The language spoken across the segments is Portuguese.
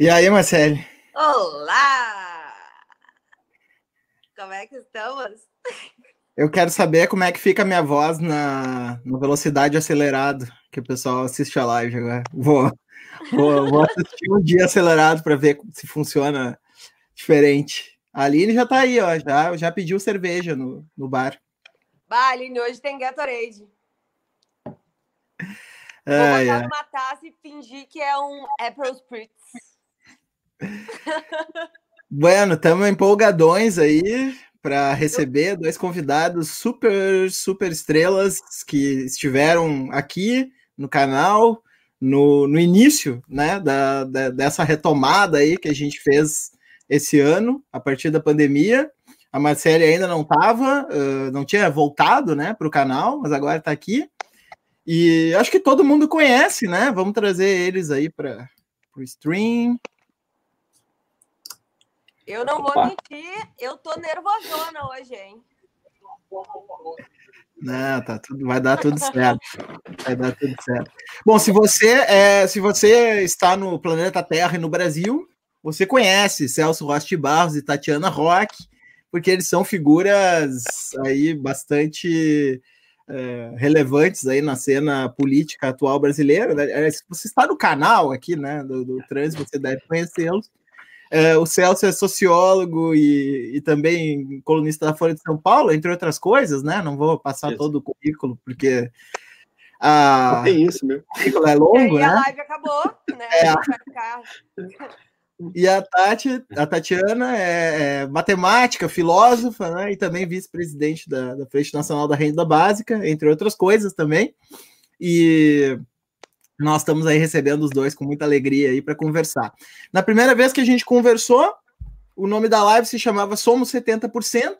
E aí, Marcele? Olá! Como é que estamos? Eu quero saber como é que fica a minha voz na, na velocidade acelerada, que o pessoal assiste a live agora. Vou, vou, vou assistir um dia acelerado para ver se funciona diferente. A Aline já tá aí, ó, já, já pediu cerveja no, no bar. Bah, Aline, hoje tem Gatorade. Vou botar é. numa taça e fingir que é um Apple Spritz. Bueno, estamos empolgadões aí para receber dois convidados super, super estrelas que estiveram aqui no canal no, no início né, da, da, dessa retomada aí que a gente fez esse ano, a partir da pandemia. A Marcele ainda não estava, uh, não tinha voltado né, para o canal, mas agora está aqui. E acho que todo mundo conhece, né? Vamos trazer eles aí para o stream. Eu não vou mentir, eu tô nervosona hoje, hein? Não, tá tudo, vai dar tudo certo. Vai dar tudo certo. Bom, se você é, se você está no planeta Terra e no Brasil, você conhece Celso Rosti Barros e Tatiana Rock, porque eles são figuras aí bastante é, relevantes aí na cena política atual brasileira. Né? Se você está no canal aqui, né, do, do Trans, você deve conhecê-los. É, o Celso é sociólogo e, e, também colunista da Folha de São Paulo, entre outras coisas, né? Não vou passar isso. todo o currículo, porque a... tem isso, meu. O currículo é longo, e né? a live acabou, né? É. E a Tati, a Tatiana é, é matemática, filósofa, né? E também vice-presidente da, da Frente Nacional da Renda Básica, entre outras coisas também. E nós estamos aí recebendo os dois com muita alegria aí para conversar. Na primeira vez que a gente conversou, o nome da live se chamava Somos 70%,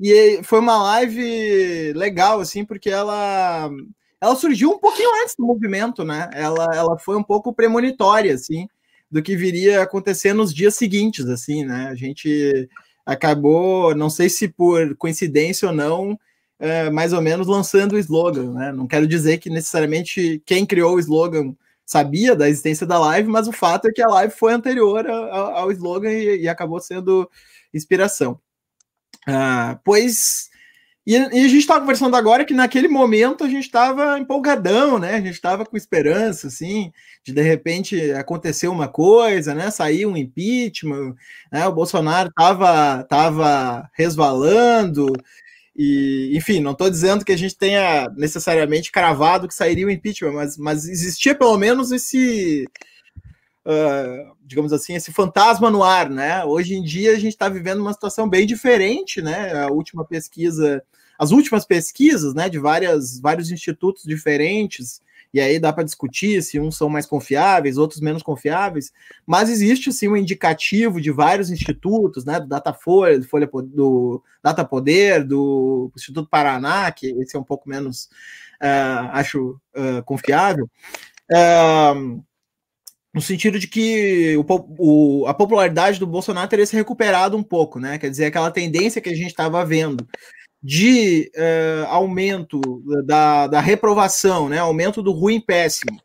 e foi uma live legal, assim, porque ela, ela surgiu um pouquinho antes do movimento, né? Ela, ela foi um pouco premonitória, assim, do que viria acontecer nos dias seguintes, assim, né? A gente acabou, não sei se por coincidência ou não, é, mais ou menos lançando o slogan, né? Não quero dizer que necessariamente quem criou o slogan sabia da existência da live, mas o fato é que a live foi anterior ao, ao slogan e, e, acabou sendo inspiração. Ah, pois e, e, a gente estava conversando agora que naquele momento a gente estava empolgadão, né? A gente estava com esperança, assim, de de repente acontecer uma coisa, né? Sair um impeachment, né? O Bolsonaro estava tava resvalando, e, enfim, não estou dizendo que a gente tenha necessariamente cravado que sairia o impeachment, mas, mas existia pelo menos esse, uh, digamos assim, esse fantasma no ar, né? Hoje em dia a gente está vivendo uma situação bem diferente, né? A última pesquisa, as últimas pesquisas, né, de várias, vários institutos diferentes, e aí dá para discutir se uns são mais confiáveis, outros menos confiáveis, mas existe sim um indicativo de vários institutos, né, do Datafolha, do Folha do Data Poder, do Instituto Paraná, que esse é um pouco menos, uh, acho, uh, confiável, uh, no sentido de que o, o, a popularidade do Bolsonaro teria se recuperado um pouco, né, quer dizer, aquela tendência que a gente estava vendo de uh, aumento da, da reprovação, né, aumento do ruim péssimo,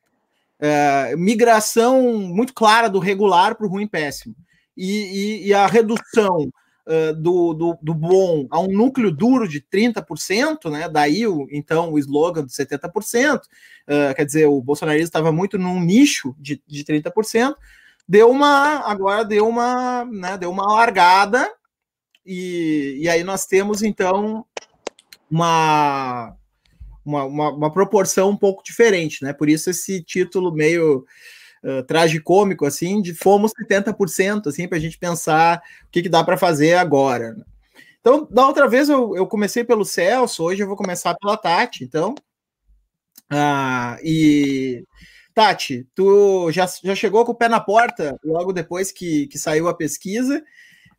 uh, migração muito clara do regular para o ruim péssimo, e, e, e a redução uh, do, do, do, bom a um núcleo duro de 30%, né, daí o, então o slogan de 70%, quer dizer, o bolsonarismo estava muito num nicho de, de 30%, deu uma, agora deu uma, né, deu uma largada e, e aí nós temos, então, uma, uma, uma, uma, proporção um pouco diferente, né? Por isso esse título meio uh, tragicômico, assim, de fomos 70%, assim, para a gente pensar o que, que dá para fazer agora. Né? Então, da outra vez eu, eu comecei pelo Celso, hoje eu vou começar pela Tati, então. Ah, e Tati, tu já, já chegou com o pé na porta logo depois que, que saiu a pesquisa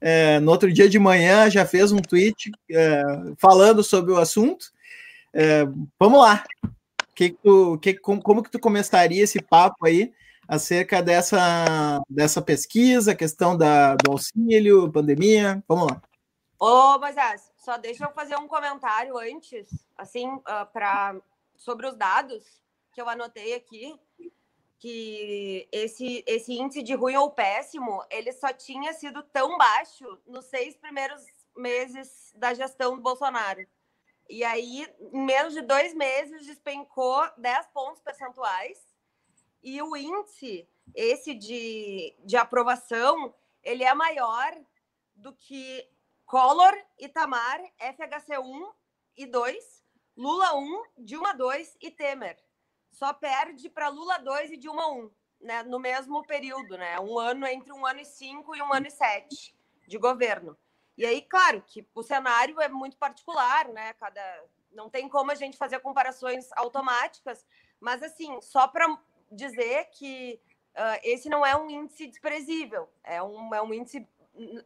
é, no outro dia de manhã já fez um tweet é, falando sobre o assunto. É, vamos lá. Que que tu, que, como, como, que tu começaria esse papo aí acerca dessa, dessa pesquisa, questão da, do auxílio, pandemia? Vamos lá. Ô, Moisés, só deixa eu fazer um comentário antes, assim, uh, pra, sobre os dados que eu anotei aqui, que esse, esse índice de ruim ou péssimo, ele só tinha sido tão baixo nos seis primeiros meses da gestão do Bolsonaro. E aí, em menos de dois meses, despencou 10 pontos percentuais. E o índice, esse de, de aprovação, ele é maior do que Collor, Itamar, FHC 1 e 2, Lula 1, Dilma 2 e Temer. Só perde para Lula 2 e Dilma 1, né, no mesmo período, né? Um ano entre um ano e cinco e um ano e sete de governo. E aí, claro, que o cenário é muito particular, né? Cada não tem como a gente fazer comparações automáticas, mas assim, só para dizer que uh, esse não é um índice desprezível, é um, é um índice,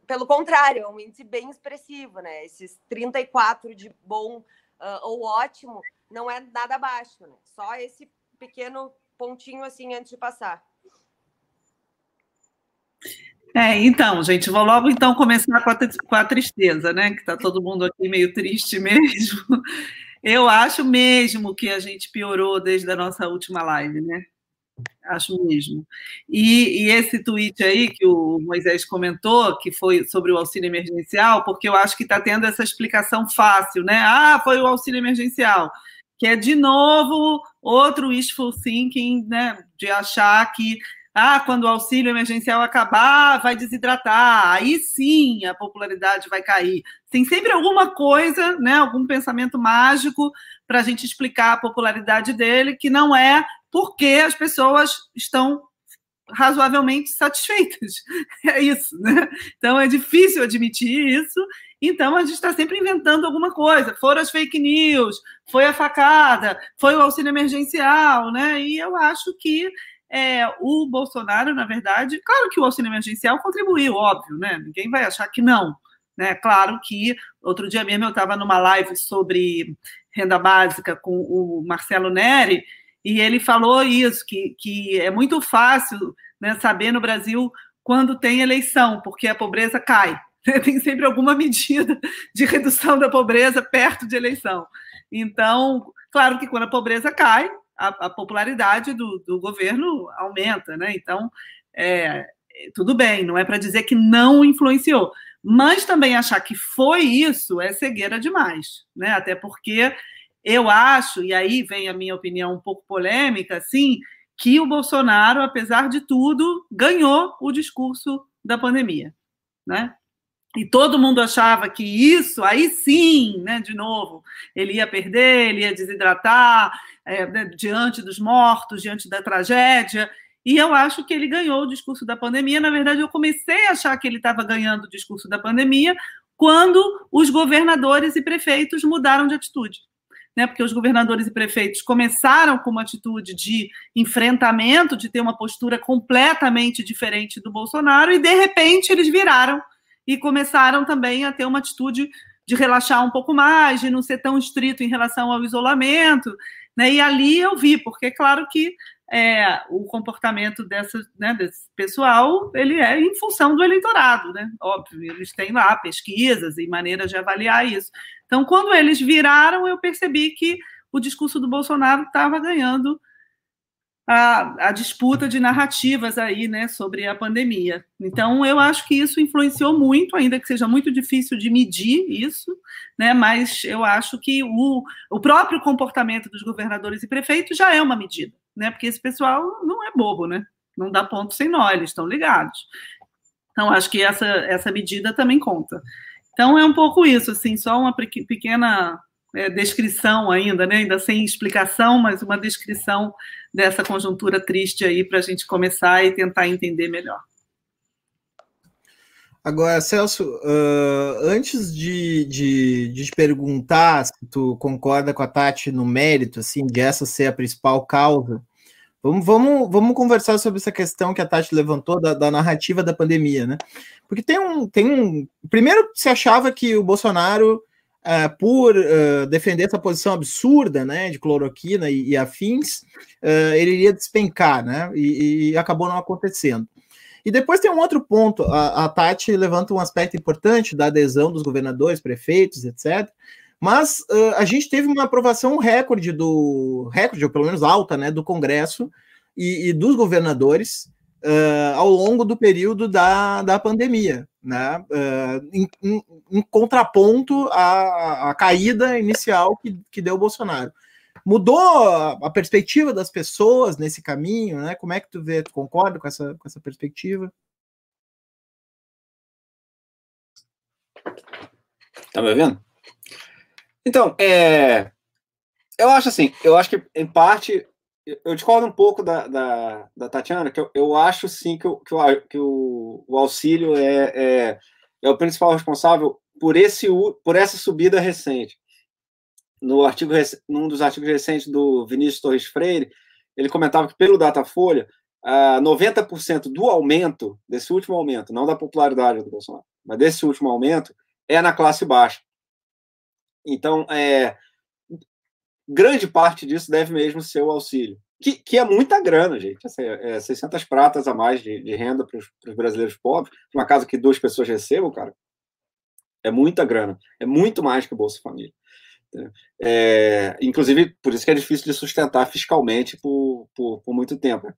pelo contrário, é um índice bem expressivo, né? Esses 34 de bom uh, ou ótimo não é nada abaixo, né? Só esse pequeno pontinho assim antes de passar. É, então, gente, vou logo então começar com a, com a tristeza, né? Que está todo mundo aqui meio triste mesmo. Eu acho mesmo que a gente piorou desde a nossa última live, né? Acho mesmo. E, e, esse tweet aí que o Moisés comentou, que foi sobre o auxílio emergencial, porque eu acho que está tendo essa explicação fácil, né? Ah, foi o auxílio emergencial, que é de novo outro wishful thinking, né? De achar que ah, quando o auxílio emergencial acabar, vai desidratar. Aí sim a popularidade vai cair. Tem sempre alguma coisa, né, algum pensamento mágico para a gente explicar a popularidade dele, que não é porque as pessoas estão razoavelmente satisfeitas. É isso, né? Então é difícil admitir isso. Então a gente está sempre inventando alguma coisa. Foram as fake news, foi a facada, foi o auxílio emergencial, né? E eu acho que é, o Bolsonaro, na verdade, claro que o auxílio emergencial contribuiu, óbvio, né? Ninguém vai achar que não. Né? Claro que outro dia mesmo eu estava numa live sobre renda básica com o Marcelo Neri, e ele falou isso, que, que é muito fácil né, saber no Brasil quando tem eleição, porque a pobreza cai. Tem sempre alguma medida de redução da pobreza perto de eleição. Então, claro que quando a pobreza cai, a, a popularidade do, do, governo aumenta, né? Então, é, tudo bem, não é para dizer que não influenciou, mas também achar que foi isso é cegueira demais, né? Até porque eu acho, e aí vem a minha opinião um pouco polêmica, assim, que o Bolsonaro, apesar de tudo, ganhou o discurso da pandemia, né? E todo mundo achava que isso, aí sim, né, de novo, ele ia perder, ele ia desidratar é, né, diante dos mortos, diante da tragédia. E eu acho que ele ganhou o discurso da pandemia. Na verdade, eu comecei a achar que ele estava ganhando o discurso da pandemia quando os governadores e prefeitos mudaram de atitude. Né, porque os governadores e prefeitos começaram com uma atitude de enfrentamento, de ter uma postura completamente diferente do Bolsonaro, e de repente eles viraram e começaram também a ter uma atitude de relaxar um pouco mais, de não ser tão estrito em relação ao isolamento. Né? E ali eu vi, porque é claro que é, o comportamento dessa, né, desse pessoal ele é em função do eleitorado, né? Óbvio, eles têm lá pesquisas e maneiras de avaliar isso. Então, quando eles viraram, eu percebi que o discurso do Bolsonaro estava ganhando a, a, disputa de narrativas aí, né, sobre a pandemia. Então, eu acho que isso influenciou muito, ainda que seja muito difícil de medir isso, né, mas eu acho que o, o próprio comportamento dos governadores e prefeitos já é uma medida, né, porque esse pessoal não é bobo, né, não dá ponto sem nó, eles estão ligados. Então, acho que essa, essa medida também conta. Então, é um pouco isso, assim, só uma pequena é, descrição ainda, né? ainda sem explicação, mas uma descrição dessa conjuntura triste aí para a gente começar e tentar entender melhor. Agora, Celso, uh, antes de, de, de, te perguntar se tu concorda com a Tati no mérito, assim, de essa ser a principal causa, vamos, vamos, vamos conversar sobre essa questão que a Tati levantou da, da narrativa da pandemia, né? Porque tem um, tem um. Primeiro, se achava que o Bolsonaro uh, por uh, defender essa posição absurda, né, de cloroquina e, e afins, uh, ele iria despencar, né, e, e, acabou não acontecendo. E depois tem um outro ponto, a, a Tati levanta um aspecto importante da adesão dos governadores, prefeitos, etc., mas a gente teve uma aprovação recorde do recorde, ou pelo menos alta, né, do Congresso e, e dos governadores ao longo do período da, da pandemia, né? Uh, em, em, em, contraponto à, à, caída inicial que, que deu o Bolsonaro. Mudou a, perspectiva das pessoas nesse caminho, né? Como é que tu vê? Tu concorda com essa, com essa perspectiva? Tá me ouvindo? Então, é, eu acho assim, eu acho que em parte eu discordo um pouco da, da, da Tatiana, que eu, eu, acho sim que, o, que, o, que o, o auxílio é, é, é, o principal responsável por, esse, por essa subida recente. No artigo, num dos artigos recentes do Vinícius Torres Freire, ele comentava que pelo Datafolha, uh, 90% do aumento, desse último aumento, não da popularidade do Bolsonaro, mas desse último aumento, é na classe baixa. Então, é, grande parte disso deve mesmo ser o auxílio, que, que é muita grana, gente. Assim, é 600 pratas a mais de, de renda para os brasileiros pobres, uma casa que duas pessoas recebam, cara, é muita grana, é muito mais que o Bolsa Família. É, inclusive, por isso que é difícil de sustentar fiscalmente por, por, por muito tempo.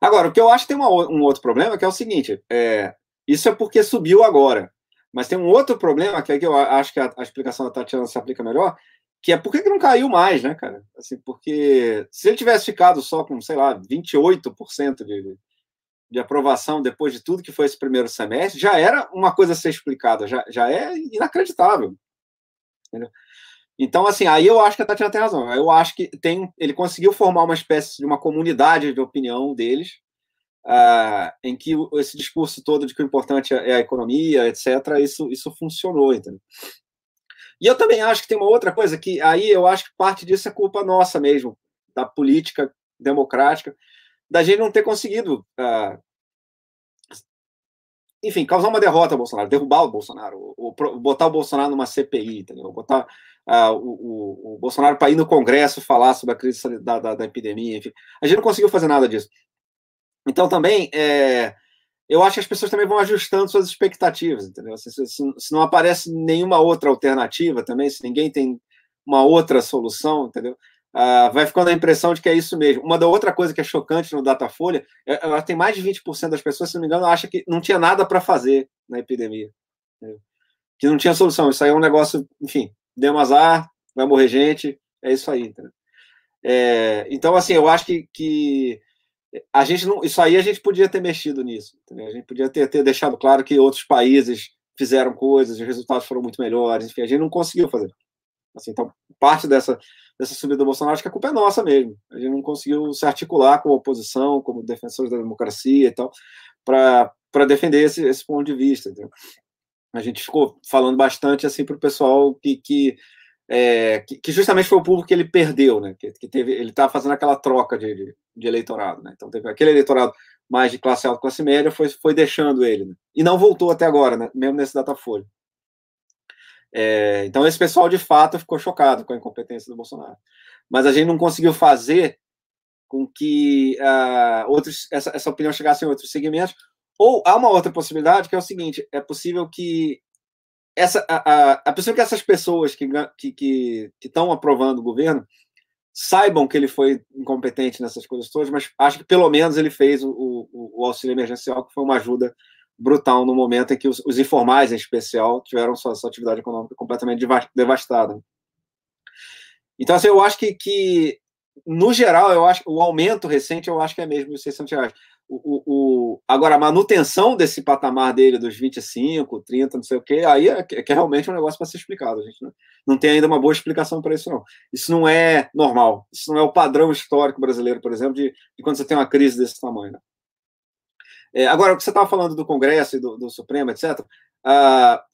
Agora, o que eu acho que tem uma, um outro problema, que é o seguinte, é, isso é porque subiu agora, mas tem um outro problema, que é que eu acho que a, a explicação da Tatiana se aplica melhor, que é por que, não caiu mais, né, cara? Assim, porque se ele tivesse ficado só com, sei lá, 28% de, de aprovação depois de tudo que foi esse primeiro semestre, já era uma coisa a ser explicada, já, já é inacreditável. Entendeu? Então, assim, aí eu acho que a Tatiana tem razão. Eu acho que tem, ele conseguiu formar uma espécie de uma comunidade de opinião deles, uh, em que esse discurso todo de que o importante é a economia, etc., isso, isso funcionou, entendeu? E eu também acho que tem uma outra coisa que aí eu acho que parte disso é culpa nossa mesmo, da política democrática, da gente não ter conseguido, uh, enfim, causar uma derrota ao Bolsonaro, derrubar o Bolsonaro, ou, ou botar o Bolsonaro numa CPI, entendeu? Botar uh, o, o, o, Bolsonaro para ir no Congresso falar sobre a crise da, da, da epidemia, enfim. A gente não conseguiu fazer nada disso. Então, também, é, eu acho que as pessoas também vão ajustando suas expectativas, entendeu? Se, se, se, não aparece nenhuma outra alternativa também, se ninguém tem uma outra solução, entendeu? Ah, vai ficando a impressão de que é isso mesmo. Uma da outra coisa que é chocante no Datafolha, é, ela tem mais de 20% das pessoas, se não me engano, acha que não tinha nada para fazer na epidemia. Entendeu? Que não tinha solução. Isso aí é um negócio, enfim, deu um azar, vai morrer gente, é isso aí, entendeu? É, então, assim, eu acho que, que a gente não, isso aí a gente podia ter mexido nisso. Entendeu? A gente podia ter, ter deixado claro que outros países fizeram coisas, os resultados foram muito melhores. Enfim, a gente não conseguiu fazer. Assim, então, parte dessa, dessa subida do Bolsonaro, acho que a culpa é nossa mesmo. A gente não conseguiu se articular como oposição, como defensores da democracia e tal, para defender esse, esse ponto de vista. Entendeu? A gente ficou falando bastante assim para o pessoal que, que é, que, que, justamente foi o público que ele perdeu, né? Que, que teve, ele estava fazendo aquela troca de, de, de, eleitorado, né? Então teve aquele eleitorado mais de classe alta, classe média, foi, foi deixando ele, né? E não voltou até agora, né? Mesmo nesse Datafolha. É, então esse pessoal de fato ficou chocado com a incompetência do Bolsonaro, mas a gente não conseguiu fazer com que uh, outros essa, essa opinião chegasse em outros segmentos. Ou há uma outra possibilidade que é o seguinte: é possível que essa, a, a, a pessoa que essas pessoas que estão que, que, que aprovando o governo saibam que ele foi incompetente nessas coisas todas, mas acho que pelo menos ele fez o, o, o auxílio emergencial, que foi uma ajuda brutal no momento em que os, os informais, em especial, tiveram sua, sua, atividade econômica completamente devastada. Então, assim, eu acho que, que, no geral, eu acho o aumento recente, eu acho que é mesmo os 600 reais o, o, agora, a manutenção desse patamar dele, dos 25, 30, não sei o quê, aí é, é, é realmente um negócio para ser explicado. A gente não, não tem ainda uma boa explicação para isso, não. Isso não é normal. Isso não é o padrão histórico brasileiro, por exemplo, de, de quando você tem uma crise desse tamanho. Né? É, agora, o que você estava falando do Congresso e do, do Supremo, etc., uh, ah,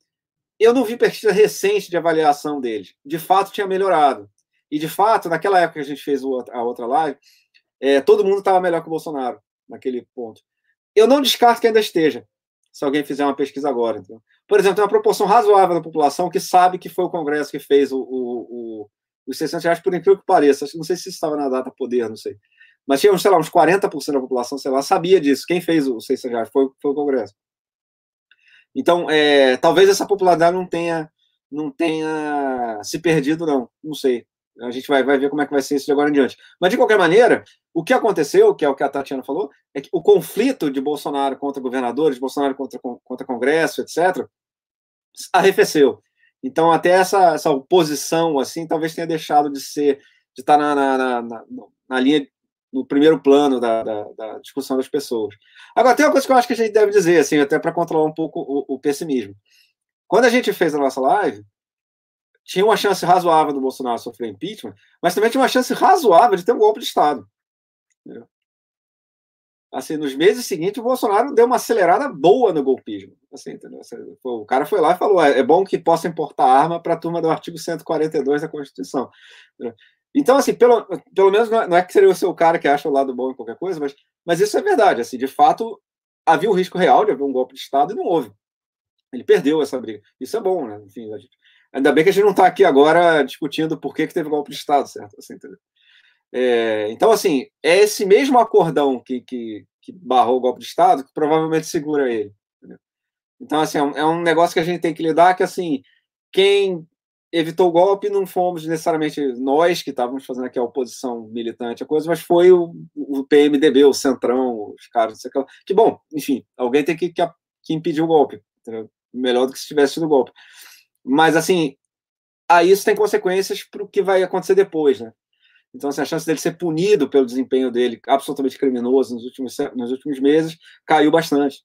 eu não vi pesquisa recente de avaliação deles. De fato, tinha melhorado. E, de fato, naquela época que a gente fez a outra live, é, todo mundo estava melhor que o Bolsonaro naquele ponto. Eu não descarto que ainda esteja, se alguém fizer uma pesquisa agora. Então. Por exemplo, tem uma proporção razoável da população que sabe que foi o Congresso que fez o, o, o os 600 reais, por incrível que pareça. Não sei se isso estava na data poder, não sei. Mas tinha, sei lá, uns 40% da população, sei lá, sabia disso. Quem fez os 600 reais foi, foi o Congresso. Então, é, talvez essa popularidade não tenha, não tenha se perdido, não. Não sei. A gente vai, vai ver como é que vai ser isso de agora em diante. Mas, de qualquer maneira, o que aconteceu, que é o que a Tatiana falou, é que o conflito de Bolsonaro contra governadores, Bolsonaro contra, contra Congresso, etc., arrefeceu. Então, até essa, essa oposição, assim, talvez tenha deixado de ser, de estar na, na, na, na linha, no primeiro plano da, da, da, discussão das pessoas. Agora, tem uma coisa que eu acho que a gente deve dizer, assim, até para controlar um pouco o, o pessimismo. Quando a gente fez a nossa live, tinha uma chance razoável do Bolsonaro sofrer impeachment, mas também tinha uma chance razoável de ter um golpe de Estado. Entendeu? Assim, nos meses seguintes, o Bolsonaro deu uma acelerada boa no golpismo. Assim, entendeu? O cara foi lá e falou: é, é bom que possa importar arma para a turma do artigo 142 da Constituição. Então, assim, pelo, pelo menos não é, é que seria o seu cara que acha o lado bom em qualquer coisa, mas, mas isso é verdade. Assim, de fato, havia o risco real de haver um golpe de Estado e não houve. Ele perdeu essa briga. Isso é bom, né? Enfim, gente, ainda bem que a gente não está aqui agora discutindo por que, que teve golpe de Estado, certo? Assim, é, então, assim, é esse mesmo acordão que, que, que, barrou o golpe de Estado que provavelmente segura ele. Entendeu? Então, assim, é um, é um negócio que a gente tem que lidar que, assim, quem evitou o golpe não fomos necessariamente nós que estávamos fazendo aqui a oposição militante a coisa, mas foi o, o PMDB, o Centrão, os caras, que bom, enfim, alguém tem que, que, que impedir o golpe, entendeu? melhor do que se tivesse tido golpe. Mas, assim, aí isso tem consequências para o que vai acontecer depois, né? Então, assim, a chance dele ser punido pelo desempenho dele absolutamente criminoso nos últimos, nos últimos meses caiu bastante,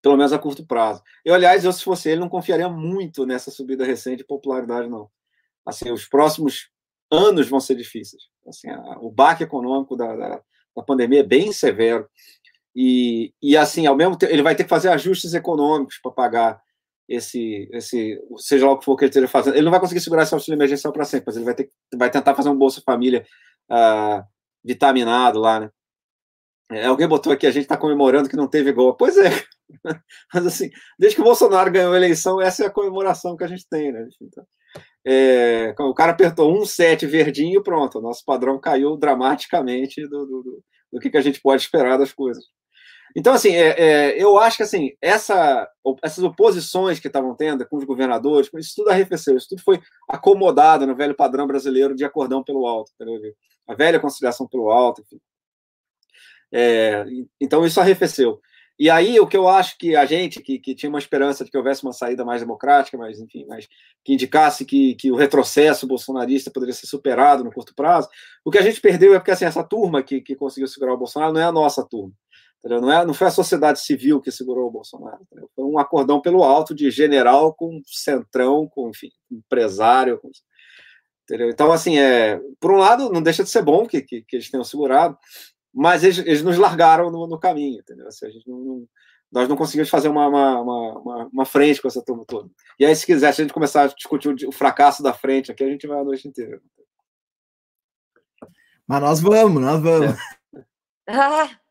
pelo menos a curto prazo. Eu, aliás, eu, se fosse ele, não confiaria muito nessa subida recente de popularidade, não. Assim, os próximos anos vão ser difíceis. Assim, a, o baque econômico da, da, da pandemia é bem severo. E, e assim, ao mesmo tempo, ele vai ter que fazer ajustes econômicos para pagar esse, esse, seja lá o que for que ele esteja fazendo. Ele não vai conseguir segurar esse auxílio emergencial para sempre, mas ele vai, ter, vai tentar fazer um Bolsa Família uh, vitaminado lá, né? É, alguém botou aqui, a gente está comemorando que não teve gol. Pois é, mas assim, desde que o Bolsonaro ganhou a eleição, essa é a comemoração que a gente tem, né? Então, é, o cara apertou um set verdinho, pronto, o nosso padrão caiu dramaticamente do, do, do, do que, que a gente pode esperar das coisas. Então, assim, é, é, eu acho que assim, essa, essas oposições que estavam tendo com os governadores, isso tudo arrefeceu, isso tudo foi acomodado no velho padrão brasileiro de acordão pelo alto, entendeu? a velha conciliação pelo alto, enfim. É, então, isso arrefeceu. E aí, o que eu acho que a gente, que, que tinha uma esperança de que houvesse uma saída mais democrática, mas, enfim, mas que indicasse que, que o retrocesso bolsonarista poderia ser superado no curto prazo, o que a gente perdeu é porque, assim, essa turma que, que conseguiu segurar o Bolsonaro não é a nossa turma. Não, é, não foi a sociedade civil que segurou o Bolsonaro. Entendeu? Foi um acordão pelo alto de general com centrão, com enfim, empresário. Com, então, assim, é, por um lado, não deixa de ser bom que, que, que eles tenham segurado, mas eles, eles nos largaram no, no caminho. Entendeu? Assim, a gente não, não, nós não conseguimos fazer uma, uma, uma, uma, frente com essa turma toda. E aí, se quiser, se a gente começar a discutir o, o fracasso da frente aqui, a gente vai a noite inteira. Mas nós vamos, nós vamos. É.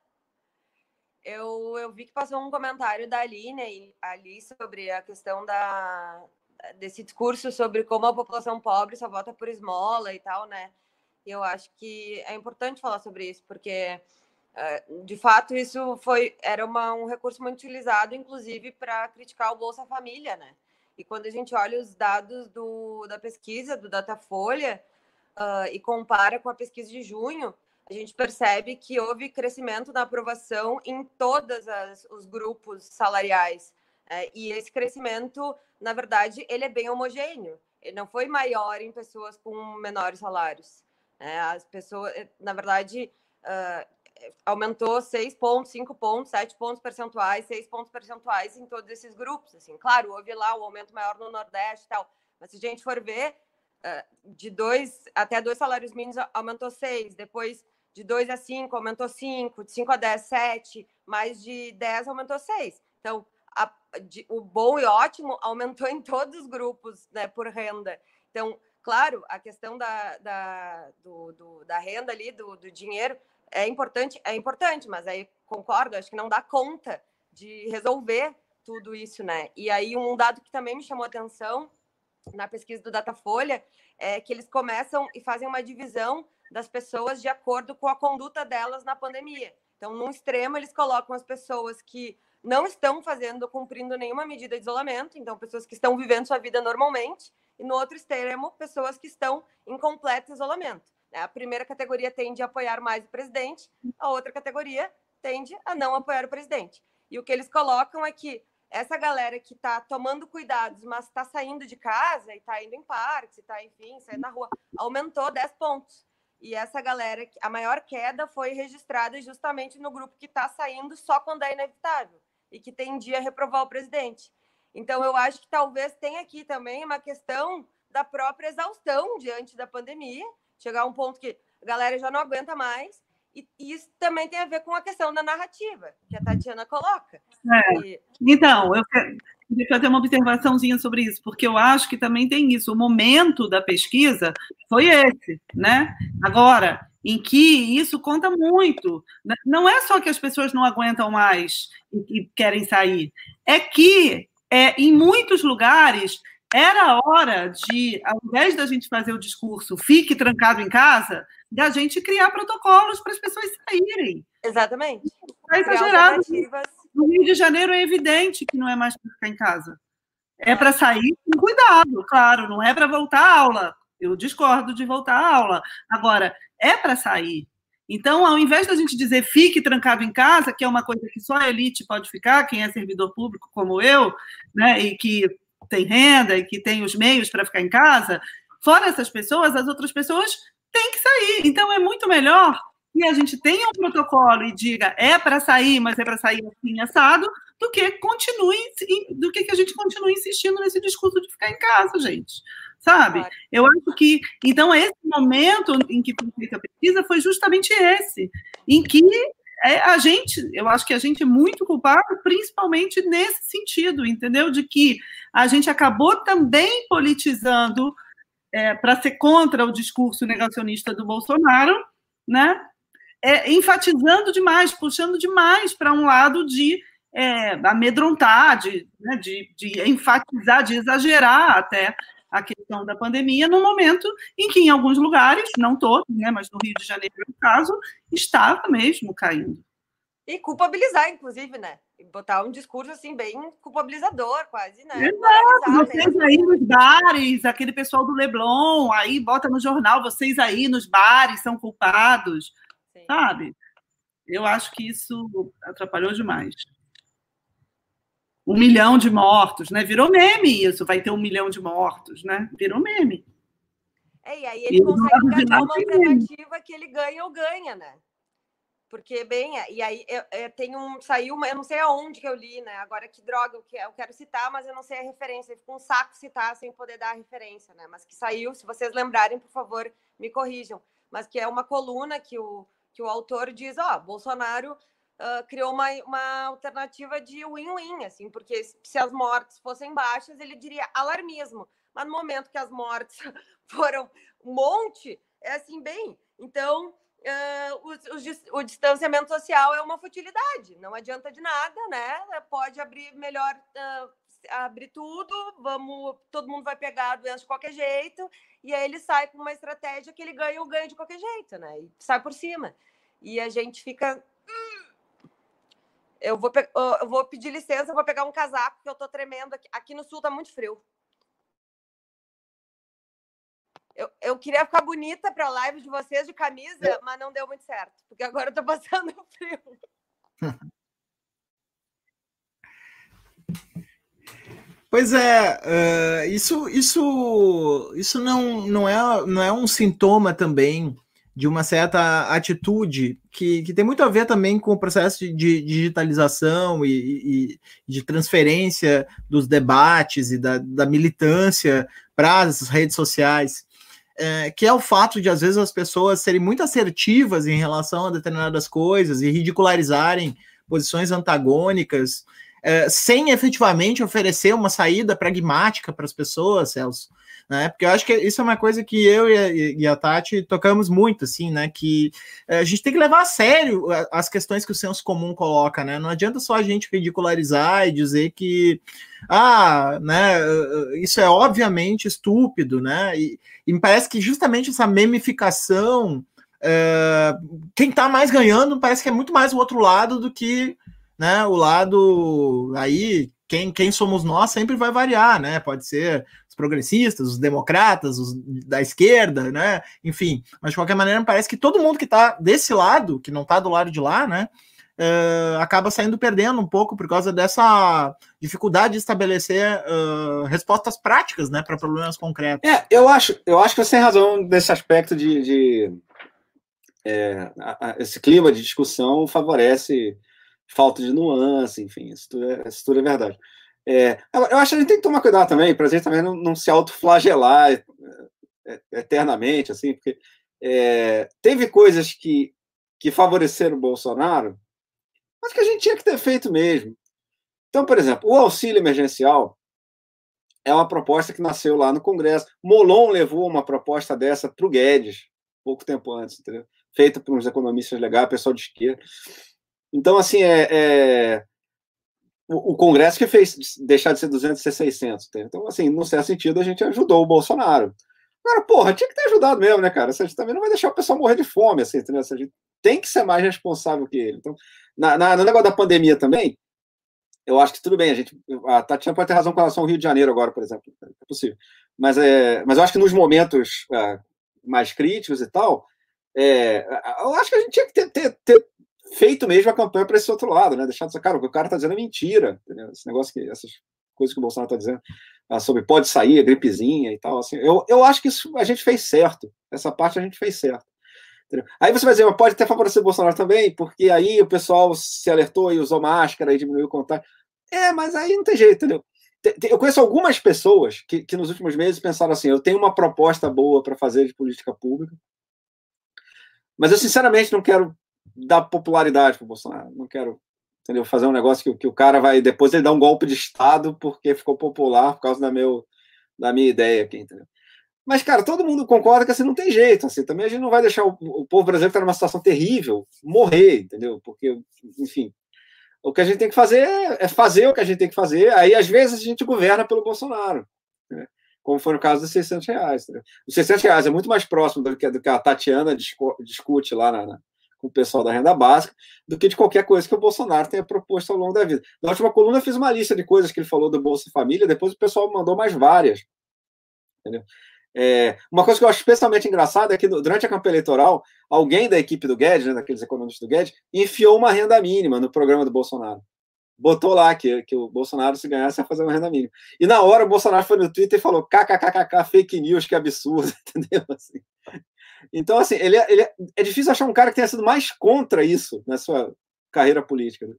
Eu, eu vi que passou um comentário da Aline ali sobre a questão da, desse discurso sobre como a população pobre só vota por esmola e tal, né? E eu acho que é importante falar sobre isso, porque eh, de fato isso foi era uma, um recurso muito utilizado, inclusive, para criticar o Bolsa Família, né? E quando a gente olha os dados do, da pesquisa do Datafolha uh, e compara com a pesquisa de junho, a gente percebe que houve crescimento na aprovação em todos os grupos salariais. É, e esse crescimento, na verdade, ele é bem homogêneo. Ele não foi maior em pessoas com menores salários. É, as pessoas, eh, na verdade, uh, aumentou 6 pontos, 5 pontos, 7 pontos percentuais, 6 pontos percentuais em todos esses grupos. Assim, claro, houve lá um aumento maior no Nordeste e tal, mas se a gente for ver, uh, de dois até dois salários mínimos aumentou 6, depois de 2 a 5 aumentou 5, de 5 a 10, 7, mais de 10 aumentou 6. Então, a, de, o bom e ótimo aumentou em todos os grupos né, por renda. Então, claro, a questão da, da, do, do, da renda ali, do, do dinheiro, é importante, é importante, mas aí concordo, acho que não dá conta de resolver tudo isso, né? E aí um dado que também me chamou a atenção na pesquisa do Datafolha é que eles começam e fazem uma divisão das pessoas de acordo com a conduta delas na pandemia. Então, num extremo, eles colocam as pessoas que não estão fazendo, cumprindo nenhuma medida de isolamento, então pessoas que estão vivendo sua vida normalmente, e no outro extremo, pessoas que estão em completo isolamento. A primeira categoria tende a apoiar mais o presidente, a outra categoria tende a não apoiar o presidente. E o que eles colocam é que essa galera que está tomando cuidados, mas está saindo de casa e está indo em parques, está, enfim, saindo na rua, aumentou 10 pontos. E essa galera, a maior queda foi registrada justamente no grupo que está saindo só quando é inevitável e que tendia a reprovar o presidente. Então, eu acho que talvez tenha aqui também uma questão da própria exaustão diante da pandemia, chegar a um ponto que a galera já não aguenta mais, e isso também tem a ver com a questão da narrativa, que a Tatiana coloca. É. E... Então, eu queria fazer uma observaçãozinha sobre isso, porque eu acho que também tem isso. O momento da pesquisa foi esse, né? Agora, em que isso conta muito. Né? Não é só que as pessoas não aguentam mais e querem sair, é que é, em muitos lugares era hora de, ao invés da gente fazer o discurso fique trancado em casa, da gente criar protocolos para as pessoas saírem. Exatamente. Está exagerado. No Rio de Janeiro é evidente que não é mais para ficar em casa. É para sair com cuidado, claro, não é para voltar à aula. Eu discordo de voltar à aula. Agora, é para sair. Então, ao invés da gente dizer fique trancado em casa, que é uma coisa que só a elite pode ficar, quem é servidor público como eu, né, e que tem renda e que tem os meios para ficar em casa, fora essas pessoas, as outras pessoas têm que sair. Então, é muito melhor que a gente tenha um protocolo e diga é para sair, mas é para sair assim assado, do que continue, do que, que a gente continue insistindo nesse discurso de ficar em casa, gente sabe? Eu acho que, então, esse momento em que foi feita a pesquisa foi justamente esse, em que é, a gente, eu acho que a gente é muito culpado, principalmente nesse sentido, entendeu? De que a gente acabou também politizando é, para ser contra o discurso negacionista do Bolsonaro, né? É, enfatizando demais, puxando demais para um lado de é, amedrontar, de, né, de, de enfatizar, de exagerar até a questão da pandemia no momento em que, em alguns lugares, não todos, né, mas no Rio de Janeiro, no caso, estava mesmo caindo. E culpabilizar, inclusive, né? Botar um discurso assim, bem culpabilizador, quase, né? Exato, vocês mesmo. aí nos bares, aquele pessoal do Leblon, aí bota no jornal, vocês aí nos bares são culpados. Sabe? Eu acho que isso atrapalhou demais um milhão de mortos, né? Virou meme isso, vai ter um milhão de mortos, né? Virou meme. É, e aí ele e consegue engajar uma alternativa que ele ganha ou ganha, né? Porque, bem, e aí eu, eu tem um. Saiu uma, eu não sei aonde que eu li, né? Agora que droga eu, que, eu quero citar, mas eu não sei a referência. Fica um saco citar sem poder dar a referência, né? Mas que saiu, se vocês lembrarem, por favor, me corrijam. Mas que é uma coluna que o, que o autor diz: ó, oh, Bolsonaro uh, criou uma, uma alternativa de win-win, assim, porque se as mortes fossem baixas, ele diria alarmismo. Mas no momento que as mortes foram um monte, é assim, bem, então uh, o, o, o, distanciamento social é uma futilidade, não adianta de nada, né? Pode abrir melhor, uh, abrir tudo, vamos, todo mundo vai pegar a doença de qualquer jeito, e aí ele sai com uma estratégia que ele ganha o ganho de qualquer jeito, né? E sai por cima. E a gente fica eu vou, eu vou pedir licença, vou pegar um casaco, porque eu tô tremendo aqui. Aqui no sul tá muito frio. Eu, eu queria ficar bonita para a live de vocês de camisa, mas não deu muito certo, porque agora eu tô passando frio. Pois é, uh, isso, isso, isso não, não, é, não é um sintoma também de uma certa atitude que, que tem muito a ver também com o processo de, de digitalização e, e, de transferência dos debates e da, da militância para as redes sociais, é, que é o fato de, às vezes, as pessoas serem muito assertivas em relação a determinadas coisas e ridicularizarem posições antagônicas, é, sem efetivamente oferecer uma saída pragmática para as pessoas, Celso né? Porque eu acho que isso é uma coisa que eu e a, e a Tati tocamos muito, assim, né? Que eh, a gente tem que levar a sério as questões que o senso comum coloca, né? Não adianta só a gente ridicularizar e dizer que ah, né, isso é obviamente estúpido, né? E, e me parece que justamente essa memificação é, quem está mais ganhando parece que é muito mais o outro lado do que né, o lado aí, quem, quem somos nós sempre vai variar, né? Pode ser os progressistas, os democratas, os da esquerda, né? Enfim, mas de qualquer maneira parece que todo mundo que está desse lado, que não está do lado de lá, né? Uh, acaba saindo perdendo um pouco por causa dessa dificuldade de estabelecer uh, respostas práticas né, para problemas concretos. É, eu acho, eu acho que você tem razão nesse aspecto de. de é, a, a, esse clima de discussão favorece falta de nuance, enfim, isso tudo é, isso tudo é verdade. É, eu acho que a gente tem que tomar cuidado também, para a gente também não, não se autoflagelar é, é, eternamente, assim, porque é, teve coisas que, que favoreceram o Bolsonaro mas que a gente tinha que ter feito mesmo. Então, por exemplo, o auxílio emergencial é uma proposta que nasceu lá no Congresso. Molon levou uma proposta dessa para o Guedes, pouco tempo antes, entendeu? feita por uns economistas legais, pessoal de esquerda. Então, assim, é, é... O, o, Congresso que fez deixar de ser 200 ser 600. Entendeu? Então, assim, no certo sentido, a gente ajudou o Bolsonaro. Agora, porra, tinha que ter ajudado mesmo, né, cara? A gente também não vai deixar o pessoal morrer de fome, assim, entendeu? A gente tem que ser mais responsável que ele. Então, na, na, no negócio da pandemia também, eu acho que tudo bem, a gente. A Tatiana pode ter razão com relação ao Rio de Janeiro agora, por exemplo. É possível. Mas, é, mas eu acho que nos momentos é, mais críticos e tal, é, eu acho que a gente tinha que ter, ter, ter feito mesmo a campanha para esse outro lado, né? Deixar de cara, o que o cara está dizendo é mentira. Entendeu? Esse negócio que. Essas coisas que o Bolsonaro está dizendo ah, sobre pode sair, gripezinha e tal. Assim, eu, eu acho que isso a gente fez certo. Essa parte a gente fez certo. Entendeu? Aí você vai dizer, pode até favorecer o Bolsonaro também, porque aí o pessoal se alertou e usou máscara e diminuiu o contato. É, mas aí não tem jeito, entendeu? Eu conheço algumas pessoas que, que nos últimos meses pensaram assim: eu tenho uma proposta boa para fazer de política pública, mas eu sinceramente não quero dar popularidade para o Bolsonaro. Não quero entendeu? fazer um negócio que, que o cara vai. Depois ele dá um golpe de Estado porque ficou popular por causa da, meu, da minha ideia aqui, entendeu? Mas, cara, todo mundo concorda que assim não tem jeito. Assim, também a gente não vai deixar o, o povo brasileiro que está numa situação terrível morrer, entendeu? Porque, enfim, o que a gente tem que fazer é, é fazer o que a gente tem que fazer. Aí, às vezes, a gente governa pelo Bolsonaro. Né? Como foi no caso dos 600 reais. Entendeu? Os 600 reais é muito mais próximo do que, do que a Tatiana discute lá na, com o pessoal da renda básica do que de qualquer coisa que o Bolsonaro tenha proposto ao longo da vida. Na última coluna, eu fiz uma lista de coisas que ele falou do Bolsa Família, depois o pessoal mandou mais várias. Entendeu? É, uma coisa que eu acho especialmente engraçada é que durante a campanha eleitoral, alguém da equipe do Guedes, né, daqueles economistas do Guedes, enfiou uma renda mínima no programa do Bolsonaro. Botou lá que, que o Bolsonaro, se ganhasse, ia fazer uma renda mínima. E na hora o Bolsonaro foi no Twitter e falou: kkkk, fake news, que absurdo, entendeu? Assim. Então, assim, ele, é, ele é, é, difícil achar um cara que tenha sido mais contra isso na sua carreira política. Né?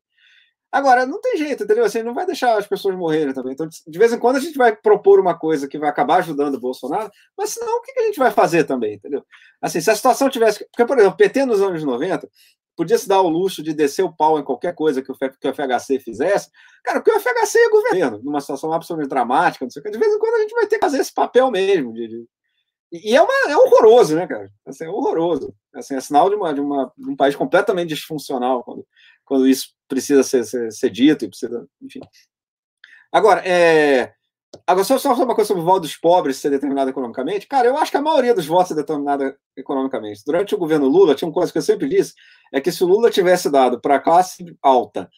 Agora, não tem jeito, entendeu? Assim, não vai deixar as pessoas morrerem também. Então, de vez em quando a gente vai propor uma coisa que vai acabar ajudando o Bolsonaro, mas senão o que a gente vai fazer também, entendeu? Assim, se a situação tivesse. Porque, por exemplo, o PT nos anos 90 podia se dar o luxo de descer o pau em qualquer coisa que o, que o FHC fizesse. Cara, porque o FHC é governo, numa situação absolutamente dramática, não sei o que. De vez em quando a gente vai ter que fazer esse papel mesmo. De, de... E é, uma, é horroroso, né, cara? Assim, é horroroso. Assim, é sinal de, uma, de, uma, de um país completamente disfuncional quando, quando isso precisa ser, ser, ser dito e precisa, enfim. Agora, é, agora só, só uma coisa sobre o voto dos pobres ser determinado economicamente. Cara, eu acho que a maioria dos votos é determinada economicamente. Durante o governo Lula, tinha uma coisa que eu sempre disse, é que se o Lula tivesse dado para a classe alta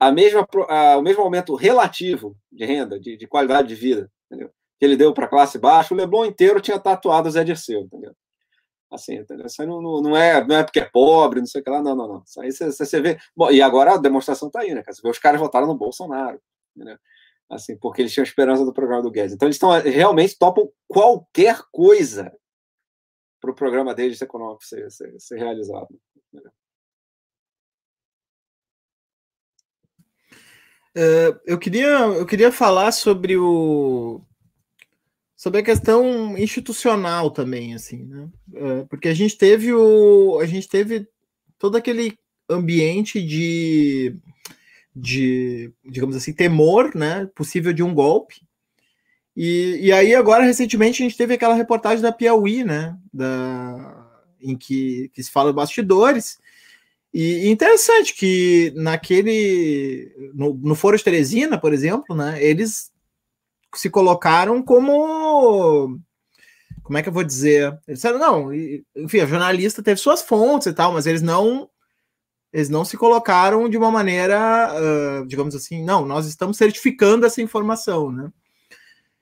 a mesma, a, o mesmo aumento relativo de renda, de, de qualidade de vida, entendeu? Que ele deu para a classe baixa, o Leblon inteiro tinha tatuado o Zé Dirceu, entendeu? Assim, entendeu? Isso aí não, não, é, não é porque é pobre, não sei o que lá, não, não, não. Isso aí você, você vê. Bom, e agora a demonstração está aí, né? Vê, os caras votaram no Bolsonaro, entendeu? Assim, porque eles tinham esperança do programa do Guedes. Então, eles estão realmente topam qualquer coisa para o programa deles econômico ser, ser, ser realizado. Uh, eu queria eu queria falar sobre o sobre a questão institucional também, assim, né? É, porque a gente teve o, a gente teve todo aquele ambiente de, de, digamos assim, temor, né, possível de um golpe. E, e aí agora recentemente a gente teve aquela reportagem da Piauí, né, da, em que, que se fala bastidores. E, interessante que naquele no, no Foro de Teresina, por exemplo, né, eles se colocaram como como é que eu vou dizer? Eles disseram, não, enfim, a jornalista teve suas fontes e tal, mas eles não eles não se colocaram de uma maneira, uh, digamos assim, não, nós estamos certificando essa informação, né?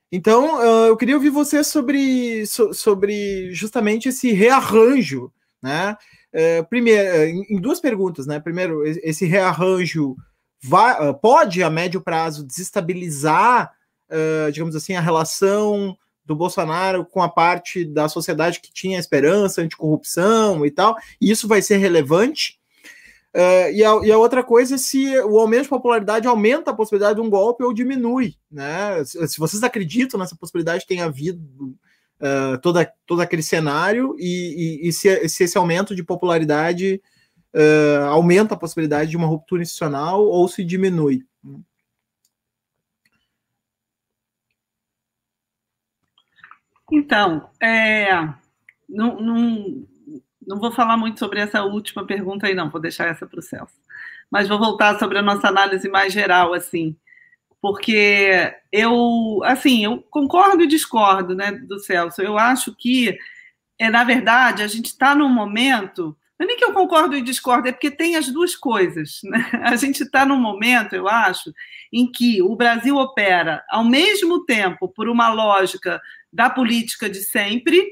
Então, uh, eu queria ouvir você sobre, so, sobre justamente esse rearranjo, né? Uh, primeiro, em, em, duas perguntas, né? Primeiro, esse rearranjo vai, pode, a médio prazo, desestabilizar, digamos assim, a relação do Bolsonaro com a parte da sociedade que tinha esperança, anticorrupção e tal, e isso vai ser relevante. Uh, e, a, e, a, outra coisa é se o aumento de popularidade aumenta a possibilidade de um golpe ou diminui. Né? Se, se vocês acreditam nessa possibilidade, tem havido uh, toda, todo aquele cenário, e, e, e se, se, esse aumento de popularidade uh, aumenta a possibilidade de uma ruptura institucional ou se diminui. Então, é, não, não, não vou falar muito sobre essa última pergunta aí, não, vou deixar essa para o Celso. Mas vou voltar sobre a nossa análise mais geral, assim, porque eu, assim, eu concordo e discordo, né, do Celso. Eu acho que, é, na verdade, a gente está num momento. Não é nem que eu concordo e discordo, é porque tem as duas coisas. Né? A gente está num momento, eu acho, em que o Brasil opera ao mesmo tempo por uma lógica da política de sempre,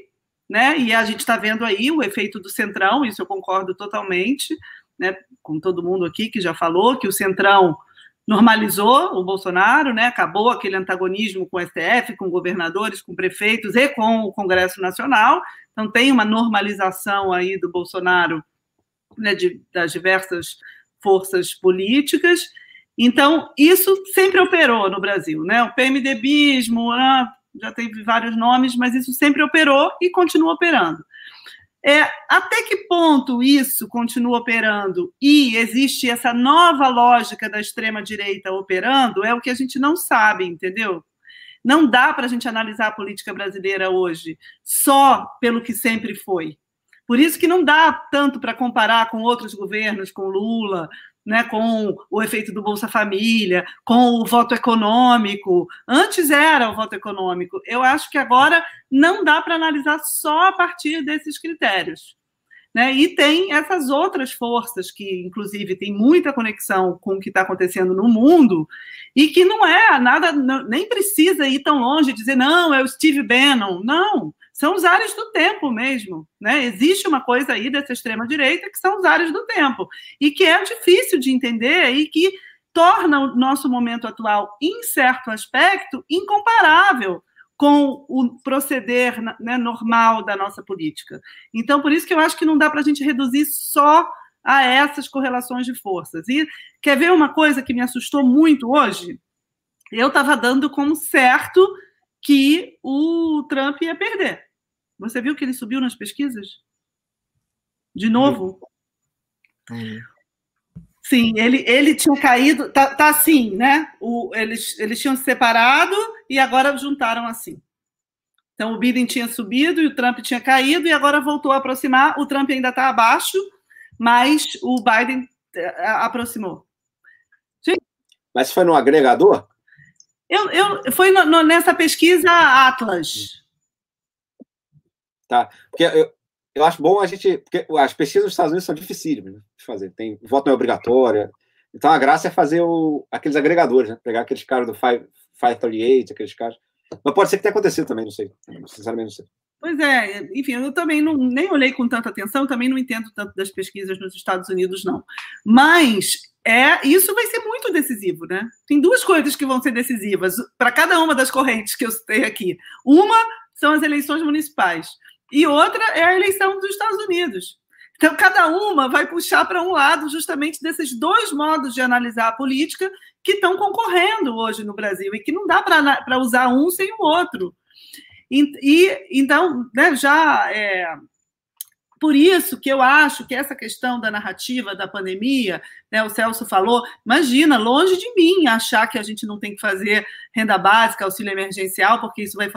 né? E a gente está vendo aí o efeito do Centrão, isso eu concordo totalmente, né? Com todo mundo aqui que já falou que o Centrão normalizou o Bolsonaro, né? Acabou aquele antagonismo com o STF, com governadores, com prefeitos e com o Congresso Nacional. Então tem uma normalização aí do Bolsonaro, né? De, das diversas forças políticas. Então, isso sempre operou no Brasil, né? O PMDBismo, né? Já teve vários nomes, mas isso sempre operou e continua operando. É, até que ponto isso continua operando e existe essa nova lógica da extrema-direita operando é o que a gente não sabe, entendeu? Não dá para a gente analisar a política brasileira hoje só pelo que sempre foi. Por isso que não dá tanto para comparar com outros governos, com Lula, né, com o efeito do Bolsa Família, com o voto econômico. Antes era o voto econômico. Eu acho que agora não dá para analisar só a partir desses critérios. Né? E tem essas outras forças que, inclusive, tem muita conexão com o que está acontecendo no mundo e que não é nada, nem precisa ir tão longe e dizer, não, é o Steve Bannon. Não, são os ares do tempo mesmo. Né? Existe uma coisa aí dessa extrema-direita que são os ares do tempo, e que é difícil de entender e que torna o nosso momento atual, em certo aspecto, incomparável com o proceder né, normal da nossa política. Então, por isso que eu acho que não dá para a gente reduzir só a essas correlações de forças. E quer ver uma coisa que me assustou muito hoje? Eu estava dando como certo que o Trump ia perder. Você viu que ele subiu nas pesquisas? De novo? Sim, ele, ele tinha caído, tá, tá assim, né? O, eles, eles tinham se separado e agora juntaram assim. Então o Biden tinha subido e o Trump tinha caído e agora voltou a aproximar. O Trump ainda está abaixo, mas o Biden eh, aproximou. Sim. Mas foi no agregador? Eu, eu, foi no, no, nessa pesquisa Atlas. Tá? Porque eu, eu acho bom a gente. Porque as pesquisas nos Estados Unidos são dificílimas né, de fazer. Tem voto não é obrigatória. Então a graça é fazer o, aqueles agregadores, né? Pegar aqueles caras do 538, aqueles caras. Mas pode ser que tenha acontecido também, não sei. Sinceramente, não sei. Pois é, enfim, eu também não, nem olhei com tanta atenção, também não entendo tanto das pesquisas nos Estados Unidos, não. Mas é isso vai ser muito decisivo, né? Tem duas coisas que vão ser decisivas para cada uma das correntes que eu citei aqui. Uma são as eleições municipais e outra é a eleição dos Estados Unidos. Então, cada uma vai puxar para um lado justamente desses dois modos de analisar a política que estão concorrendo hoje no Brasil e que não dá para usar um sem o outro. E, então, né, já é, por isso que eu acho que essa questão da narrativa da pandemia, né, o Celso falou, imagina, longe de mim achar que a gente não tem que fazer renda básica, auxílio emergencial, porque isso vai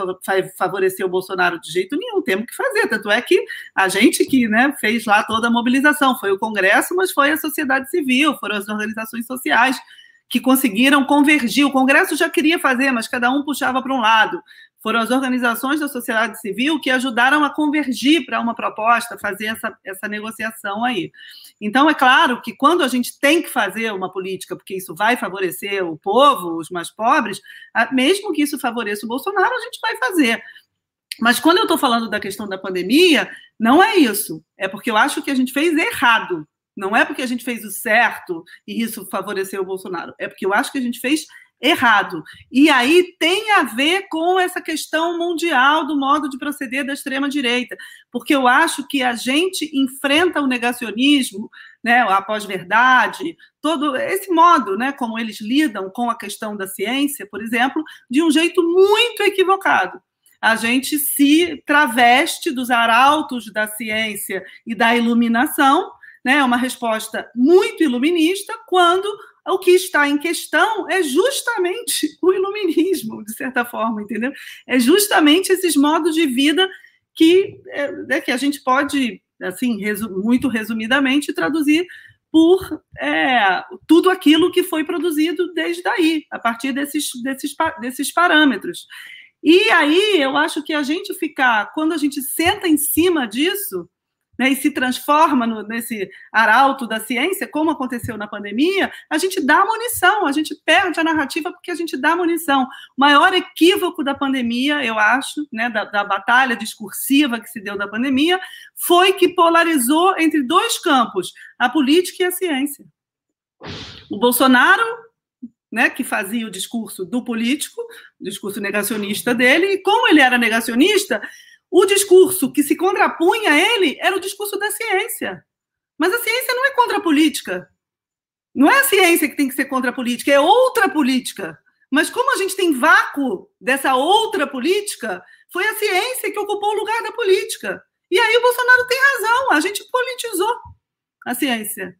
favorecer o Bolsonaro de jeito nenhum, temos que fazer. Tanto é que a gente que né, fez lá toda a mobilização, foi o Congresso, mas foi a sociedade civil, foram as organizações sociais que conseguiram convergir. O Congresso já queria fazer, mas cada um puxava para um lado. Foram as organizações da sociedade civil que ajudaram a convergir para uma proposta, fazer essa, essa negociação aí. Então, é claro que quando a gente tem que fazer uma política, porque isso vai favorecer o povo, os mais pobres, mesmo que isso favoreça o Bolsonaro, a gente vai fazer. Mas quando eu estou falando da questão da pandemia, não é isso. É porque eu acho que a gente fez errado. Não é porque a gente fez o certo e isso favoreceu o Bolsonaro. É porque eu acho que a gente fez errado. E aí tem a ver com essa questão mundial do modo de proceder da extrema-direita, porque eu acho que a gente enfrenta o negacionismo, né, a pós-verdade, todo esse modo, né, como eles lidam com a questão da ciência, por exemplo, de um jeito muito equivocado. A gente se traveste dos arautos da ciência e da iluminação, né, é uma resposta muito iluminista, quando o que está em questão é justamente o iluminismo, de certa forma, entendeu? É justamente esses modos de vida que, é, né, que a gente pode, assim, resu muito resumidamente, traduzir por é, tudo aquilo que foi produzido desde aí, a partir desses, desses, desses parâmetros. E aí eu acho que a gente ficar, quando a gente senta em cima disso, né, e se transforma no, nesse arauto da ciência, como aconteceu na pandemia, a gente dá munição, a gente perde a narrativa porque a gente dá munição. O maior equívoco da pandemia, eu acho, né, da, da batalha discursiva que se deu da pandemia, foi que polarizou entre dois campos, a política e a ciência. O Bolsonaro né, que fazia o discurso do político, o discurso negacionista dele, e como ele era negacionista, o discurso que se contrapunha a ele era o discurso da ciência. Mas a ciência não é contra a política. Não é a ciência que tem que ser contra a política, é outra política. Mas como a gente tem vácuo dessa outra política, foi a ciência que ocupou o lugar da política. E aí o Bolsonaro tem razão, a gente politizou a ciência.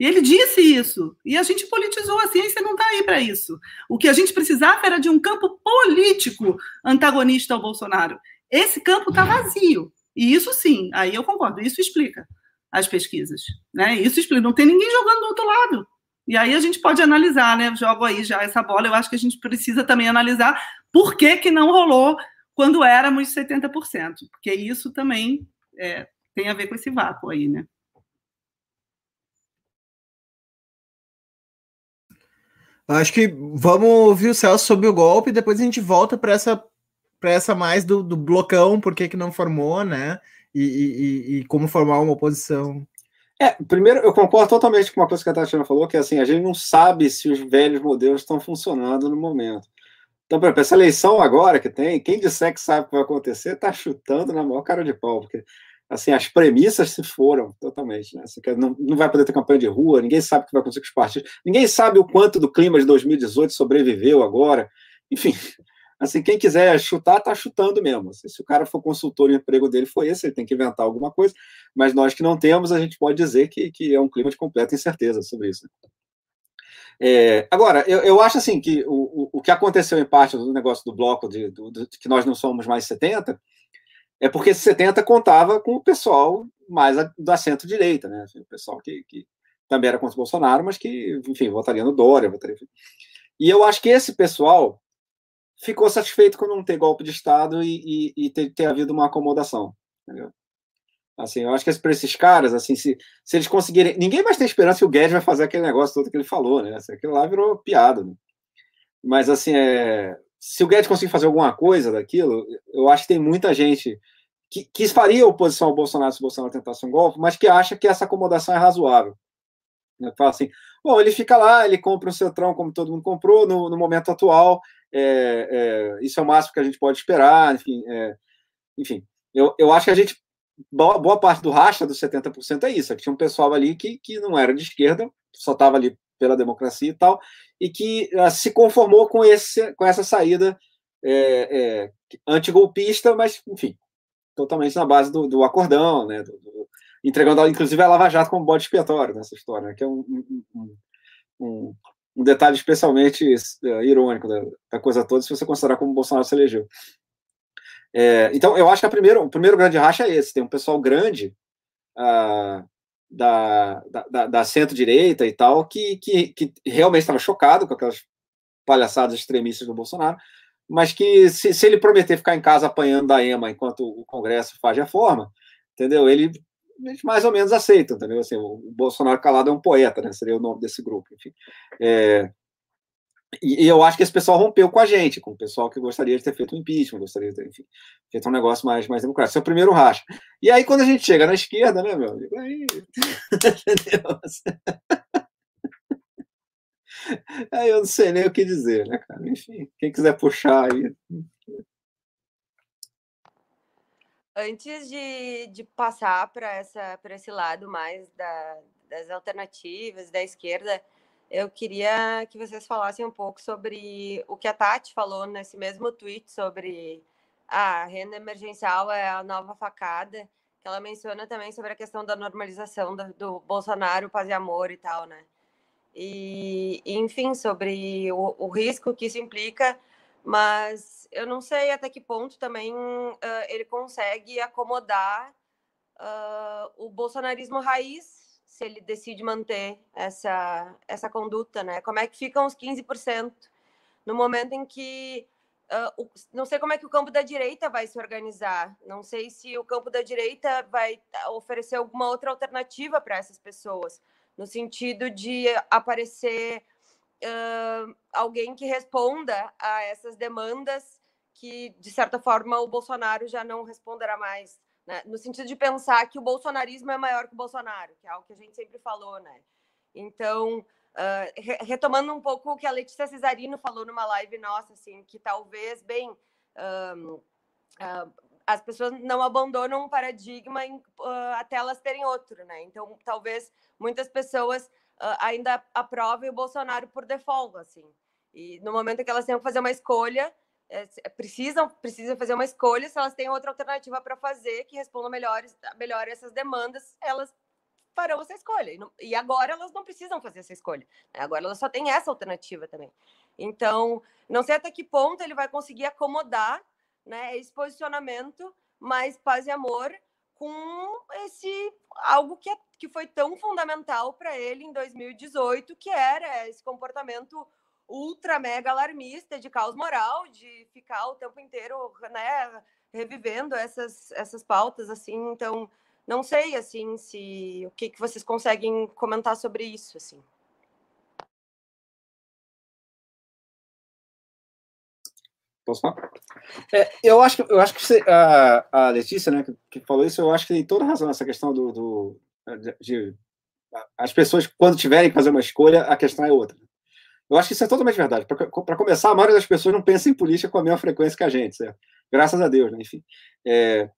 E ele disse isso. E a gente politizou, a ciência não está aí para isso. O que a gente precisava era de um campo político antagonista ao Bolsonaro. Esse campo está vazio. E isso sim, aí eu concordo, isso explica as pesquisas. Né? Isso explica, não tem ninguém jogando do outro lado. E aí a gente pode analisar, né? Jogo aí já essa bola, eu acho que a gente precisa também analisar por que, que não rolou quando éramos 70%, porque isso também é, tem a ver com esse vácuo aí, né? Acho que vamos ouvir o Celso sobre o golpe, depois a gente volta para essa para mais do, do blocão, por que, que não formou, né? E, e, e, como formar uma oposição. É, primeiro, eu concordo totalmente com uma coisa que a Tatiana falou, que assim, a gente não sabe se os velhos modelos estão funcionando no momento. Então, exemplo, essa eleição agora que tem, quem disser que sabe o que vai acontecer, está chutando na maior cara de pau, porque assim, as premissas se foram totalmente, né? Assim, não, não vai poder ter campanha de rua, ninguém sabe o que vai acontecer com os partidos, ninguém sabe o quanto do clima de 2018 sobreviveu agora. Enfim, Assim, quem quiser chutar, tá chutando mesmo. Assim, se o cara for consultor e o emprego dele foi esse, ele tem que inventar alguma coisa. Mas nós que não temos, a gente pode dizer que, que é um clima de completa incerteza sobre isso. É, agora, eu, eu acho assim que o, o, que aconteceu em parte do negócio do bloco de, do, de, que nós não somos mais 70 é porque esse 70 contava com o pessoal mais da centro-direita, né? Assim, o pessoal que, que, também era contra o Bolsonaro, mas que, enfim, votaria no Dória. Votaria... E eu acho que esse pessoal ficou satisfeito com não ter golpe de Estado e, e, e ter, ter, havido uma acomodação. Entendeu? Assim, eu acho que para esses caras, assim, se, se eles conseguirem. Ninguém mais tem esperança que o Guedes vai fazer aquele negócio todo que ele falou, né? Assim, aquilo lá virou piada. Né? Mas, assim, é, se o Guedes conseguir fazer alguma coisa daquilo, eu acho que tem muita gente que, que faria oposição ao Bolsonaro se o Bolsonaro tentasse um golpe, mas que acha que essa acomodação é razoável. Né? Fala assim, bom, ele fica lá, ele compra o Centrão como todo mundo comprou no, no momento atual, é, é, isso é o máximo que a gente pode esperar, enfim, é, enfim, eu, eu acho que a gente, boa, boa parte do racha dos 70% é isso, é que tinha um pessoal ali que, que não era de esquerda, só estava ali pela democracia e tal, e que uh, se conformou com, esse, com essa saída é, é, antigolpista, mas, enfim, totalmente na base do, do acordão, né, do, do, entregando, inclusive, a Lava Jato como bode expiatório nessa história, né, que é um, um, um, um detalhe especialmente uh, irônico da, da, coisa toda, se você considerar como o Bolsonaro se elegeu. É, então, eu acho que primeiro, o primeiro grande racha é esse: tem um pessoal grande uh, da, da, da centro-direita e tal, que, que, que realmente estava chocado com aquelas palhaçadas extremistas do Bolsonaro, mas que se, se ele prometer ficar em casa apanhando da EMA enquanto o Congresso faz reforma, entendeu? Ele eles mais ou menos aceitam, entendeu? Assim, o Bolsonaro calado é um poeta, né? Seria o nome desse grupo, enfim. É, e, eu acho que esse pessoal rompeu com a gente, com o pessoal que gostaria de ter feito um impeachment, gostaria de ter, enfim, feito um negócio mais, mais democrático. Esse é o primeiro racha. E aí, quando a gente chega na esquerda, né, meu amigo? Aí. aí eu não sei nem o que dizer, né, cara? Enfim, quem quiser puxar aí. Antes de, de passar para esse lado mais da, das alternativas, da esquerda, eu queria que vocês falassem um pouco sobre o que a Tati falou nesse mesmo tweet sobre a renda emergencial é a nova facada, que ela menciona também sobre a questão da normalização do, do Bolsonaro, paz e amor e tal, né? E, enfim, sobre o, o risco que isso implica mas eu não sei até que ponto também uh, ele consegue acomodar uh, o bolsonarismo raiz se ele decide manter essa, essa conduta, né? Como é que ficam os 15% no momento em que uh, o, não sei como é que o campo da direita vai se organizar, não sei se o campo da direita vai oferecer alguma outra alternativa para essas pessoas, no sentido de aparecer uh, alguém que responda a essas demandas que, de certa forma, o Bolsonaro já não responderá mais. Né? No sentido de pensar que o bolsonarismo é maior que o Bolsonaro, que é algo que a gente sempre falou, né? Então, uh, retomando um pouco o que a Letícia Cesarino falou numa live nossa, assim, que talvez, bem, uh, uh, as pessoas não abandonam um paradigma em, até elas terem outro, né? Então, talvez muitas pessoas uh, ainda aprovem o Bolsonaro por default, assim. E no momento que elas têm que fazer uma escolha, é, precisam, precisam fazer uma escolha, se elas têm outra alternativa para fazer que responda melhor, melhor essas demandas, elas farão essa escolha. E, não, e, agora elas não precisam fazer essa escolha. Né? Agora elas só têm essa alternativa também. Então, não sei até que ponto ele vai conseguir acomodar né, esse posicionamento mais paz e amor com esse algo que, é, que foi tão fundamental para ele em 2018, que era esse comportamento ultra mega alarmista de caos moral, de ficar o tempo inteiro, né, revivendo essas essas pautas assim. Então, não sei assim se o que que vocês conseguem comentar sobre isso assim. Posso falar? É, eu acho que, eu acho que você, a, a Letícia, né, que, que, falou isso, eu acho que tem toda razão nessa questão do, do de, de, as pessoas quando tiverem que fazer uma escolha, a questão é outra. Eu acho que isso é totalmente verdade. Para começar, a maioria das pessoas não pensa em política com a mesma frequência que a gente, certo? Graças a Deus, né? enfim. É,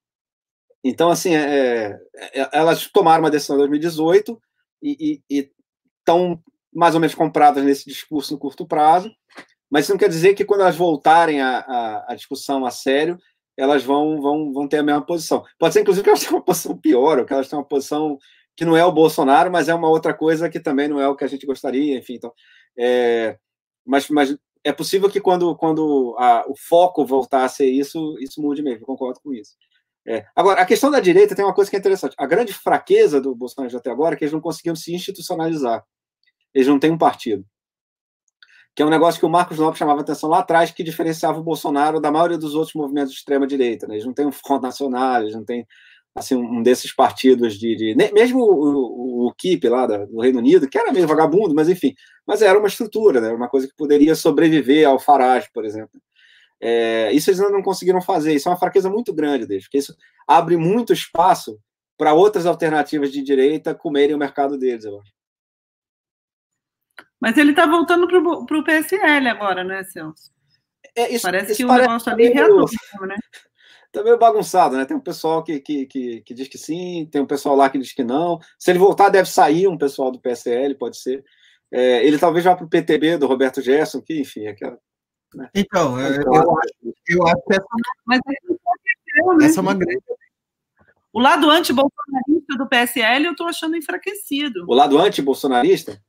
então, assim, é, é, elas tomaram uma decisão em 2018 e estão mais ou menos compradas nesse discurso no curto prazo mas isso não quer dizer que quando elas voltarem a, discussão a sério, elas vão, vão, vão ter a mesma posição. Pode ser, inclusive, que elas tenham uma posição pior, ou que elas tenham uma posição que não é o Bolsonaro, mas é uma outra coisa que também não é o que a gente gostaria, enfim. Então, é, mas, mas é possível que quando, quando a, o foco voltar a ser isso, isso mude mesmo, concordo com isso. É. Agora, a questão da direita tem uma coisa que é interessante. A grande fraqueza do Bolsonaro até agora é que eles não conseguiram se institucionalizar. Eles não têm um partido que é um negócio que o Marcos Lopes chamava atenção lá atrás, que diferenciava o Bolsonaro da maioria dos outros movimentos de extrema-direita. Né? Eles não têm um Front Nacional, eles não têm assim, um desses partidos de. de mesmo o, o, o KIP lá do Reino Unido, que era meio vagabundo, mas enfim, mas era uma estrutura, né? uma coisa que poderia sobreviver ao Farage, por exemplo. É, isso eles ainda não conseguiram fazer, isso é uma fraqueza muito grande deles, porque isso abre muito espaço para outras alternativas de direita comerem o mercado deles, eu acho. Mas ele está voltando para o PSL agora, né, Celso? É, isso, parece isso que parece o negócio ali reatou, né? Tá meio bagunçado, né? Tem um pessoal que, que, que, que, diz que sim, tem um pessoal lá que diz que não. Se ele voltar, deve sair um pessoal do PSL, pode ser. É, ele talvez vá para o PTB do Roberto Gerson, que, enfim, é aquela. Né? Então, eu, eu, eu, acho, eu acho que essa, Mas é, né? essa é uma grande. O lado anti-bolsonarista do PSL eu estou achando enfraquecido. O lado anti-bolsonarista?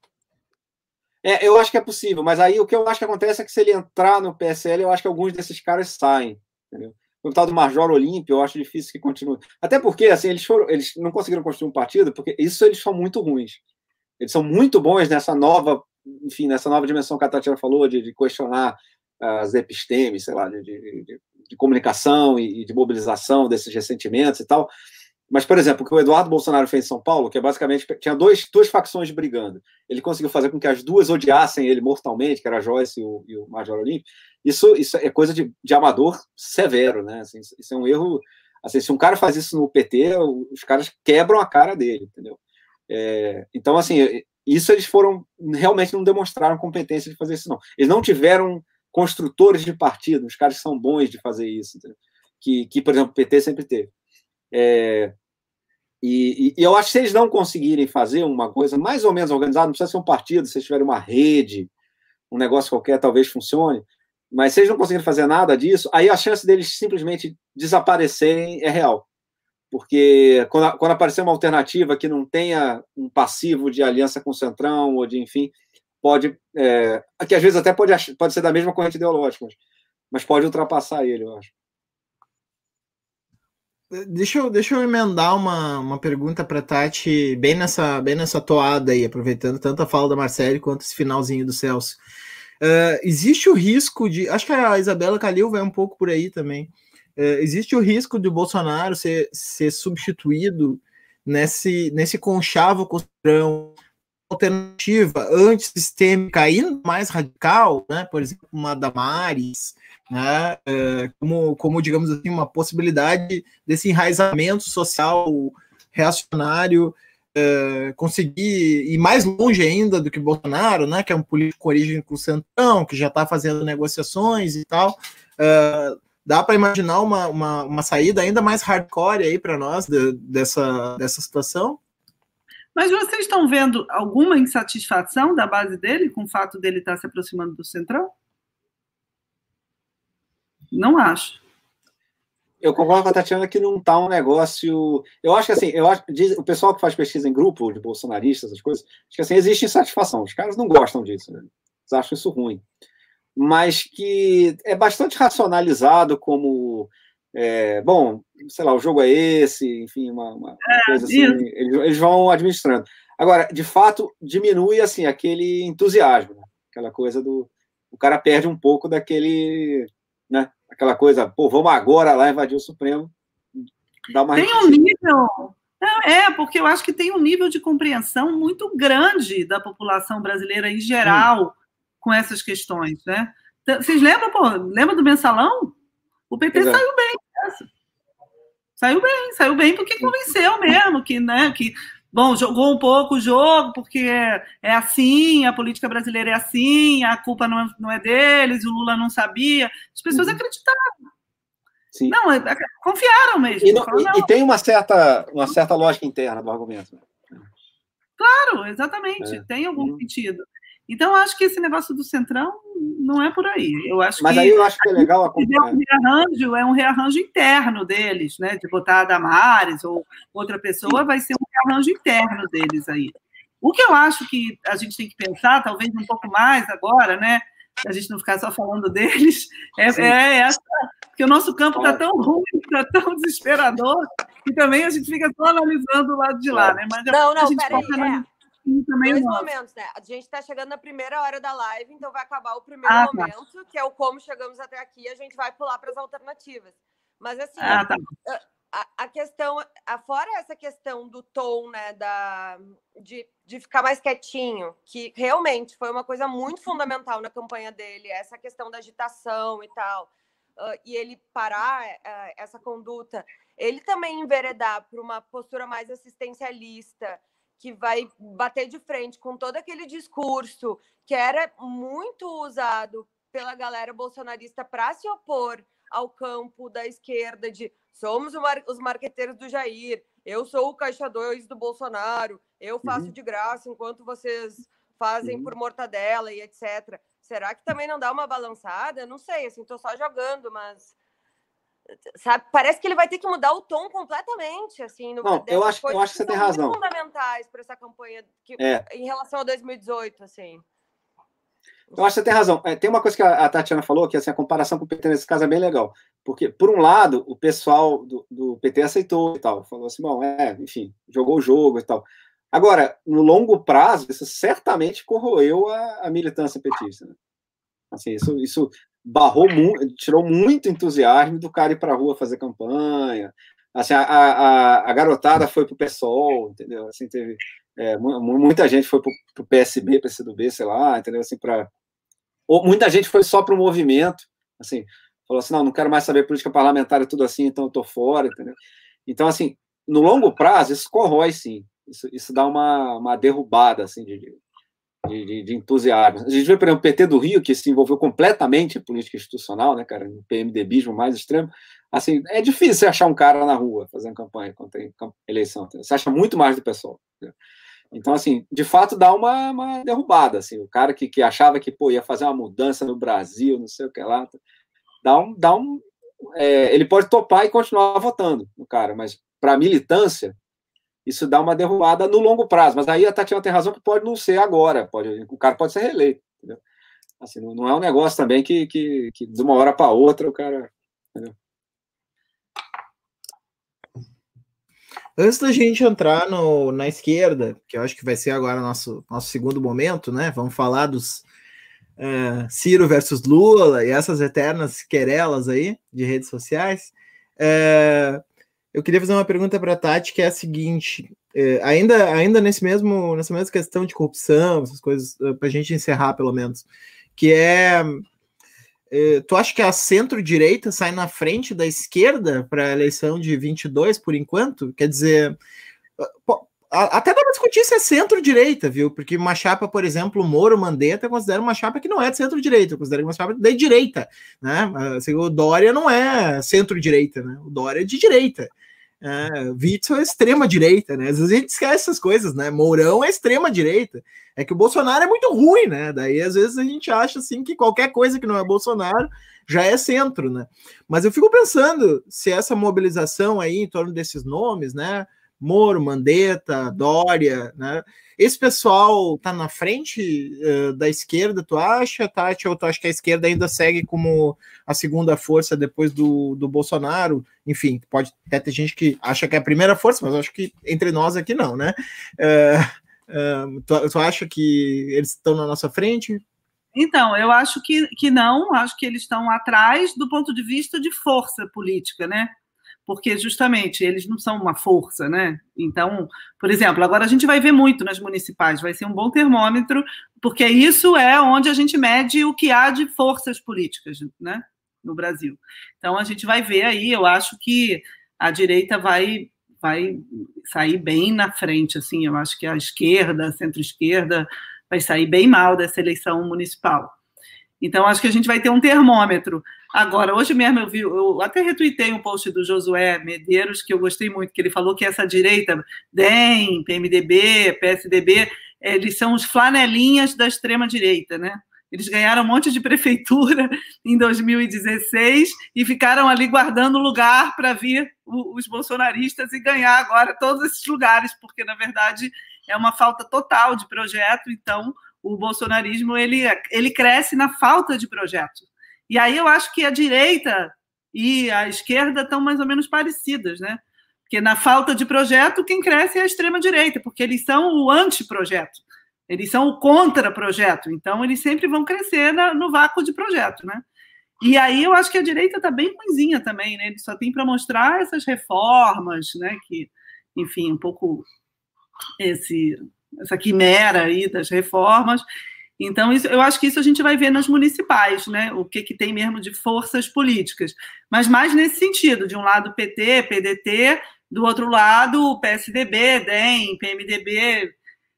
É, eu acho que é possível, mas aí o que eu acho que acontece é que se ele entrar no PSL, eu acho que alguns desses caras saem. Entendeu? O tal do Major Olímpio, eu acho difícil que continue. Até porque, assim, eles, foram, eles não conseguiram construir um partido, porque isso eles são muito ruins. Eles são muito bons nessa nova, enfim, nessa nova dimensão que a Tatiana falou, de, de questionar as epistemes, sei lá, de, de, de comunicação e, de mobilização desses ressentimentos e tal. Mas, por exemplo, o que o Eduardo Bolsonaro fez em São Paulo, que é basicamente tinha dois, duas facções brigando. Ele conseguiu fazer com que as duas odiassem ele mortalmente, que era a Joyce e o, e o Major Olímpio. Isso, isso é coisa de, de amador severo, né? Assim, isso é um erro. Assim, se um cara faz isso no PT, os caras quebram a cara dele, entendeu? É, então, assim, isso eles foram realmente não demonstraram competência de fazer isso, não. Eles não tiveram construtores de partido, os caras são bons de fazer isso, entendeu? Que, que, por exemplo, o PT sempre teve. É, e, e, eu acho que se eles não conseguirem fazer uma coisa mais ou menos organizada, não precisa ser um partido, se eles tiverem uma rede, um negócio qualquer, talvez funcione. Mas se eles não conseguirem fazer nada disso, aí a chance deles simplesmente desaparecerem é real. Porque quando, quando aparecer uma alternativa que não tenha um passivo de aliança com o Centrão, ou de, enfim, pode. É, que às vezes até pode, pode ser da mesma corrente ideológica, mas, mas pode ultrapassar ele, eu acho. Deixa eu, deixa eu emendar uma, uma pergunta para Tati, bem nessa, bem nessa toada aí, aproveitando tanto a fala da Marcele quanto esse finalzinho do Celso. Uh, existe o risco de. Acho que a Isabela Calil vai um pouco por aí também. Uh, existe o risco de o Bolsonaro ser, ser substituído nesse, nesse conchavo costrão alternativa antissistêmica ainda mais radical, né? por exemplo, uma Damares, né, é, como, como, digamos assim, uma possibilidade desse enraizamento social reacionário é, conseguir ir mais longe ainda do que Bolsonaro, né, que é um político com origem com o Centrão, que já está fazendo negociações e tal. É, dá para imaginar uma, uma, uma, saída ainda mais hardcore aí para nós de, dessa, dessa situação? Mas vocês estão vendo alguma insatisfação da base dele com o fato dele estar tá se aproximando do Centrão? Não acho. Eu concordo com a Tatiana que não está um negócio. Eu acho que assim, eu acho diz, o pessoal que faz pesquisa em grupo de bolsonaristas, essas coisas, acho que assim, existe insatisfação. Os caras não gostam disso, né? eles acham isso ruim. Mas que é bastante racionalizado como. É, bom, sei lá, o jogo é esse, enfim, uma, uma é, coisa assim, eles, eles, vão administrando. Agora, de fato, diminui assim aquele entusiasmo, né? aquela coisa do. O cara perde um pouco daquele. Né? Aquela coisa, pô, vamos agora lá invadir o Supremo. Dá uma tem um nível. É, porque eu acho que tem um nível de compreensão muito grande da população brasileira em geral hum. com essas questões, né? Vocês lembram, pô, lembra do mensalão? O PT Exato. saiu bem. Saiu bem, saiu bem porque convenceu mesmo que, né, que Bom, jogou um pouco o jogo, porque é, é, assim, a política brasileira é assim, a culpa não é, não é deles, o Lula não sabia. As pessoas uhum. acreditaram. Sim. Não, é, é, confiaram mesmo. E, não, falaram, e, e, tem uma certa, uma certa lógica interna do argumento. Claro, exatamente, é. tem algum uhum. sentido. Então, acho que esse negócio do Centrão não é por aí. Eu acho Mas que, aí eu acho que é legal acompanhar. Um rearranjo, é um rearranjo interno deles, né? De botar a Damares ou outra pessoa, vai ser um rearranjo interno deles aí. O que eu acho que a gente tem que pensar, talvez um pouco mais agora, né? A gente não ficar só falando deles, é, é essa, porque o nosso campo está tão ruim, está tão desesperador, que também a gente fica só analisando o lado de lá, né? Mas não, não, a também Dois momentos, né? A gente está chegando na primeira hora da live, então vai acabar o primeiro ah, tá. momento, tá. que é o como chegamos até aqui, a gente vai pular para as alternativas. Mas assim, ah, tá. a, a, questão, a, fora essa questão do tom, né, da, de, de ficar mais quietinho, que realmente foi uma coisa muito fundamental na campanha dele, essa questão da agitação e tal, uh, e ele parar uh, essa conduta, ele também enveredar para uma postura mais assistencialista, que vai bater de frente com todo aquele discurso que era muito usado pela galera bolsonarista para se opor ao campo da esquerda de somos os marqueteiros do Jair, eu sou o caixa 2 do Bolsonaro, eu faço uhum. de graça enquanto vocês fazem uhum. por mortadela e etc. Será que também não dá uma balançada? Não sei, assim, tô só jogando, mas sabe? Parece que ele vai ter que mudar o tom completamente, assim. No, não, eu acho, eu acho que você tem razão. fundamentais para essa campanha que, é. em relação a 2018, assim. Eu acho que você tem razão. É, tem uma coisa que a, Tatiana falou, que assim, a comparação com o PT nesse caso é bem legal. Porque, por um lado, o pessoal do, do PT aceitou e tal. Falou assim, bom, é, enfim, jogou o jogo e tal. Agora, no longo prazo, isso certamente corroeu a, a militância petista. Né? Assim, isso, isso barrou muito, tirou muito entusiasmo do cara ir para a rua fazer campanha. Assim, a, a, a garotada foi para o PSOL, entendeu? Assim, teve, é, muita gente foi para o PSB, PCdoB, sei lá, entendeu? Assim, para muita gente foi só para o movimento, assim, falou assim, não, não quero mais saber política parlamentar, é tudo assim, então eu tô fora, entendeu? Então, assim, no longo prazo, isso corrói, sim. Isso, isso dá uma, uma derrubada, assim, de, de, de, de entusiasmo. A gente vê, por exemplo, o PT do Rio, que se envolveu completamente em política institucional, né, cara, no PMDBismo mais extremo, assim, é difícil você achar um cara na rua fazendo campanha quando tem eleição, você acha muito mais do pessoal. Entendeu? Então, assim, de fato dá uma, uma derrubada, assim, o cara que, que achava que, pô, ia fazer uma mudança no Brasil, não sei o que lá, dá um, dá um é, ele pode topar e continuar votando no cara, mas para militância, isso dá uma derrubada no longo prazo. Mas aí a Tatiana tem razão que pode não ser agora, pode, o cara pode ser reeleito. Entendeu? Assim, não, é um negócio também que, que, que de uma hora para outra o cara. Entendeu? Antes da gente entrar no, na esquerda, que eu acho que vai ser agora nosso, nosso segundo momento, né? Vamos falar dos uh, Ciro versus Lula e essas eternas querelas aí de redes sociais. Uh, eu queria fazer uma pergunta para a Tati, que é a seguinte: é, ainda, ainda nesse mesmo, nessa mesma questão de corrupção, essas coisas, é, para a gente encerrar, pelo menos, que é, é tu acha que a centro-direita sai na frente da esquerda para a eleição de 22 por enquanto? Quer dizer, até dá para discutir se é centro-direita, viu? Porque uma chapa, por exemplo, Moro Mandetta, considera uma chapa que não é de centro-direita, considera uma chapa de direita, né? Assim, o Dória não é centro-direita, né? O Dória é de direita. É, Witzel é extrema-direita, né? Às vezes a gente esquece essas coisas, né? Mourão é extrema-direita. É que o Bolsonaro é muito ruim, né? Daí às vezes a gente acha assim que qualquer coisa que não é Bolsonaro já é centro, né? Mas eu fico pensando se essa mobilização aí em torno desses nomes, né? Moro, Mandetta, Dória, né? Esse pessoal tá na frente uh, da esquerda, tu acha, Tati? Ou tu acha que a esquerda ainda segue como a segunda força depois do, do Bolsonaro? Enfim, pode até ter gente que acha que é a primeira força, mas acho que entre nós aqui não, né? Uh, uh, tu, tu acha que eles estão na nossa frente? Então, eu acho que, que não, acho que eles estão atrás do ponto de vista de força política, né? Porque justamente eles não são uma força, né? Então, por exemplo, agora a gente vai ver muito nas municipais, vai ser um bom termômetro, porque isso é onde a gente mede o que há de forças políticas, né? No Brasil. Então a gente vai ver aí, eu acho que a direita vai vai sair bem na frente, assim, eu acho que a esquerda, a centro-esquerda vai sair bem mal dessa eleição municipal. Então, acho que a gente vai ter um termômetro. Agora, hoje mesmo eu vi, eu até retuitei um post do Josué Medeiros, que eu gostei muito, que ele falou que essa direita, DEM, PMDB, PSDB, eles são os flanelinhas da extrema-direita, né? Eles ganharam um monte de prefeitura em 2016 e ficaram ali guardando lugar para vir os bolsonaristas e ganhar agora todos esses lugares, porque, na verdade, é uma falta total de projeto. Então, o bolsonarismo ele, ele cresce na falta de projeto. E aí eu acho que a direita e a esquerda estão mais ou menos parecidas, né? Porque na falta de projeto, quem cresce é a extrema-direita, porque eles são o antiprojeto, eles são o contra-projeto, então eles sempre vão crescer na, no vácuo de projeto, né? E aí eu acho que a direita está bem ruimzinha também, né? Ele só tem para mostrar essas reformas, né? Que, enfim, um pouco esse essa quimera aí das reformas. Então, isso, eu acho que isso a gente vai ver nas municipais, né? O que, que tem mesmo de forças políticas. Mas mais nesse sentido, de um lado PT, PDT, do outro lado PSDB, DEM, PMDB.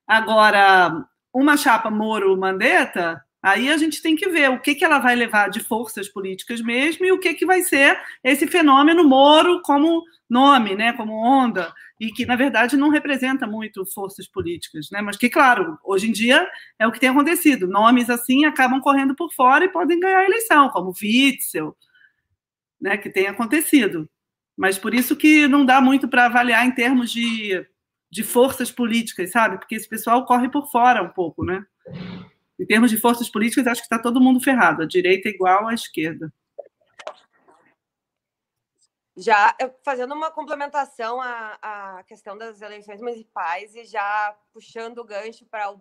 Agora, uma chapa Moro-Mandetta, aí a gente tem que ver o que, que ela vai levar de forças políticas mesmo e o que, que vai ser esse fenômeno Moro como nome, né, como onda, e que, na verdade, não representa muito forças políticas, né? Mas que, claro, hoje em dia é o que tem acontecido. Nomes assim acabam correndo por fora e podem ganhar a eleição, como Witzel, né, que tem acontecido. Mas por isso que não dá muito para avaliar em termos de, de forças políticas, sabe? Porque esse pessoal corre por fora um pouco, né? Em termos de forças políticas, acho que está todo mundo ferrado. A direita é igual à esquerda. Já fazendo uma complementação à, à questão das eleições municipais e já puxando o gancho para o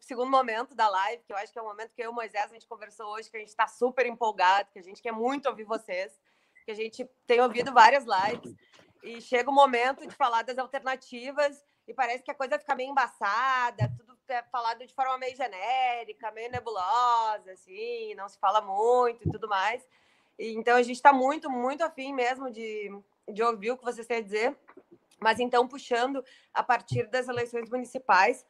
segundo momento da live, que eu acho que é o momento que eu e o Moisés a gente conversou hoje, que a gente está super empolgado, que a gente quer muito ouvir vocês, que a gente tem ouvido várias lives, e chega o momento de falar das alternativas e parece que a coisa fica meio embaçada, tudo é falado de forma meio genérica, meio nebulosa, assim, não se fala muito e tudo mais. Então a gente está muito, muito afim mesmo de, de ouvir o que vocês têm a dizer. Mas então, puxando a partir das eleições municipais,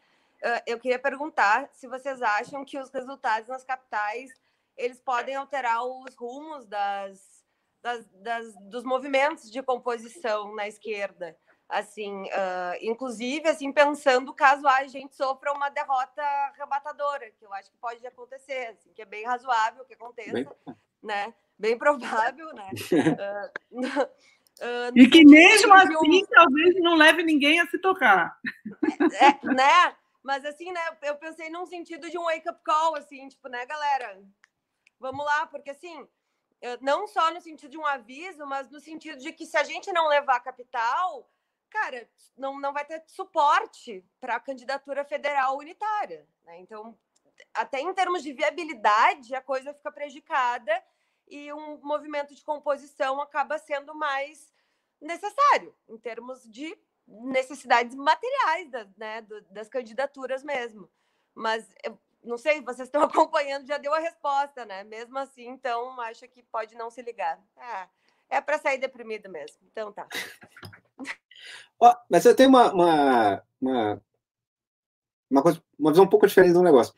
eu queria perguntar se vocês acham que os resultados nas capitais eles podem alterar os rumos das, das, das dos movimentos de composição na esquerda assim, uh, inclusive, assim, pensando caso a gente sofra uma derrota arrebatadora, que eu acho que pode acontecer, assim, que é bem razoável que aconteça, bem... né? Bem provável, né? Uh, uh, e que mesmo assim, um... talvez não leve ninguém a se tocar. É, né? Mas assim, né? Eu pensei num sentido de um wake-up call, assim, tipo, né, galera? Vamos lá, porque assim, não só no sentido de um aviso, mas no sentido de que se a gente não levar capital, cara, não, não vai ter suporte para a candidatura federal unitária. Né? Então, até em termos de viabilidade, a coisa fica prejudicada e um movimento de composição acaba sendo mais necessário em termos de necessidades materiais das, né, das candidaturas mesmo. Mas eu não sei, vocês estão acompanhando, já deu a resposta, né? Mesmo assim, então acho que pode não se ligar. é para sair deprimido mesmo. Então tá. Ó, mas eu tenho uma, uma, uma, uma, coisa, uma visão um pouco diferente do negócio.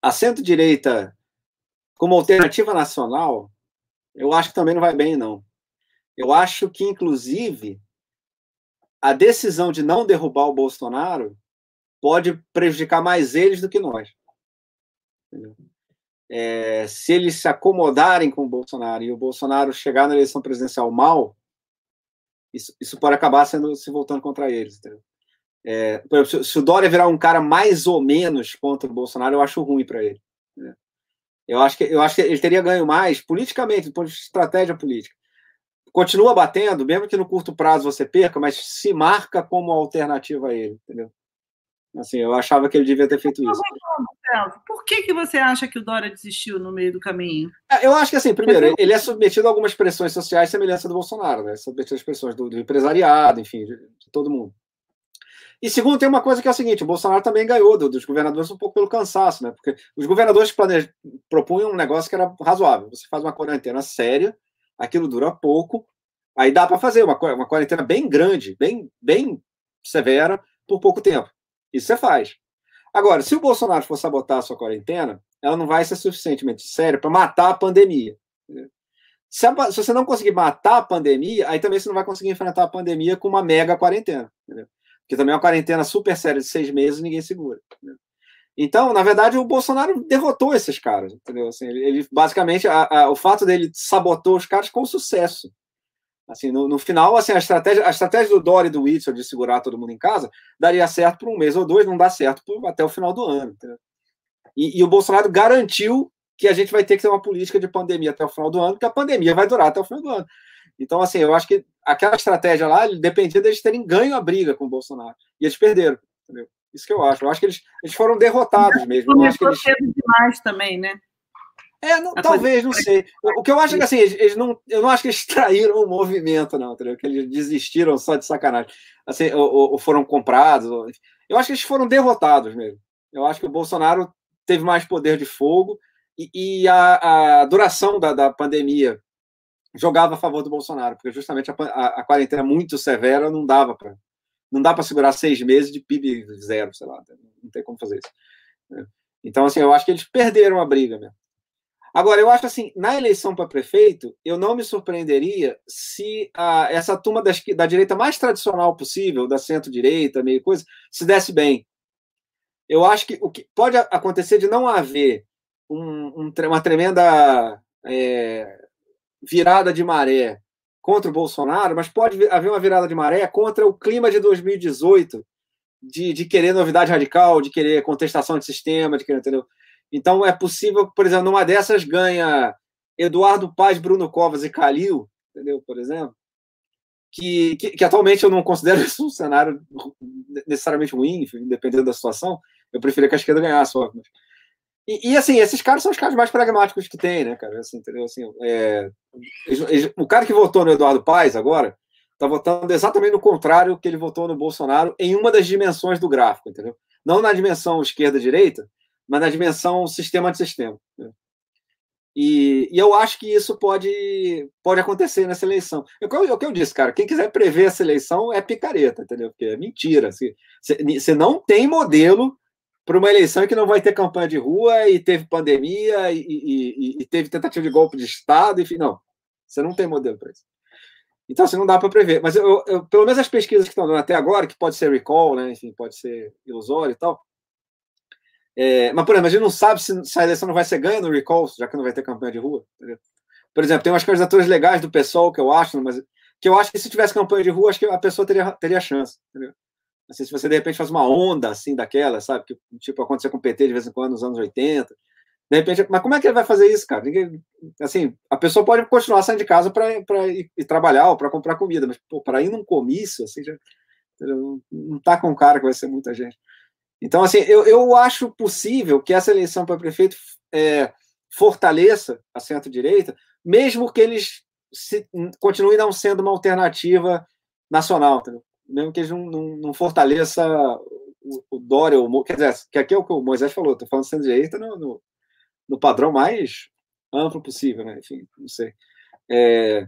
A centro-direita, como alternativa nacional, eu acho que também não vai bem, não. Eu acho que, inclusive, a decisão de não derrubar o Bolsonaro pode prejudicar mais eles do que nós. É, se eles se acomodarem com o Bolsonaro e o Bolsonaro chegar na eleição presidencial mal, isso, isso pode acabar sendo se voltando contra eles. É, exemplo, se o Dória virar um cara mais ou menos contra o Bolsonaro, eu acho ruim para ele. Eu acho que eu acho que ele teria ganho mais politicamente, do ponto de estratégia política. Continua batendo, mesmo que no curto prazo você perca, mas se marca como alternativa a ele, entendeu? Assim, eu achava que ele devia ter feito isso. Por que, que você acha que o Dória desistiu no meio do caminho? É, eu acho que, assim, primeiro, ele é submetido a algumas pressões sociais semelhantes do Bolsonaro, né? Submetido às pressões do, do empresariado, enfim, de, de, todo mundo. E segundo, tem uma coisa que é a seguinte: o Bolsonaro também ganhou dos governadores um pouco pelo cansaço, né? Porque os governadores plane... propunham um negócio que era razoável. Você faz uma quarentena séria, aquilo dura pouco, aí dá para fazer uma, uma quarentena bem grande, bem, bem severa, por pouco tempo. Isso você faz. Agora, se o Bolsonaro for sabotar a sua quarentena, ela não vai ser suficientemente séria para matar a pandemia. Se, a, se, você não conseguir matar a pandemia, aí também você não vai conseguir enfrentar a pandemia com uma mega quarentena. Entendeu? Porque também é uma quarentena super séria de seis meses ninguém segura. Entendeu? Então, na verdade, o Bolsonaro derrotou esses caras, entendeu? Assim, ele, ele basicamente, a, a, o fato dele sabotou os caras com sucesso. Assim, no, no, final, assim, a estratégia, a estratégia do Dória e do Whitson de segurar todo mundo em casa daria certo por um mês ou dois, não dá certo por, até o final do ano. E, e, o Bolsonaro garantiu que a gente vai ter que ter uma política de pandemia até o final do ano, porque a pandemia vai durar até o final do ano. Então, assim, eu acho que aquela estratégia lá dependia deles terem ganho a briga com o Bolsonaro. E eles perderam, entendeu? Isso que eu acho. Eu acho que eles, eles foram derrotados mesmo. Eu acho que eles... demais também, né? É, não, talvez, não sei. O, que eu acho é que assim, eles, eles, não, eu não acho que eles traíram o movimento, não, entendeu? Que eles desistiram só de sacanagem. Assim, ou, ou foram comprados. Ou, eu acho que eles foram derrotados mesmo. Eu acho que o Bolsonaro teve mais poder de fogo e, e a, a, duração da, da pandemia jogava a favor do Bolsonaro, porque justamente a, a, a quarentena muito severa não dava para não dá para segurar seis meses de PIB zero, sei lá, não tem como fazer isso. Então, assim, eu acho que eles perderam a briga mesmo. Agora, eu acho assim, na eleição para prefeito, eu não me surpreenderia se a, essa turma da, da direita mais tradicional possível, da centro-direita, meio coisa, se desse bem. Eu acho que o que pode acontecer de não haver um, um, uma tremenda é, virada de maré contra o Bolsonaro, mas pode haver uma virada de maré contra o clima de 2018, de, de querer novidade radical, de querer contestação de sistema, de querer, entendeu? Então é possível, por exemplo, numa dessas ganha Eduardo Paz, Bruno Covas e Calil, entendeu? Por exemplo, que, que, que, atualmente eu não considero isso um cenário necessariamente ruim, enfim, dependendo da situação. Eu preferia que a esquerda ganhasse, óbvio. E, e, assim, esses caras são os caras mais pragmáticos que tem, né, cara? Assim, entendeu? Assim, é, o cara que votou no Eduardo Paes agora está votando exatamente no contrário que ele votou no Bolsonaro em uma das dimensões do gráfico, entendeu? Não na dimensão esquerda-direita, mas na dimensão sistema de sistema. Né? E, e, eu acho que isso pode, pode acontecer nessa eleição. É o que eu disse, cara. Quem quiser prever essa eleição é picareta, entendeu? Porque é mentira. Você não tem modelo para uma eleição que não vai ter campanha de rua e teve pandemia e, e, e teve tentativa de golpe de Estado, enfim, não. Você não tem modelo para isso. Então, assim, não dá para prever. Mas, eu, eu, pelo menos as pesquisas que estão dando até agora, que pode ser recall, né? enfim, pode ser ilusório e tal. É, mas, por exemplo, a gente não sabe se, se, a eleição não vai ser ganha no recall, já que não vai ter campanha de rua. Entendeu? Por exemplo, tem umas candidaturas legais do pessoal que eu acho, mas que eu acho que se tivesse campanha de rua, acho que a pessoa teria, teria chance. Entendeu? Assim, se você de repente faz uma onda assim daquela, sabe? Que tipo aconteceu com o PT de vez em quando nos anos 80. De repente, mas como é que ele vai fazer isso, cara? Ninguém, assim, a pessoa pode continuar saindo de casa para ir, trabalhar ou para comprar comida, mas para ir num comício, assim, já, não tá com cara que vai ser muita gente. Então, assim, eu, eu acho possível que essa eleição para prefeito é, fortaleça a centro-direita, mesmo que eles se, continuem não sendo uma alternativa nacional. Entendeu? Mesmo que eles não, não, não fortaleça o, o Dória, o, quer dizer, que aqui é o que o Moisés falou, estou falando sendo direita no, no, no, padrão mais amplo possível, né? Enfim, não sei. É,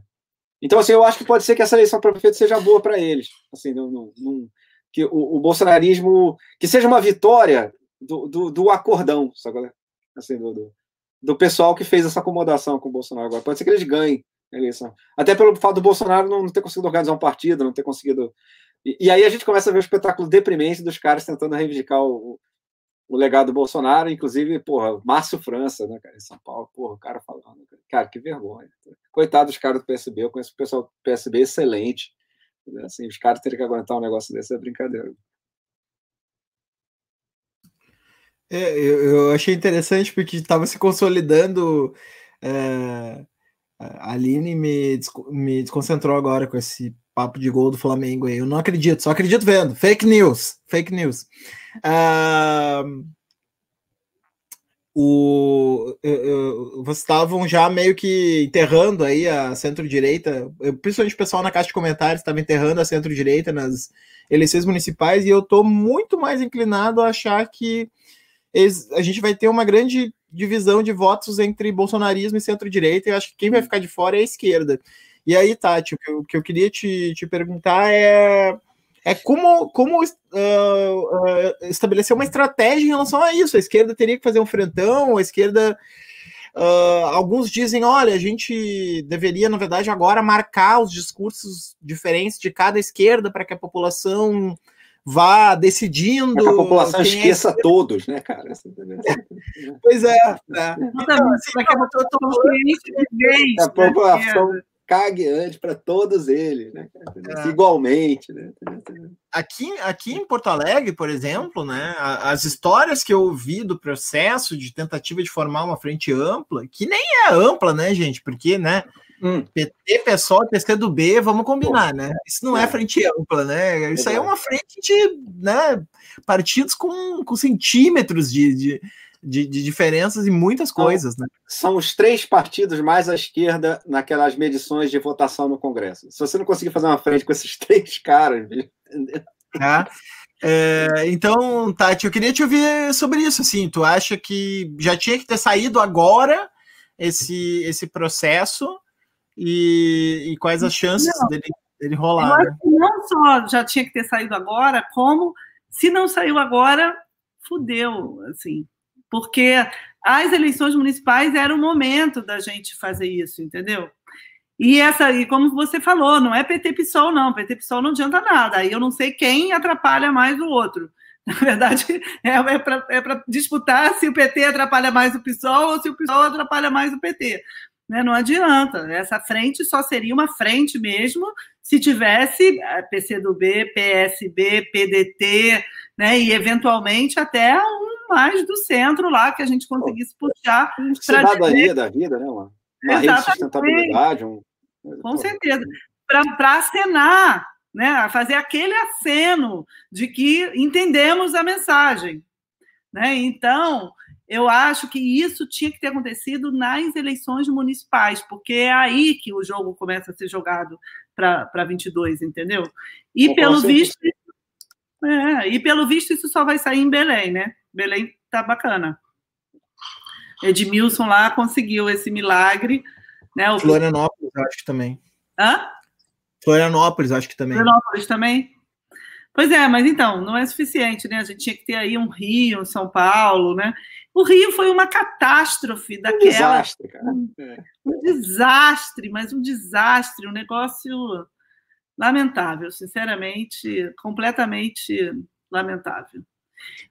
então, assim, eu acho que pode ser que essa eleição para prefeito seja boa para eles. Assim, não, não, não, que o, o, bolsonarismo, que seja uma vitória do, do, do acordão, sabe? Assim, do, do, do, pessoal que fez essa acomodação com o Bolsonaro agora. Pode ser que eles ganhem eleição. Até pelo fato do Bolsonaro não, não ter conseguido organizar um partido, não ter conseguido e, e, aí a gente começa a ver o espetáculo deprimente dos caras tentando reivindicar o, o legado do Bolsonaro, inclusive, porra, Márcio França, né, cara, em São Paulo, porra, o cara falando, cara, que vergonha. Coitado dos caras do PSB, eu conheço o pessoal do PSB excelente. Assim, os caras terem que aguentar um negócio desse é brincadeira. É, eu, eu, achei interessante porque estava se consolidando. É, a Aline me, me desconcentrou agora com esse papo de gol do Flamengo aí. Eu não acredito, só acredito vendo. Fake news, fake news. Uh, o, vocês estavam já meio que enterrando aí a centro-direita, principalmente o pessoal na caixa de comentários estava enterrando a centro-direita nas eleições municipais, e eu estou muito mais inclinado a achar que a gente vai ter uma grande divisão de votos entre bolsonarismo e centro-direita, e acho que quem vai ficar de fora é a esquerda. E aí, Tati, o que eu, o que eu queria te, te perguntar é, é como, como uh, uh, estabelecer uma estratégia em relação a isso. A esquerda teria que fazer um frentão, a esquerda. Uh, alguns dizem, olha, a gente deveria, na verdade, agora marcar os discursos diferentes de cada esquerda para que a população vá decidindo. Que a população é esqueça é... todos, né, cara? pois é. Né? Então, assim, que a população cague antes para todos eles, né? É. Igualmente, né? Aqui, aqui em Porto Alegre, por exemplo, né, as histórias que eu ouvi do processo de tentativa de formar uma frente ampla, que nem é ampla, né, gente? Porque, né, hum. PT, PSOL, PCdoB, vamos combinar, né? Isso não é, é frente ampla, né? Isso aí é uma frente de, né, partidos com, com centímetros de, de de, de diferenças em muitas coisas, né? São os três partidos mais à esquerda naquelas medições de votação no Congresso. Se você não conseguir fazer uma frente com esses três caras, entendeu? É. É, então, Tati, eu queria te ouvir sobre isso. Assim, tu acha que já tinha que ter saído agora esse, esse processo e, e quais as chances não, dele, dele rolar? Né? Não só já tinha que ter saído agora, como se não saiu agora, fudeu, assim porque as eleições municipais era o momento da gente fazer isso, entendeu? E essa aí, como você falou, não é PT PSOL, não. PT PSOL não adianta nada. Aí eu não sei quem atrapalha mais o outro. Na verdade, é, é para é disputar se o PT atrapalha mais o PSOL ou se o PSOL atrapalha mais o PT. Né? Não adianta. Essa frente só seria uma frente mesmo se tivesse eh, PCdoB, PSB, PDT, né? e eventualmente até um mais do centro lá, que a gente conseguisse puxar. Cidadania da vida, né, mano? Uma rede de sustentabilidade, um, Com certeza. Para acenar, né? fazer aquele aceno de que entendemos a mensagem. Né? Então, eu acho que isso tinha que ter acontecido nas eleições municipais, porque é aí que o jogo começa a ser jogado para 22, entendeu? E pelo visto, é, e pelo visto isso só vai sair em Belém, né? Belém tá bacana. Edmilson lá conseguiu esse milagre, né? O... Florianópolis, acho que também. Hã? Florianópolis, acho que também. Florianópolis também. Pois é, mas então, não é suficiente, né? A gente tinha que ter aí um Rio, um São Paulo, né? O Rio foi uma catástrofe daquela. Um desastre, cara. É. Um desastre, mas um desastre, um negócio lamentável, sinceramente, completamente lamentável.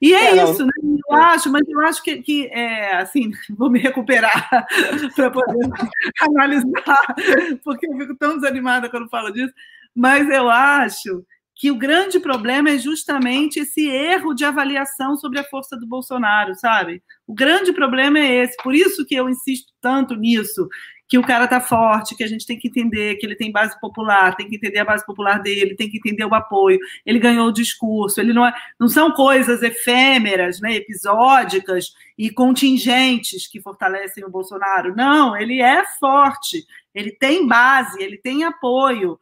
E é, é isso, né? Eu acho, mas eu acho que, que é, assim, vou me recuperar para poder analisar, porque eu fico tão desanimada quando falo disso, mas eu acho que o grande problema é justamente esse erro de avaliação sobre a força do Bolsonaro, sabe? O grande problema é esse. Por isso que eu insisto tanto nisso, que o cara tá forte, que a gente tem que entender que ele tem base popular, tem que entender a base popular dele, tem que entender o apoio. Ele ganhou o discurso, ele não é, não são coisas efêmeras, né, episódicas e contingentes que fortalecem o Bolsonaro. Não, ele é forte, ele tem base, ele tem apoio.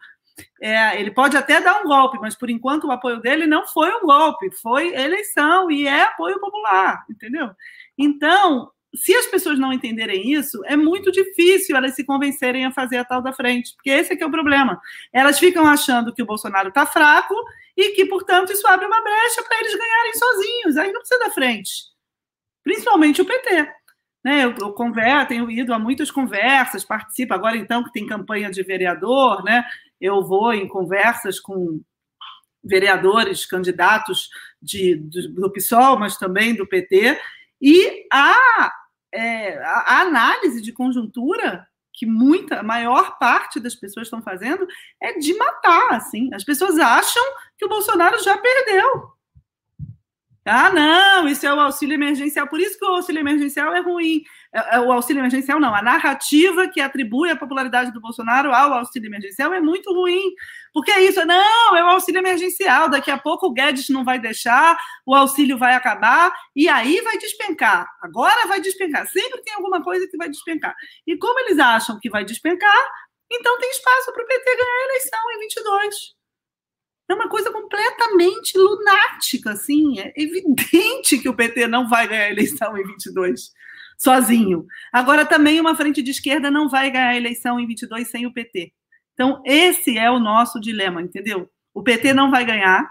É, ele pode até dar um golpe, mas por enquanto o apoio dele não foi um golpe, foi eleição e é apoio popular, entendeu? Então, se as pessoas não entenderem isso, é muito difícil elas se convencerem a fazer a tal da frente, porque esse é que é o problema. Elas ficam achando que o Bolsonaro está fraco e que, portanto, isso abre uma brecha para eles ganharem sozinhos. Aí não precisa da frente. Principalmente o PT. Né, eu, eu converso, tenho ido a muitas conversas, participo agora então que tem campanha de vereador, né? Eu vou em conversas com vereadores, candidatos de, do, do PSOL, mas também do PT, e a, é, a análise de conjuntura que muita, a maior parte das pessoas estão fazendo é de matar, assim. As pessoas acham que o Bolsonaro já perdeu. Ah, não, isso é o auxílio emergencial. Por isso que o auxílio emergencial é ruim. É, é, o auxílio emergencial não. A narrativa que atribui a popularidade do Bolsonaro ao auxílio emergencial é muito ruim. Porque é isso, não, é o auxílio emergencial. Daqui a pouco o Guedes não vai deixar, o auxílio vai acabar e aí vai despencar. Agora vai despencar. Sempre tem alguma coisa que vai despencar. E como eles acham que vai despencar, então tem espaço para o PT ganhar a eleição em 22. É uma coisa completamente lunática, assim. É evidente que o PT não vai ganhar a eleição em 22 sozinho. Agora, também uma frente de esquerda não vai ganhar a eleição em 22 sem o PT. Então, esse é o nosso dilema, entendeu? O PT não vai ganhar,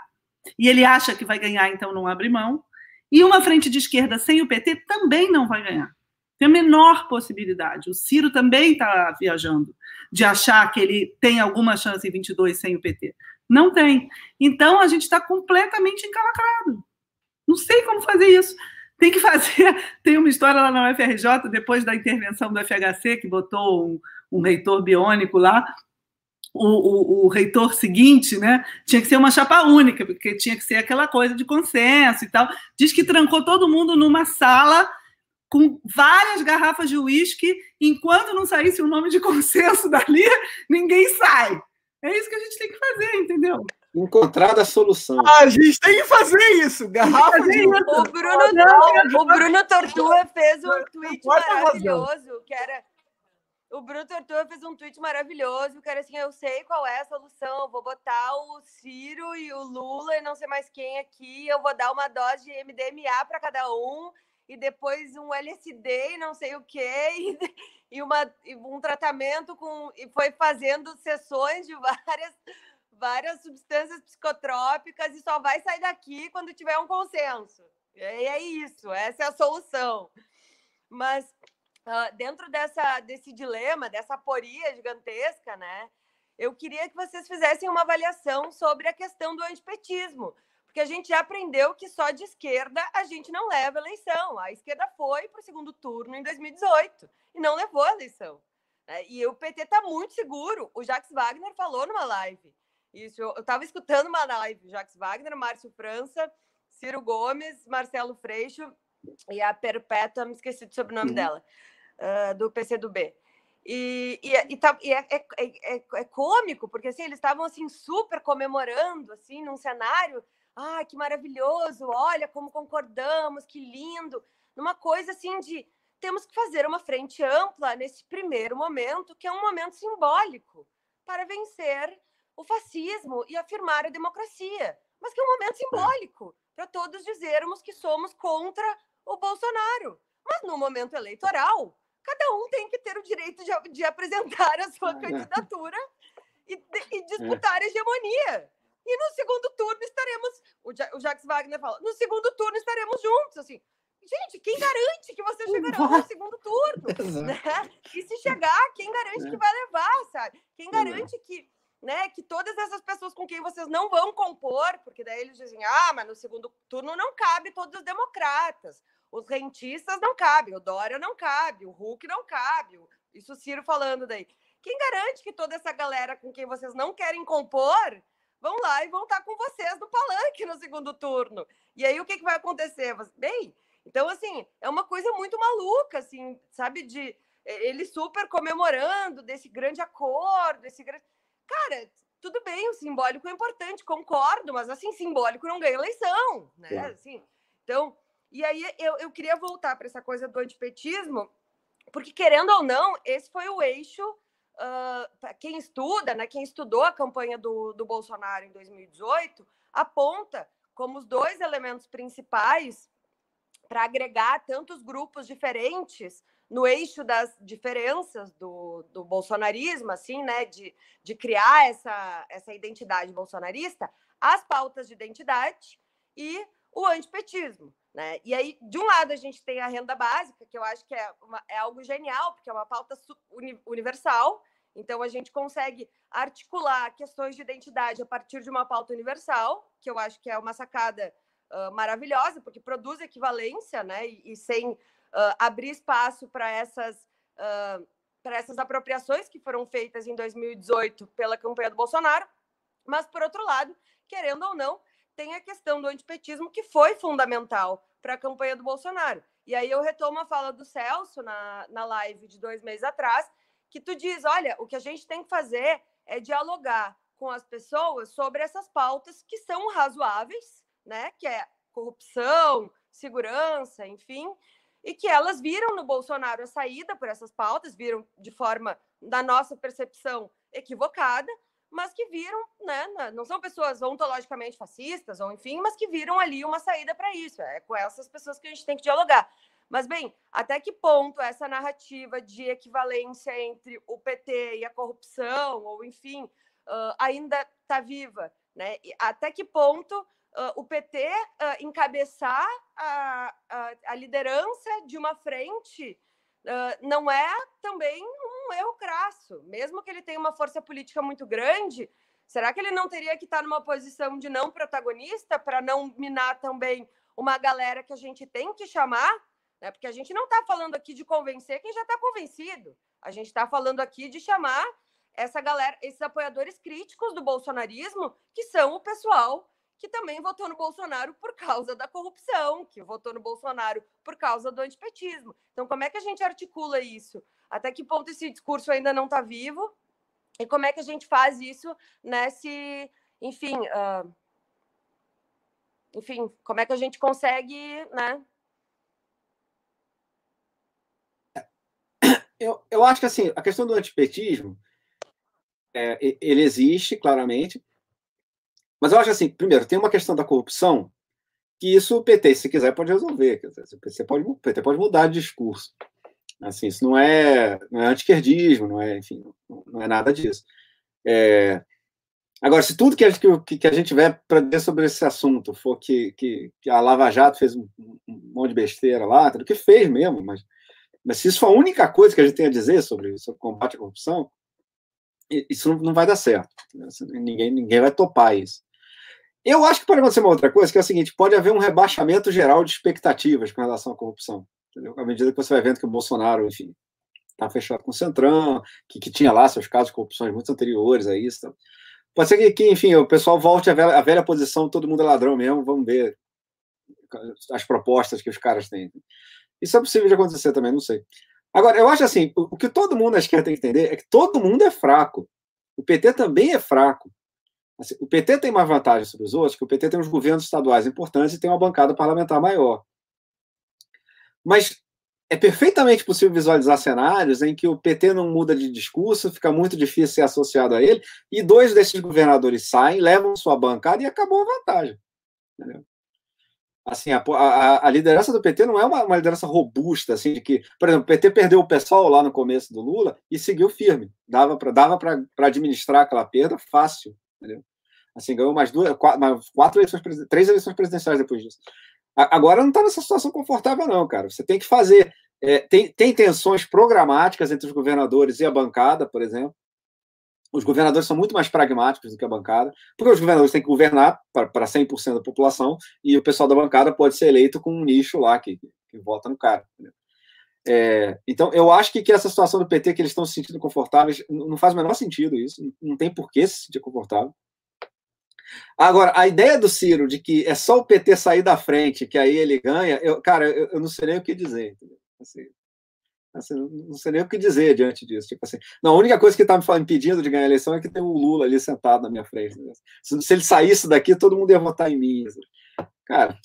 e ele acha que vai ganhar, então não abre mão. E uma frente de esquerda sem o PT também não vai ganhar. Tem a menor possibilidade. O Ciro também está viajando de achar que ele tem alguma chance em 22 sem o PT. Não tem. Então a gente está completamente encalacrado. Não sei como fazer isso. Tem que fazer. Tem uma história lá na UFRJ, depois da intervenção do FHC, que botou um, um reitor biônico lá. O, o, o, reitor seguinte, né, tinha que ser uma chapa única, porque tinha que ser aquela coisa de consenso e tal. Diz que trancou todo mundo numa sala com várias garrafas de uísque, enquanto não saísse o nome de consenso dali, ninguém sai. É isso que a gente tem que fazer, entendeu? Encontrar a solução. Ah, a gente tem que fazer isso. Garrafa de... O Bruno, não, o Bruno Tortua fez um tweet maravilhoso, que era... O Bruno Tortua fez um tweet maravilhoso, que era assim, eu sei qual é a solução, vou botar o Ciro e o Lula e não sei mais quem aqui, eu vou dar uma dose de MDMA para cada um, e depois um LSD e não sei o quê, e, e, uma, e um tratamento com. E foi fazendo sessões de várias, várias substâncias psicotrópicas e só vai sair daqui quando tiver um consenso. E é isso, essa é a solução. Mas uh, dentro dessa, desse dilema, dessa aporia gigantesca, né? Eu queria que vocês fizessem uma avaliação sobre a questão do antipetismo porque a gente já aprendeu que só de esquerda a gente não leva eleição. A esquerda foi para o segundo turno em 2018 e não levou a eleição. Né? E o PT está muito seguro. O Jacques Wagner falou numa live. Isso, eu estava escutando uma live. Jacques Wagner, Márcio França, Ciro Gomes, Marcelo Freixo e a Perpétua, me esqueci do sobrenome uhum. dela, uh, do PCdoB. E, e, e, tá, e é, é, é, é, cômico, porque assim, eles estavam assim super comemorando, assim, num cenário, ah, que maravilhoso, olha como concordamos, que lindo, numa coisa assim de temos que fazer uma frente ampla nesse primeiro momento, que é um momento simbólico, para vencer o fascismo e afirmar a democracia, mas que é um momento simbólico para todos dizermos que somos contra o Bolsonaro. Mas no momento eleitoral, cada um tem que ter o direito de, de apresentar a sua candidatura e, e disputar a hegemonia. E no segundo turno estaremos, o, ja, o Jacques Wagner fala, no segundo turno estaremos juntos, assim. Gente, quem garante que você chegará no segundo turno? Né? E se chegar, quem garante que é. vai levar, sabe? Quem garante que, né, que todas essas pessoas com quem vocês não vão compor, porque daí eles dizem, ah, mas no segundo turno não cabe todos os democratas. Os rentistas não cabem, o Dória não cabe, o Hulk não cabe. Isso o Ciro falando daí. Quem garante que toda essa galera com quem vocês não querem compor vão lá e vão estar com vocês no palanque no segundo turno? E aí o que, que vai acontecer? Bem, então, assim, é uma coisa muito maluca, assim, sabe? De ele super comemorando desse grande acordo, esse grande. Cara, tudo bem, o simbólico é importante, concordo, mas assim, simbólico não ganha eleição, né? É. Assim, então, e aí eu, eu queria voltar para essa coisa do antipetismo, porque querendo ou não, esse foi o eixo. Uh, quem estuda, né, quem estudou a campanha do, do Bolsonaro em 2018, aponta como os dois elementos principais para agregar tantos grupos diferentes no eixo das diferenças do, do bolsonarismo, assim, né, de, de criar essa, essa identidade bolsonarista, as pautas de identidade e o antipetismo. Né? E aí, de um lado, a gente tem a renda básica, que eu acho que é, uma, é algo genial, porque é uma pauta uni universal, então a gente consegue articular questões de identidade a partir de uma pauta universal, que eu acho que é uma sacada uh, maravilhosa, porque produz equivalência, né? E, e sem uh, abrir espaço para essas, uh, para essas apropriações que foram feitas em 2018 pela campanha do Bolsonaro. Mas, por outro lado, querendo ou não, tem a questão do antipetismo, que foi fundamental para a campanha do Bolsonaro. E aí eu retomo a fala do Celso na, na live de dois meses atrás, que tu diz: olha, o que a gente tem que fazer é dialogar com as pessoas sobre essas pautas que são razoáveis, né? Que é corrupção, segurança, enfim, e que elas viram no Bolsonaro a saída por essas pautas, viram de forma, da nossa percepção, equivocada, mas que viram, né, não são pessoas ontologicamente fascistas, ou enfim, mas que viram ali uma saída para isso. É com essas pessoas que a gente tem que dialogar. Mas, bem, até que ponto essa narrativa de equivalência entre o PT e a corrupção, ou enfim, uh, ainda está viva? Né? E até que ponto o PT encabeçar a, a, a, liderança de uma frente não é também um erro crasso? Mesmo que ele tenha uma força política muito grande, será que ele não teria que estar numa posição de não protagonista para não minar também uma galera que a gente tem que chamar né? Porque a gente não está falando aqui de convencer quem já está convencido. A gente está falando aqui de chamar essa galera, esses apoiadores críticos do bolsonarismo, que são o pessoal que também votou no Bolsonaro por causa da corrupção, que votou no Bolsonaro por causa do antipetismo. Então, como é que a gente articula isso? Até que ponto esse discurso ainda não está vivo? E como é que a gente faz isso nesse, enfim, uh... enfim, como é que a gente consegue, né, eu, eu acho que assim, a questão do antipetismo, é, ele existe claramente, mas eu acho assim, primeiro, tem uma questão da corrupção que isso o PT, se quiser, pode resolver. PT pode, o PT pode mudar de discurso. Assim, isso não é, não é antiquerdismo, não é, enfim, não, é nada disso. É, agora, se tudo que a, que, que a gente tiver para dizer sobre esse assunto for que, que, que a Lava Jato fez um, um monte de besteira lá, tudo que fez mesmo, mas mas se isso for a única coisa que a gente tem a dizer sobre, sobre combate à corrupção, isso não, vai dar certo. Ninguém, ninguém vai topar isso. Eu acho que pode acontecer uma outra coisa, que é o seguinte: pode haver um rebaixamento geral de expectativas com relação à corrupção. Entendeu? À medida que você vai vendo que o Bolsonaro, enfim, está fechado com o Centrão, que, que tinha lá seus casos de corrupção muito anteriores a isso. Tá? Pode ser que, que, enfim, o pessoal volte à velha, à velha posição, todo mundo é ladrão mesmo, vamos ver as propostas que os caras têm. Isso é possível de acontecer também, não sei. Agora, eu acho assim, o, que todo mundo acho que tem que entender é que todo mundo é fraco. O PT também é fraco. Assim, o PT tem mais vantagem sobre os outros, que o PT tem uns governos estaduais importantes e tem uma bancada parlamentar maior. Mas é perfeitamente possível visualizar cenários em que o PT não muda de discurso, fica muito difícil ser associado a ele, e dois desses governadores saem, levam sua bancada e acabou a vantagem. Entendeu? Assim, a, a, a, liderança do PT não é uma, uma, liderança robusta, assim, de que, por exemplo, o PT perdeu o pessoal lá no começo do Lula e seguiu firme. Dava para dava administrar aquela perda fácil. Entendeu? Assim, ganhou mais duas, quatro, quatro eleições, três eleições presidenciais depois disso. Agora não está nessa situação confortável, não, cara. Você tem que fazer. É, tem, tem tensões programáticas entre os governadores e a bancada, por exemplo. Os governadores são muito mais pragmáticos do que a bancada, porque os governadores têm que governar para 100% da população e o pessoal da bancada pode ser eleito com um nicho lá que, que vota no cara. É, então, eu acho que, que essa situação do PT, que eles estão se sentindo confortáveis, não faz o menor sentido isso, não tem por que se sentir confortável. Agora, a ideia do Ciro de que é só o PT sair da frente, que aí ele ganha, eu, cara, eu, eu não sei nem o que dizer. Assim, assim, não sei nem o que dizer diante disso. Tipo assim, não, a única coisa que está me impedindo de ganhar a eleição é que tem o Lula ali sentado na minha frente. Né? Se, se, ele saísse daqui, todo mundo ia votar em mim. Assim. Cara,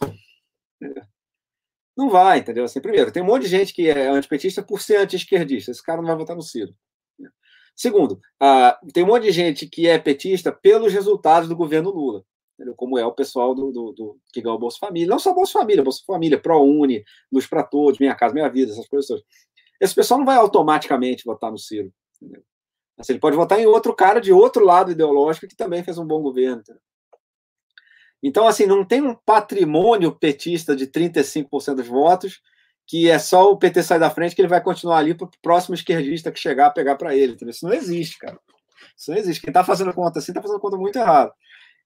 não vai, entendeu? Assim, primeiro, tem um monte de gente que é antipetista por ser anti-esquerdista. Esse cara não vai votar no Ciro. Segundo, uh, tem um monte de gente que é petista pelos resultados do governo Lula, entendeu? como é o pessoal do, do, do, que ganhou o Bolsa Família. Não só Bolsa Família, Bolsa Família, ProUni, Luz para Todos, Minha Casa Minha Vida, essas coisas. Esse pessoal não vai automaticamente votar no Ciro. Entendeu? Assim, ele pode votar em outro cara de outro lado ideológico que também fez um bom governo. Entendeu? Então, assim, não tem um patrimônio petista de 35% dos votos que é só o PT sair da frente que ele vai continuar ali para o próximo esquerdista que chegar a pegar para ele. Entendeu? Isso não existe, cara. Isso não existe. Quem está fazendo conta assim está fazendo conta muito errado.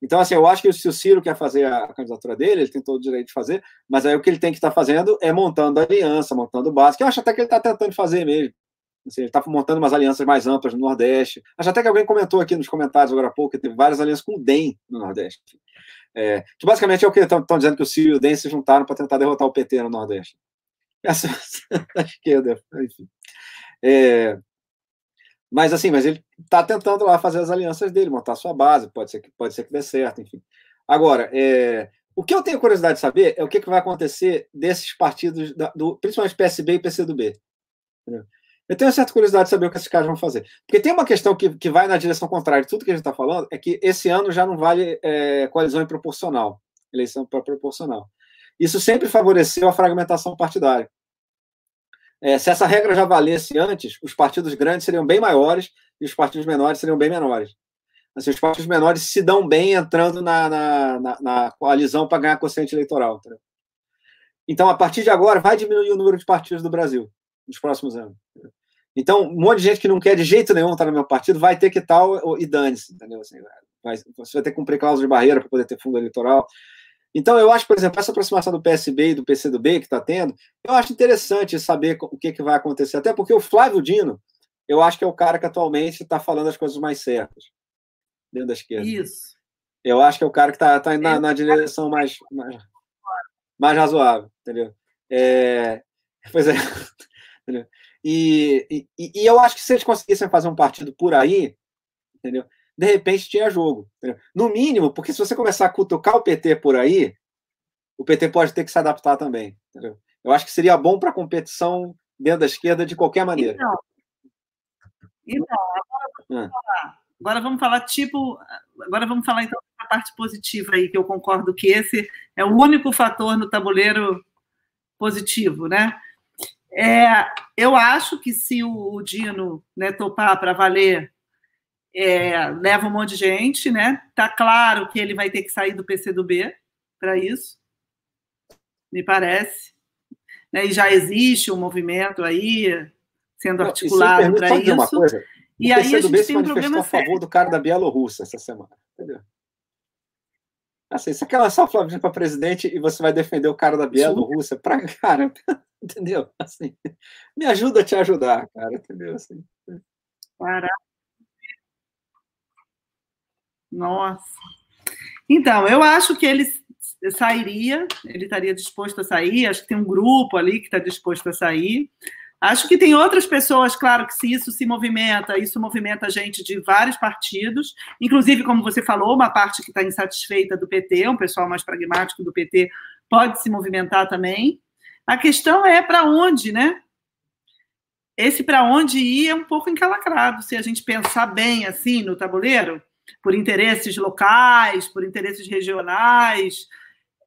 Então, assim, eu acho que se o Ciro quer fazer a candidatura dele, ele tem todo o direito de fazer, mas aí o que ele tem que estar tá fazendo é montando aliança, montando base, que eu acho até que ele está tentando fazer mesmo. Assim, ele está montando umas alianças mais amplas no Nordeste. Acho até que alguém comentou aqui nos comentários agora há pouco que teve várias alianças com o DEM no Nordeste. É, que basicamente é o que estão dizendo que o Ciro e o DEM se juntaram para tentar derrotar o PT no Nordeste essa da esquerda, enfim. É, mas assim, mas ele está tentando lá fazer as alianças dele, montar sua base, pode ser que pode ser que dê certo, enfim. Agora, é, o que eu tenho curiosidade de saber é o que, que vai acontecer desses partidos, da, do, principalmente PSB e PCdoB. Entendeu? Eu tenho certa curiosidade de saber o que esses caras vão fazer. Porque tem uma questão que, que vai na direção contrária de tudo que a gente está falando, é que esse ano já não vale é, coalizão proporcional, eleição proporcional. Isso sempre favoreceu a fragmentação partidária. É, se essa regra já valesse antes, os partidos grandes seriam bem maiores e os partidos menores seriam bem menores. Assim, os partidos menores se dão bem entrando na, na, na, na coalizão para ganhar quociente eleitoral. Entendeu? Então, a partir de agora, vai diminuir o número de partidos do Brasil nos próximos anos. Então, um monte de gente que não quer de jeito nenhum estar no meu partido vai ter que tal e dane-se, entendeu? Assim, vai, você vai ter que cumprir cláusula de barreira para poder ter fundo eleitoral. Então, eu acho, por exemplo, essa aproximação do PSB e do PCdoB que está tendo, eu acho interessante saber o que, que vai acontecer. Até porque o Flávio Dino, eu acho que é o cara que atualmente está falando as coisas mais certas dentro da esquerda. Isso. Eu acho que é o cara que está tá indo na, na, direção mais, mais, mais razoável, entendeu? É, pois é. E, e, e eu acho que se eles conseguissem fazer um partido por aí, entendeu? de repente tinha jogo. Entendeu? No mínimo, porque se você começar a cutucar o PT por aí, o PT pode ter que se adaptar também. Entendeu? Eu acho que seria bom para a competição dentro da esquerda de qualquer maneira. Então, então agora, vamos ah. falar, agora vamos falar tipo. Agora vamos falar então da parte positiva aí, que eu concordo que esse é o único fator no tabuleiro positivo, né? É, eu acho que se o Dino né, topar para valer é, leva um monte de gente, né? Tá claro que ele vai ter que sair do PCdoB para isso, me parece. Né? E já existe um movimento aí sendo articulado para isso. Coisa, e aí a gente tem um problema a favor do cara da Bielorrússia essa semana, entendeu? Assim, você quer lançar o Flávio para presidente e você vai defender o cara da Bielorrússia para cara, entendeu? Assim, me ajuda a te ajudar, cara, entendeu? Assim. Caraca. Nossa. Então, eu acho que ele sairia, ele estaria disposto a sair, acho que tem um grupo ali que está disposto a sair. Acho que tem outras pessoas, claro, que se isso se movimenta, isso movimenta gente de vários partidos, inclusive, como você falou, uma parte que está insatisfeita do PT, um pessoal mais pragmático do PT, pode se movimentar também. A questão é para onde, né? Esse para onde ir é um pouco encalacrado, se a gente pensar bem assim no tabuleiro, por interesses locais, por interesses regionais,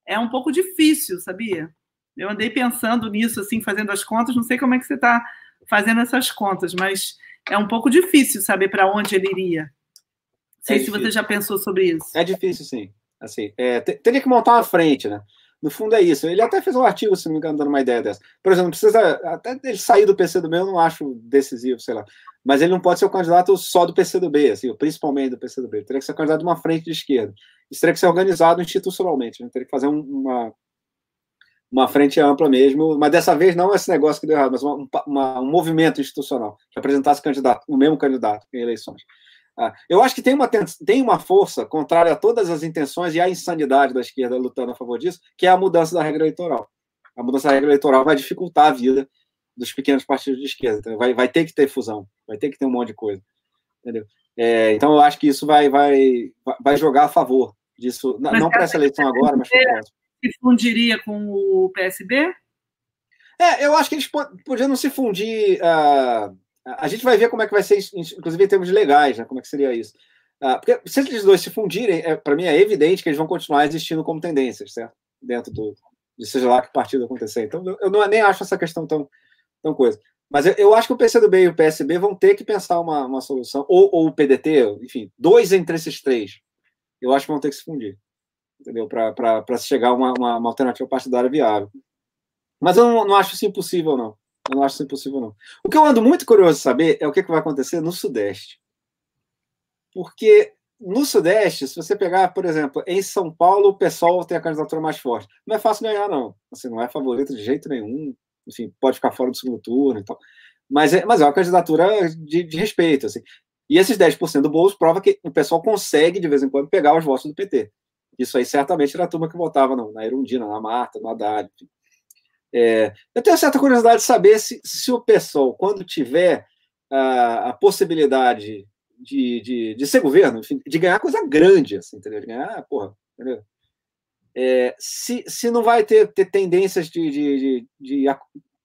é um pouco difícil, sabia? Eu andei pensando nisso, assim, fazendo as contas. Não sei como é que você está fazendo essas contas, mas é um pouco difícil saber para onde ele iria. Não sei é se você já pensou sobre isso. É difícil, sim. Assim, é, teria que montar uma frente, né? No fundo é isso. Ele até fez um artigo, se não me engano, dando uma ideia dessa. Por exemplo, precisa até ele sair do PC do meu, eu não acho decisivo, sei lá. Mas ele não pode ser o candidato só do PCdoB, assim, principalmente do PCdoB. Ele teria que ser candidato de uma frente de esquerda. Isso teria que ser organizado institucionalmente. Né? Teria que fazer um, uma, uma frente ampla mesmo, mas dessa vez não esse negócio que deu errado, mas uma, uma, um movimento institucional que apresentasse candidato, o mesmo candidato em eleições. Ah, eu acho que tem uma, tem uma força contrária a todas as intenções e à insanidade da esquerda lutando a favor disso, que é a mudança da regra eleitoral. A mudança da regra eleitoral vai dificultar a vida dos pequenos partidos de esquerda. Vai, vai ter que ter fusão, vai ter que ter um monte de coisa. Entendeu? É, então eu acho que isso vai, vai, vai jogar a favor disso, mas não para essa eleição agora, mas para próximo se fundiria com o PSB? É, eu acho que eles podiam não se fundir. Uh, a gente vai ver como é que vai ser, inclusive em termos legais, né? Como é que seria isso? Uh, porque se eles dois se fundirem, é, para mim é evidente que eles vão continuar existindo como tendências, certo? Dentro do. De seja lá que partido acontecer. Então, eu, não, nem acho essa questão tão, tão coisa. Mas eu, eu, acho que o PCdoB e o PSB vão ter que pensar uma, uma solução, ou, ou o PDT, enfim, dois entre esses três. Eu acho que vão ter que se fundir entendeu? Para chegar a uma, uma, uma, alternativa partidária viável. Mas eu não, não, acho isso impossível, não. Eu não acho isso impossível, não. O que eu ando muito curioso de saber é o que, que vai acontecer no Sudeste. Porque no Sudeste, se você pegar, por exemplo, em São Paulo, o pessoal tem a candidatura mais forte. Não é fácil ganhar, não. Assim, não é favorito de jeito nenhum. Enfim, pode ficar fora do segundo turno e tal. Mas é, mas é uma candidatura de, de respeito. Assim. E esses 10% do Boulos prova que o pessoal consegue, de vez em quando, pegar os votos do PT. Isso aí certamente era a turma que votava no, na Erundina, na Marta, no Haddad. É, eu tenho certa curiosidade de saber se, se o pessoal, quando tiver a, a possibilidade de, de, de, ser governo, enfim, de ganhar coisa grande, assim, entendeu? De ganhar, porra, entendeu? É, se, se não vai ter, ter tendências de, de, de,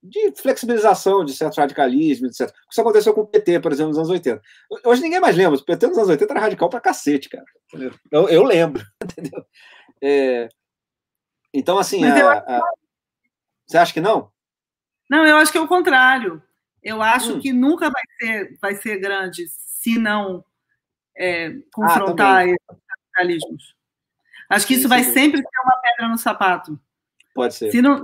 de flexibilização de certo radicalismo, etc. Isso aconteceu com o PT, por exemplo, nos anos 80. Hoje ninguém mais lembra, o PT nos anos 80 era radical pra cacete, cara. Eu, eu lembro, entendeu? É, então, assim, a, a... você acha que não? Não, eu acho que é o contrário. Eu acho hum. que nunca vai ser, vai ser grande se não é, confrontar ah, esses radicalismos. Acho que isso vai sempre ser uma pedra no sapato. Pode ser. Se não,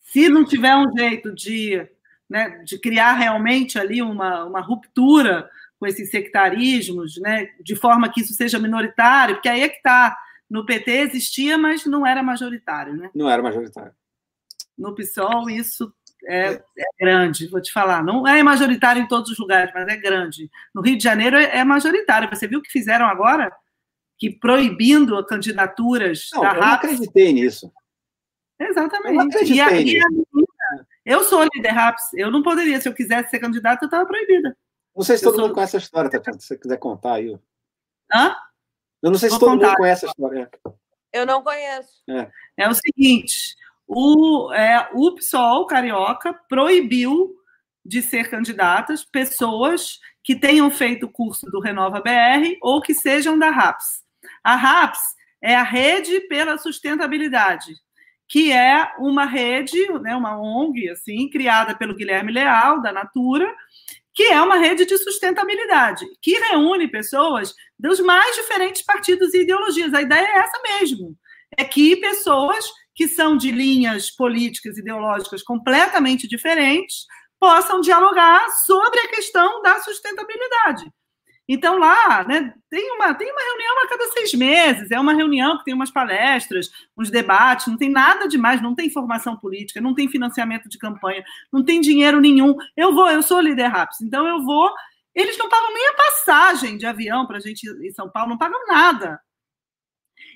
se não tiver um jeito de, né, de criar realmente ali uma, uma ruptura com esses sectarismos, né, de forma que isso seja minoritário, porque aí é que está. No PT existia, mas não era majoritário. Né? Não era majoritário. No PSOL, isso é, é, grande, vou te falar. Não é majoritário em todos os lugares, mas é grande. No Rio de Janeiro é, é majoritário. Você viu o que fizeram agora? Que proibindo candidaturas não, da Eu não acreditei nisso. Exatamente. Eu, e a, e a eu sou líder RAPS, eu não poderia, se eu quisesse ser candidata, eu estava proibida. Não sei se eu todo sou... mundo conhece essa história, Tatiana, se você quiser contar aí. Hã? Eu não sei se Vou todo contar. mundo conhece essa história. Eu não conheço. É, é o seguinte: o, é, o PSOL carioca proibiu de ser candidatas pessoas que tenham feito o curso do Renova BR ou que sejam da RAPS. A RAPS é a Rede pela Sustentabilidade que é uma rede, né, uma ONG, assim, criada pelo Guilherme Leal, da Natura, que é uma rede de sustentabilidade, que reúne pessoas dos mais diferentes partidos e ideologias. A ideia é essa mesmo, é que pessoas que são de linhas políticas ideológicas completamente diferentes possam dialogar sobre a questão da sustentabilidade. Então, lá, né, tem uma, tem uma reunião a cada seis meses, é uma reunião que tem umas palestras, uns debates, não tem nada demais, não tem formação política, não tem financiamento de campanha, não tem dinheiro nenhum. Eu vou, eu sou líder RAPS, então eu vou. Eles não pagam nem a passagem de avião para a gente em São Paulo, não pagam nada.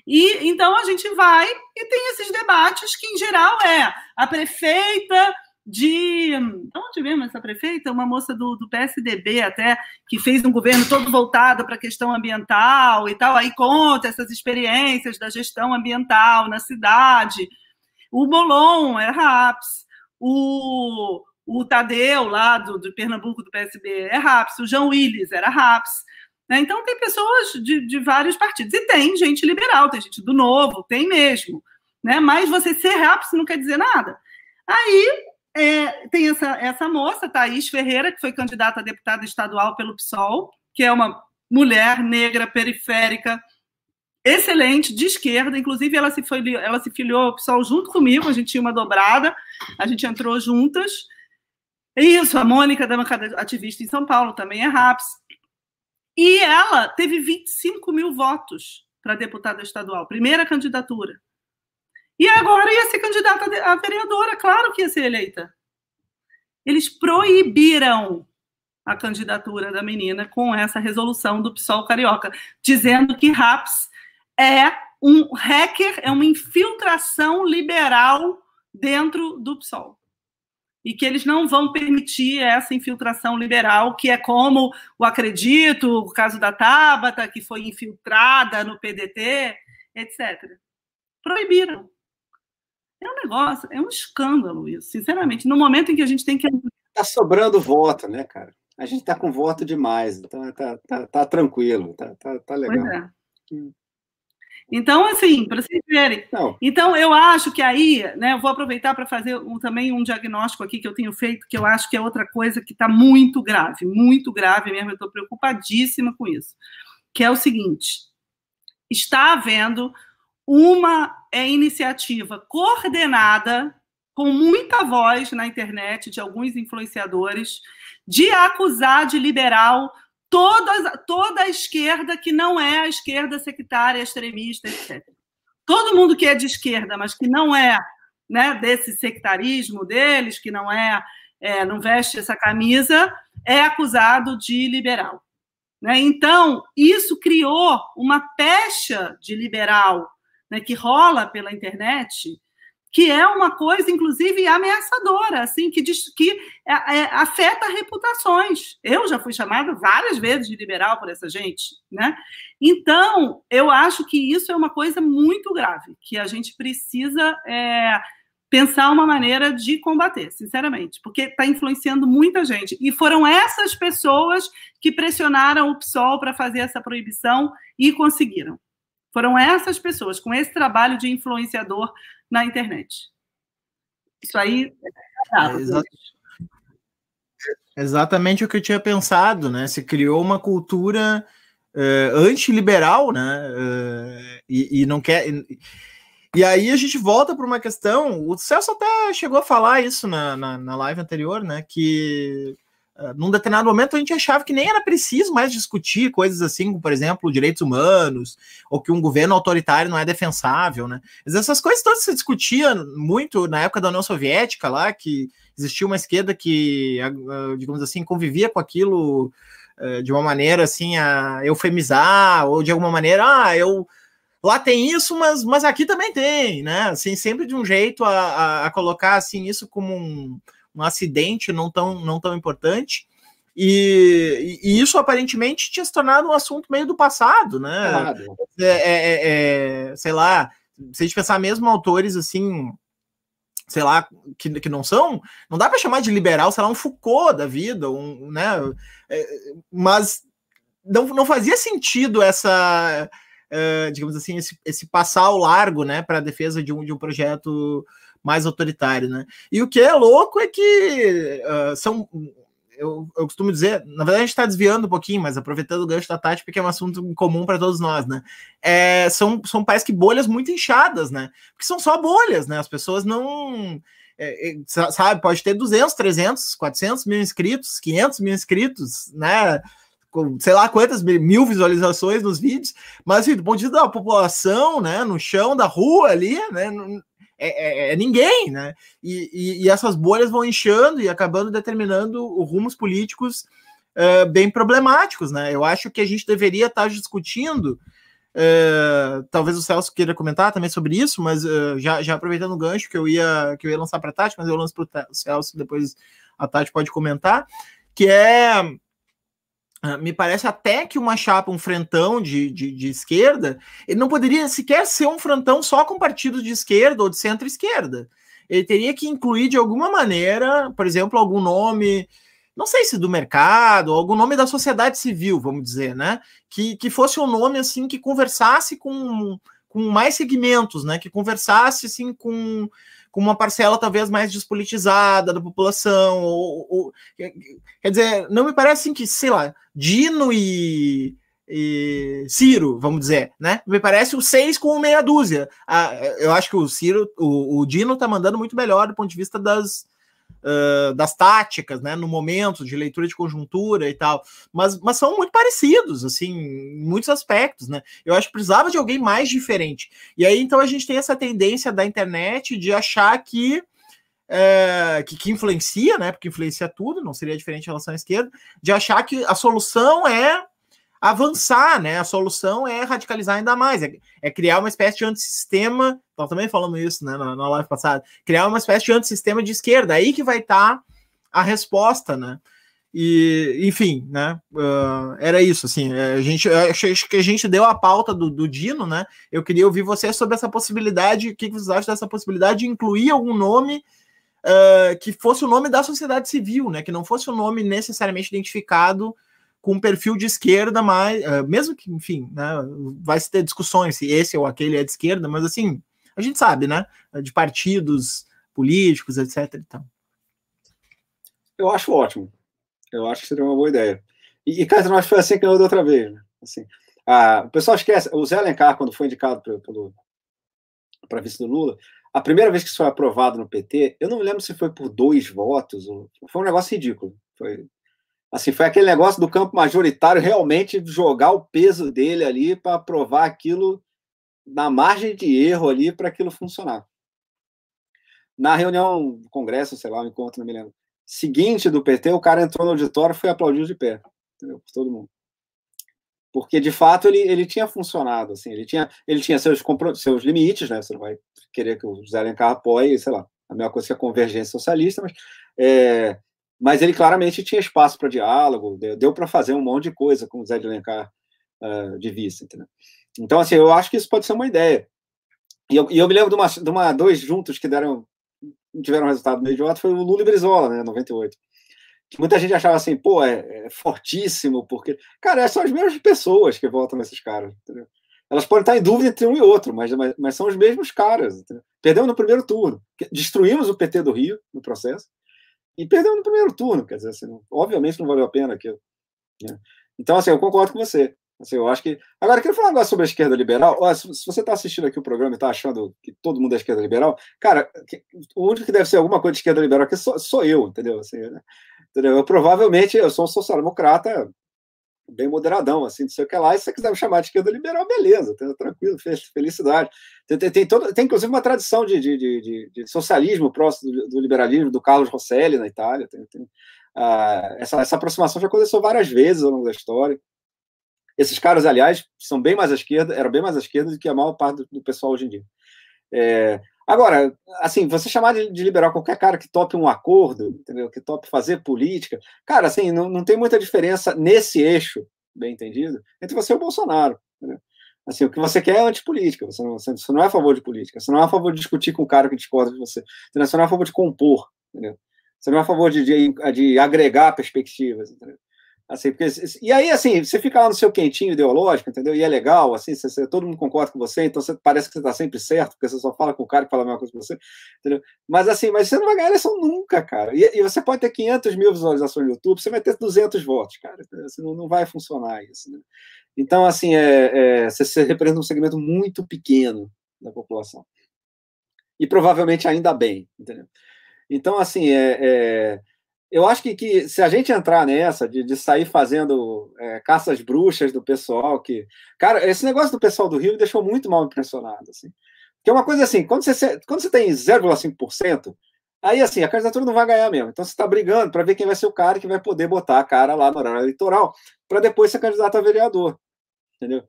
E então a gente vai e tem esses debates que, em geral, é a prefeita de. Onde mesmo essa prefeita? Uma moça do, do PSDB até, que fez um governo todo voltado para a questão ambiental e tal, aí conta essas experiências da gestão ambiental na cidade. O Molon é RAPS, o, o Tadeu, lá do, do Pernambuco, do PSB, é RAPS, o João Willis era RAPS. Né? Então, tem pessoas de, de vários partidos. E tem gente liberal, tem gente do Novo, tem mesmo. Né? Mas você ser RAPS não quer dizer nada. Aí é, tem essa, essa moça, Thaís Ferreira, que foi candidata a deputada estadual pelo PSOL, que é uma mulher negra periférica excelente, de esquerda. Inclusive, ela se, foi, ela se filiou ao PSOL junto comigo, a gente tinha uma dobrada, a gente entrou juntas. Isso, a Mônica, da ativista em São Paulo, também é RAPS. E ela teve 25 mil votos para deputada estadual, primeira candidatura. E agora ia ser candidata a vereadora, claro que ia ser eleita. Eles proibiram a candidatura da menina com essa resolução do PSOL carioca, dizendo que RAPS é um hacker, é uma infiltração liberal dentro do PSOL. E que eles não vão permitir essa infiltração liberal, que é como o Acredito, o caso da Tabata, que foi infiltrada no PDT, etc. Proibiram. É um negócio, é um escândalo isso, sinceramente. No momento em que a gente tem que. Está sobrando voto, né, cara? A gente está com voto demais, então tá, tá, tá tranquilo, tá, tá, tá legal. Pois é. Então, assim, para vocês verem. Não. Então, eu acho que aí, né, eu vou aproveitar para fazer um, também um diagnóstico aqui que eu tenho feito, que eu acho que é outra coisa que está muito grave, muito grave mesmo, eu estou preocupadíssima com isso, que é o seguinte: está havendo uma é, iniciativa coordenada, com muita voz na internet de alguns influenciadores, de acusar de liberal toda, toda a esquerda que não é a esquerda sectária, extremista, etc. Todo mundo que é de esquerda, mas que não é né, desse sectarismo deles, que não é, é não veste essa camisa, é acusado de liberal. Né? Então, isso criou uma pecha de liberal né, que rola pela internet, que é uma coisa, inclusive, ameaçadora, assim, que, diz, que é, é, afeta reputações. Eu já fui chamada várias vezes de liberal por essa gente, né? Então, eu acho que isso é uma coisa muito grave, que a gente precisa é, pensar uma maneira de combater, sinceramente, porque está influenciando muita gente. E foram essas pessoas que pressionaram o PSOL para fazer essa proibição e conseguiram. Foram essas pessoas com esse trabalho de influenciador na internet. Isso aí. É, é exatamente o que eu tinha pensado, né? Se criou uma cultura uh, antiliberal, né? Uh, e, e, não quer. E, e, aí a gente volta para uma questão. O Celso até chegou a falar isso na, na, na live anterior, né? Que num determinado momento a gente achava que nem era preciso mais discutir coisas assim, por exemplo, direitos humanos, ou que um governo autoritário não é defensável, né? Mas essas coisas todas se discutia muito na época da União Soviética lá, que existia uma esquerda que, uh, digamos assim, convivia com aquilo uh, de uma maneira assim a eufemizar, ou de alguma maneira, ah, eu lá tem isso, mas, mas aqui também tem, né? Assim, sempre de um jeito a, a, a colocar assim isso como um um acidente não tão, não tão importante. E, e, isso aparentemente tinha se tornado um assunto meio do passado, né? Claro. É, é, é, é sei lá, se a gente pensar mesmo autores assim, sei lá, que, que não são, não dá para chamar de liberal, sei lá, um Foucault da vida, um, né? É, mas não, não fazia sentido essa, uh, digamos assim, esse, esse passar ao largo, né, para a defesa de um, de um projeto mais autoritário, né? E o que é louco é que uh, são. Eu, eu, costumo dizer, na verdade a gente está desviando um pouquinho, mas aproveitando o gancho da Tati, porque é um assunto comum para todos nós, né? É, são, são pais que bolhas muito inchadas, né? Porque são só bolhas, né? As pessoas não. É, é sabe, pode ter 200, 300, 400 mil inscritos, 500 mil inscritos, né? Sei lá quantas mil visualizações nos vídeos, mas assim, do ponto de vista da população, né? No chão da rua ali, né? É, é, é ninguém, né? E, e, e, essas bolhas vão inchando e acabando determinando rumos políticos uh, bem problemáticos, né? Eu acho que a gente deveria estar discutindo Uh, talvez o Celso queira comentar também sobre isso, mas uh, já, já aproveitando o gancho que eu ia que eu ia lançar para a Tati, mas eu lanço para o Celso, depois a Tati pode comentar, que é me parece até que uma chapa, um frentão de, de, de, esquerda, ele não poderia sequer ser um frentão só com partidos de esquerda ou de centro-esquerda. Ele teria que incluir de alguma maneira, por exemplo, algum nome não sei se do mercado, algum nome da sociedade civil, vamos dizer, né? Que, que fosse um nome assim que conversasse com, com mais segmentos, né? Que conversasse assim com, com uma parcela talvez mais despolitizada da população. Ou, ou, quer dizer, não me parece assim que, sei lá, Dino e, e Ciro, vamos dizer, né? Me parece o seis com meia dúzia. Ah, eu acho que o Ciro, o, o Dino tá mandando muito melhor do ponto de vista das uh, das táticas, né, no momento de leitura de conjuntura e tal, mas, mas são muito parecidos, assim, em muitos aspectos, né? Eu acho que precisava de alguém mais diferente. E aí, então, a gente tem essa tendência da internet de achar que é, que, que, influencia, né? Porque influencia tudo, não seria diferente em relação à esquerda, de achar que a solução é avançar, né? A solução é radicalizar ainda mais, é, é criar uma espécie de antissistema. Nós também falamos isso né, na, na live passada, criar uma espécie de antissistema de esquerda, aí que vai estar tá a resposta, né? E, enfim, né? Uh, era isso, assim. É, a gente, acho que a gente deu a pauta do, do, Dino, né? Eu queria ouvir você sobre essa possibilidade. O que vocês acham dessa possibilidade de incluir algum nome uh, que fosse o nome da sociedade civil, né? Que não fosse o nome necessariamente identificado com um perfil de esquerda, mas uh, mesmo que, enfim, né, vai se ter discussões se esse ou aquele é de esquerda, mas assim, a gente sabe, né, de partidos políticos, etc. Então. Eu acho ótimo. Eu acho que seria uma boa ideia. E, e acho que foi assim que eu da outra vez. Né? Assim, o pessoal esquece, o Zé Alencar, quando foi indicado para vice do Lula, a primeira vez que isso foi aprovado no PT, eu não me lembro se foi por dois votos, ou, foi um negócio ridículo. Foi Assim, foi aquele negócio do campo majoritário realmente jogar o peso dele ali para provar aquilo na margem de erro ali para aquilo funcionar. Na reunião Congresso, sei lá, um encontro, não me lembro, seguinte do PT, o cara entrou no auditório e foi aplaudido de pé, entendeu? Por todo mundo. Porque, de fato, ele, ele tinha funcionado, assim, ele tinha, ele tinha seus, seus limites, né? Você não vai querer que o José Alencar apoie, sei lá, a mesma coisa que a convergência socialista, mas é, mas ele claramente tinha espaço para diálogo, deu, deu para fazer um monte de coisa com o Zé de Alencar uh, de. Entendeu? Então, assim, eu acho que isso pode ser uma ideia. E eu, e eu me lembro de, uma, de uma, dois juntos que deram tiveram resultado meio idiota, foi o Lula e Brizola, né, 98. Que muita gente achava assim, pô, é, é fortíssimo, porque. Cara, são as mesmas pessoas que votam nesses caras, entendeu? Elas podem estar em dúvida entre um e outro, mas, mas, mas são os mesmos caras. Entendeu? Perdemos no primeiro turno. Destruímos o PT do Rio no processo e perdeu no primeiro turno, quer dizer, assim, obviamente não valeu a pena aquilo. Né? Então, assim, eu concordo com você. Assim, eu acho que. Agora, eu queria falar agora sobre a esquerda liberal. Olha, se você está assistindo aqui o programa e está achando que todo mundo é esquerda liberal, cara, o único que deve ser alguma coisa de esquerda liberal aqui sou, sou eu, entendeu? Assim, né? entendeu? Eu provavelmente eu sou um social-democrata bem moderadão, assim, não sei o que lá, e se você quiser me chamar de esquerda liberal, beleza, tá tranquilo, felicidade. Tem, tem, tem, todo, tem inclusive uma tradição de, de, de, de socialismo próximo do, do, liberalismo, do Carlos Rosselli na Itália. Tem, tem, uh, essa, essa aproximação já aconteceu várias vezes ao longo da história. Esses caras, aliás, são bem mais à esquerda, eram bem mais à esquerda do que a maior parte do, do pessoal hoje em dia. É, Agora, assim, você chamar de, de, liberal qualquer cara que tope um acordo, entendeu? Que tope fazer política, cara, assim, não, não tem muita diferença nesse eixo, bem entendido, entre você e o Bolsonaro. Entendeu? Assim, o que você quer é antipolítica, você não, você não é a favor de política, você não é a favor de discutir com o cara que discorda de você, você não é a favor de compor, entendeu? Você não é a favor de, de, de agregar perspectivas, entendeu? Assim, porque, e aí, assim, você fica lá no seu quentinho ideológico, entendeu? E é legal, assim, você, você, todo mundo concorda com você, então você, parece que você está sempre certo, porque você só fala com o cara que fala a mesma coisa que você, entendeu? Mas, assim, mas você não vai ganhar eleição nunca, cara. E, e, você pode ter 500 mil visualizações no YouTube, você vai ter 200 votos, cara. Assim, não, não vai funcionar isso, né? Então, assim, é, é, você, você representa um segmento muito pequeno da população. E provavelmente ainda bem, entendeu? Então, assim, é, é eu acho que, que se a gente entrar nessa de, de sair fazendo é, caças bruxas do pessoal que. Cara, esse negócio do pessoal do Rio me deixou muito mal impressionado. Assim. Porque é uma coisa assim, quando você, quando você tem 0,5%, aí assim, a candidatura não vai ganhar mesmo. Então você está brigando para ver quem vai ser o cara que vai poder botar a cara lá no horário eleitoral para depois ser candidato a vereador. Entendeu?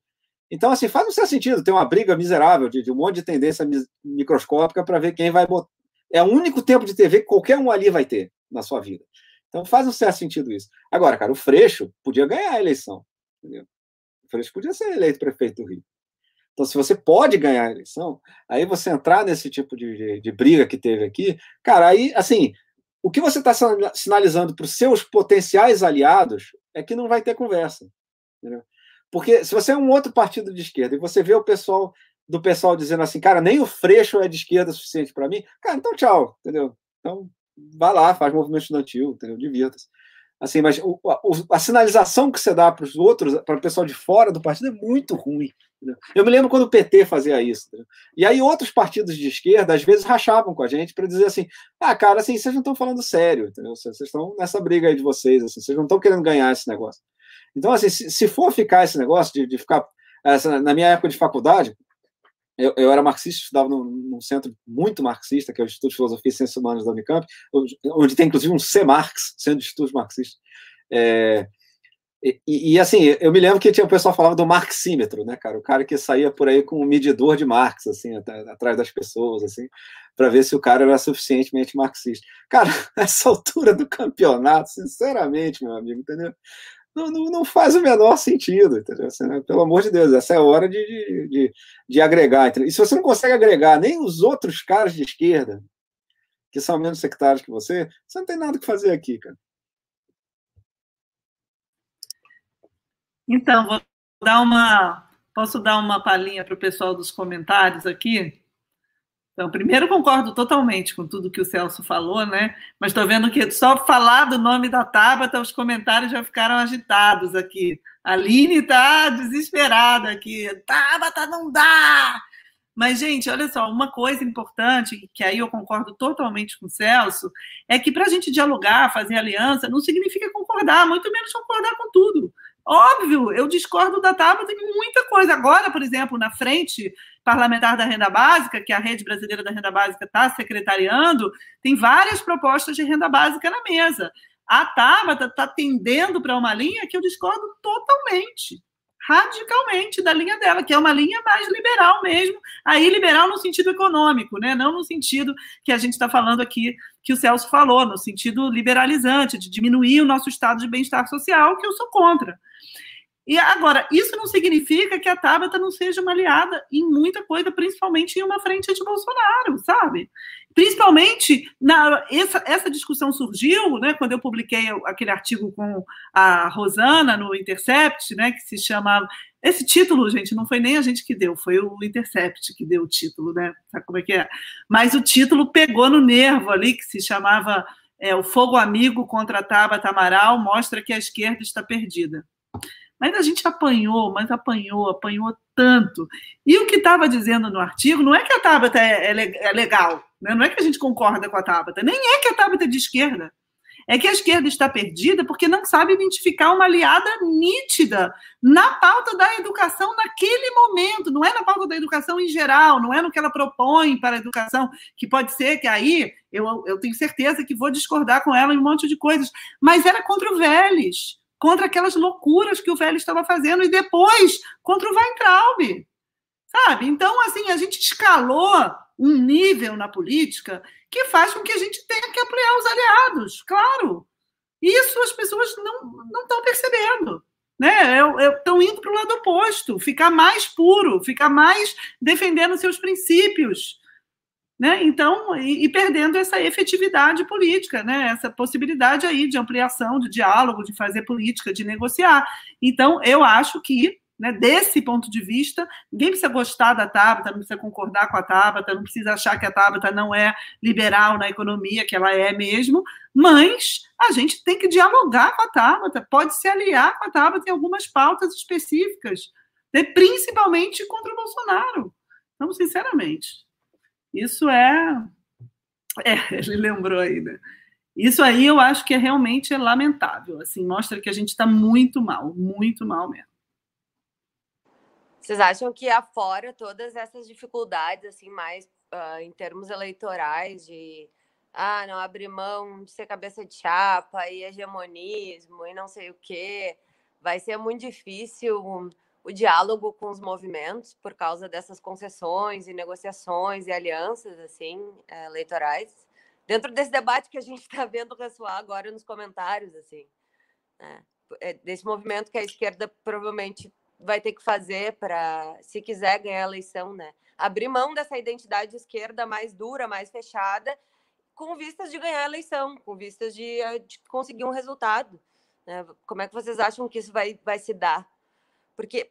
Então, assim, faz um certo sentido ter uma briga miserável de, de um monte de tendência microscópica para ver quem vai botar. É o único tempo de TV que qualquer um ali vai ter na sua vida. Então faz um certo sentido isso. Agora, cara, o Freixo podia ganhar a eleição. Entendeu? O Freixo podia ser eleito prefeito do Rio. Então, se você pode ganhar a eleição, aí você entrar nesse tipo de, de, de briga que teve aqui, cara, aí, assim, o que você está sinalizando para os seus potenciais aliados é que não vai ter conversa. Entendeu? Porque se você é um outro partido de esquerda e você vê o pessoal do pessoal dizendo assim, cara, nem o Freixo é de esquerda suficiente para mim, cara, então tchau, entendeu? Então vá lá, faz movimento estudantil, entendeu? Divirta-se. Assim, mas o, a, a, sinalização que você dá para os outros, para o pessoal de fora do partido, é muito ruim. Entendeu? Eu me lembro quando o PT fazia isso. Entendeu? E aí outros partidos de esquerda, às vezes, rachavam com a gente para dizer assim: ah, cara, assim, vocês não estão falando sério, entendeu? Vocês estão nessa briga aí de vocês, assim, vocês não estão querendo ganhar esse negócio. Então, assim, se, se for ficar esse negócio de, de ficar. Essa, na minha época de faculdade, eu, eu, era marxista, estudava num, num, centro muito marxista, que é o Instituto de Filosofia e Ciências Humanas da Unicamp, onde tem inclusive um C-Marx, Centro de Estudos Marxistas. É, e, e, assim, eu me lembro que tinha o pessoal falava do marxímetro, né, cara? O cara que saía por aí com um medidor de Marx, assim, atrás das pessoas, assim, para ver se o cara era suficientemente marxista. Cara, nessa altura do campeonato, sinceramente, meu amigo, entendeu? Não, não, não, faz o menor sentido, entendeu? Assim, né? Pelo amor de Deus, essa é a hora de, de, de, de agregar. Entendeu? E se você não consegue agregar nem os outros caras de esquerda, que são menos sectários que você, você não tem nada que fazer aqui, cara. Então, vou dar uma. Posso dar uma palhinha para o pessoal dos comentários aqui? Então, primeiro, concordo totalmente com tudo que o Celso falou, né? Mas estou vendo que só falar do nome da Tabata, os comentários já ficaram agitados aqui. A Aline está desesperada aqui. Tabata, não dá! Mas, gente, olha só, uma coisa importante, que aí eu concordo totalmente com o Celso, é que para a gente dialogar, fazer aliança, não significa concordar, muito menos concordar com tudo. Óbvio, eu discordo da Tabata em muita coisa. Agora, por exemplo, na frente parlamentar da renda básica, que a Rede Brasileira da Renda Básica está secretariando, tem várias propostas de renda básica na mesa. A Tabata está tendendo para uma linha que eu discordo totalmente, radicalmente da linha dela, que é uma linha mais liberal mesmo, aí liberal no sentido econômico, né? não no sentido que a gente está falando aqui, que o Celso falou, no sentido liberalizante, de diminuir o nosso estado de bem-estar social, que eu sou contra. E agora, isso não significa que a Tabata não seja uma aliada em muita coisa, principalmente em uma frente de Bolsonaro, sabe? Principalmente, na, essa, essa discussão surgiu né, quando eu publiquei aquele artigo com a Rosana no Intercept, né, que se chama. Esse título, gente, não foi nem a gente que deu, foi o Intercept que deu o título, né? Sabe como é que é? Mas o título pegou no nervo ali, que se chamava é, O Fogo Amigo contra a Tabata Amaral mostra que a esquerda está perdida. Mas a gente apanhou, mas apanhou, apanhou tanto. E o que estava dizendo no artigo não é que a Tabata é, é, é legal, né? não é que a gente concorda com a Tabata, nem é que a Tabata é de esquerda. É que a esquerda está perdida porque não sabe identificar uma aliada nítida na pauta da educação naquele momento, não é na pauta da educação em geral, não é no que ela propõe para a educação, que pode ser que aí eu, eu tenho certeza que vou discordar com ela em um monte de coisas, mas era contra o Vélez contra aquelas loucuras que o velho estava fazendo e depois contra o Weintraub. Sabe? Então, assim, a gente escalou um nível na política que faz com que a gente tenha que apoiar os aliados, claro. Isso as pessoas não estão percebendo. Né? Estão indo para o lado oposto, ficar mais puro, ficar mais defendendo seus princípios. Né? Então, e, e, perdendo essa efetividade política, né? essa possibilidade aí de ampliação, de diálogo, de fazer política, de negociar. Então, eu acho que, né, desse ponto de vista, ninguém precisa gostar da Tabata, não precisa concordar com a Tabata, não precisa achar que a Tabata não é liberal na economia, que ela é mesmo, mas a gente tem que dialogar com a Tabata, pode se aliar com a Tabata em algumas pautas específicas, né? principalmente contra o Bolsonaro. Então, sinceramente. Isso é. É, ele lembrou aí, né? Isso aí eu acho que é realmente é lamentável. Assim, mostra que a gente está muito mal, muito mal mesmo. Vocês acham que afora todas essas dificuldades, assim, mais uh, em termos eleitorais, de ah, não abrir mão de ser cabeça de chapa e hegemonismo e não sei o quê, vai ser muito difícil o diálogo com os movimentos por causa dessas concessões e negociações e alianças assim eh, eleitorais dentro desse debate que a gente está vendo ressoar agora nos comentários assim né? É, desse movimento que a esquerda provavelmente vai ter que fazer para se quiser ganhar a eleição né abrir mão dessa identidade de esquerda mais dura mais fechada com vistas de ganhar a eleição com vistas de, eh, de conseguir um resultado né? como é que vocês acham que isso vai vai se dar porque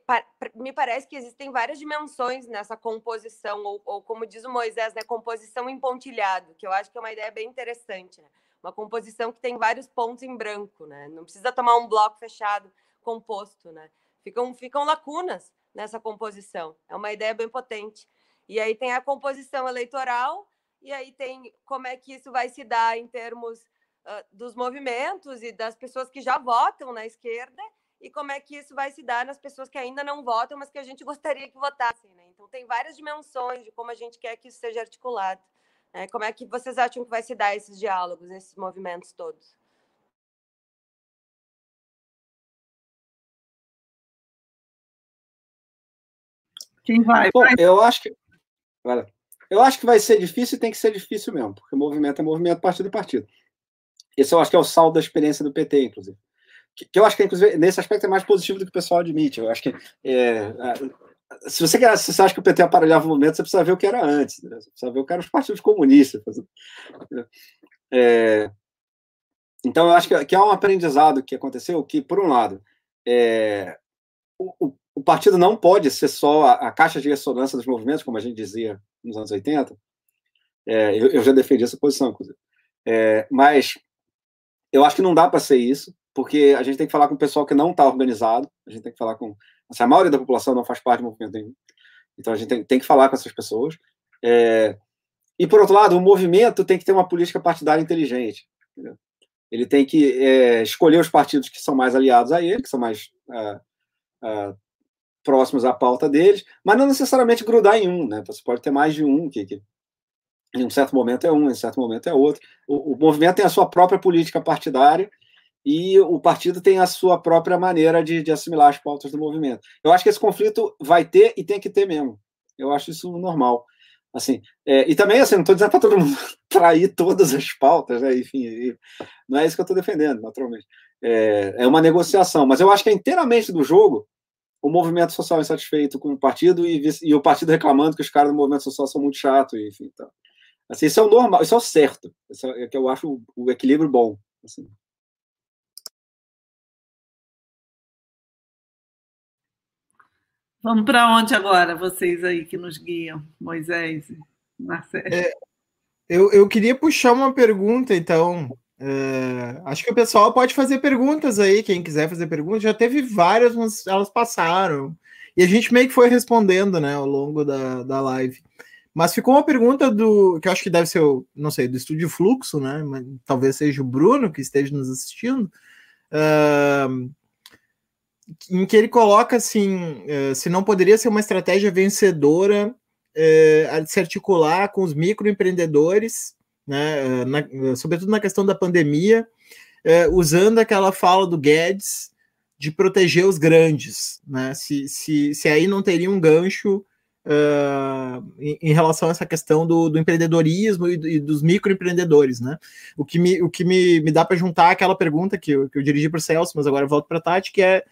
me parece que existem várias dimensões nessa composição, ou, ou, como diz o Moisés, né, composição em pontilhado, que eu acho que é uma ideia bem interessante. Né? Uma composição que tem vários pontos em branco, né? não precisa tomar um bloco fechado composto. Né? Ficam, ficam lacunas nessa composição, é uma ideia bem potente. E aí tem a composição eleitoral, e aí tem como é que isso vai se dar em termos uh, dos movimentos e das pessoas que já votam na esquerda, e como é que isso vai se dar nas pessoas que ainda não votam, mas que a gente gostaria que votassem. Né? Então, tem várias dimensões de como a gente quer que isso seja articulado. Né? Como é que vocês acham que vai se dar esses diálogos, esses movimentos todos? Quem vai? Bom, eu acho que. Eu acho que vai ser difícil e tem que ser difícil mesmo, porque o movimento é movimento, partido é partido. Esse eu acho que é o saldo da experiência do PT, inclusive que, que eu acho que, inclusive, nesse aspecto é mais positivo do que o pessoal admite. Eu acho que é, se você, quer, se você acha que o PT aparelhava o movimento, você precisa ver o que era antes, né? você precisa ver o que eram os partidos comunistas. É, então, eu acho que, que há um aprendizado que aconteceu que, por um lado, é, o, o, o, partido não pode ser só a, a, caixa de ressonância dos movimentos, como a gente dizia nos anos 80. É, eu, eu, já defendi essa posição, inclusive. É, mas eu acho que não dá para ser isso porque a gente tem que falar com o pessoal que não está organizado, a gente tem que falar com. Assim, a maioria da população não faz parte do movimento nenhum. Então a gente tem, tem que falar com essas pessoas. É, e, por outro lado, o movimento tem que ter uma política partidária inteligente. Entendeu? Ele tem que é, escolher os partidos que são mais aliados a ele, que são mais é, é, próximos à pauta deles, mas não necessariamente grudar em um. Né? Você pode ter mais de um, que, que em um certo momento é um, em um certo momento é outro. O, o movimento tem a sua própria política partidária e o partido tem a sua própria maneira de, de, assimilar as pautas do movimento. Eu acho que esse conflito vai ter e tem que ter mesmo. Eu acho isso normal. Assim, é, e também, assim, não estou dizendo para todo mundo trair todas as pautas, né? enfim, não é isso que eu estou defendendo, naturalmente. É, é, uma negociação, mas eu acho que é inteiramente do jogo o movimento social insatisfeito com o partido e, e o partido reclamando que os caras do movimento social são muito chatos, enfim. Então, assim, isso é o normal, isso é o certo, isso é que eu acho o, o equilíbrio bom. Assim. Vamos para onde agora, vocês aí que nos guiam, Moisés Marcelo? É, eu, eu queria puxar uma pergunta, então. É, acho que o pessoal pode fazer perguntas aí, quem quiser fazer perguntas. Já teve várias, mas elas passaram. E a gente meio que foi respondendo, né, ao longo da, da live. Mas ficou uma pergunta do que eu acho que deve ser, o, não sei, do Estúdio Fluxo, né? Mas talvez seja o Bruno que esteja nos assistindo. Uh, em que ele coloca assim, eh, se não poderia ser uma estratégia vencedora eh, se articular com os microempreendedores, né, eh, na, sobretudo na questão da pandemia, usando aquela fala do Guedes de proteger os grandes, né? Se, se, se aí não teria um gancho uh, em, em, relação a essa questão do, do empreendedorismo e, e, dos microempreendedores, né? O que me, o que me, me dá para juntar aquela pergunta que eu, que eu dirigi para o Celso, mas agora volto para a Tati, que é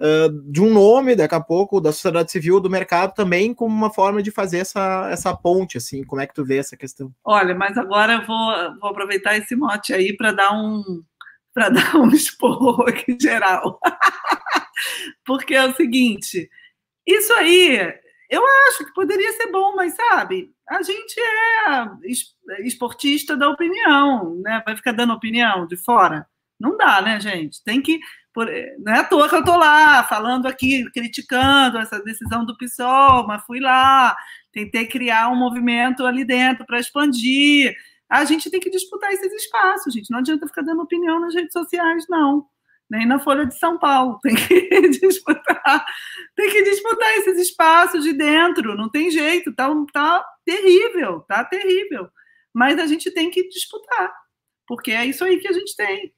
uh, de um nome, daqui a pouco, da sociedade civil, do mercado também, como uma forma de fazer essa, essa ponte, assim, como é que tu vê essa questão? Olha, mas agora eu vou, vou aproveitar esse mote aí para dar um para dar um esporro aqui geral. Porque é o seguinte, isso aí eu acho que poderia ser bom, mas sabe, a gente é esportista da opinião, né? Vai ficar dando opinião de fora? Não dá, né, gente? Tem que por, não é à toa que eu estou lá, falando aqui, criticando essa decisão do PSOL, mas fui lá, tentei criar um movimento ali dentro para expandir. A gente tem que disputar esses espaços, gente. Não adianta ficar dando opinião nas redes sociais, não. Nem na Folha de São Paulo. Tem que disputar, tem que disputar esses espaços de dentro. Não tem jeito, tá, tá terrível, tá terrível. Mas a gente tem que disputar, porque é isso aí que a gente tem.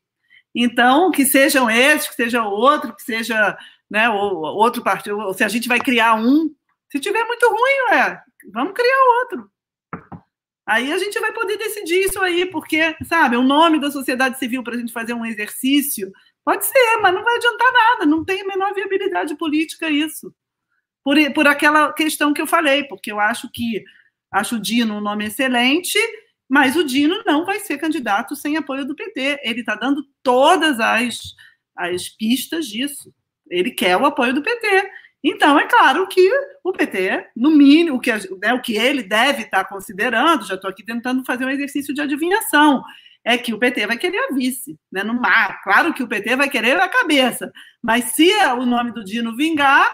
Então, que sejam esses, que seja outro, que seja né? Ou outro partido, se a gente vai criar um. Se tiver muito ruim, é, vamos criar outro. Aí a gente vai poder decidir isso aí, porque, sabe, o nome da sociedade civil para a gente fazer um exercício pode ser, mas não vai adiantar nada, não tem a menor viabilidade política isso. Por, por aquela questão que eu falei, porque eu acho que acho o Dino um nome excelente, mas o Dino não vai ser candidato sem apoio do PT. Ele está dando todas as, as pistas disso. Ele quer o apoio do PT. Então, é claro que o PT, no mínimo, o que, né, o que ele deve estar considerando, já estou aqui tentando fazer um exercício de adivinhação, é que o PT vai querer a vice, né, no mar. Claro que o PT vai querer a cabeça, mas se o nome do Dino vingar,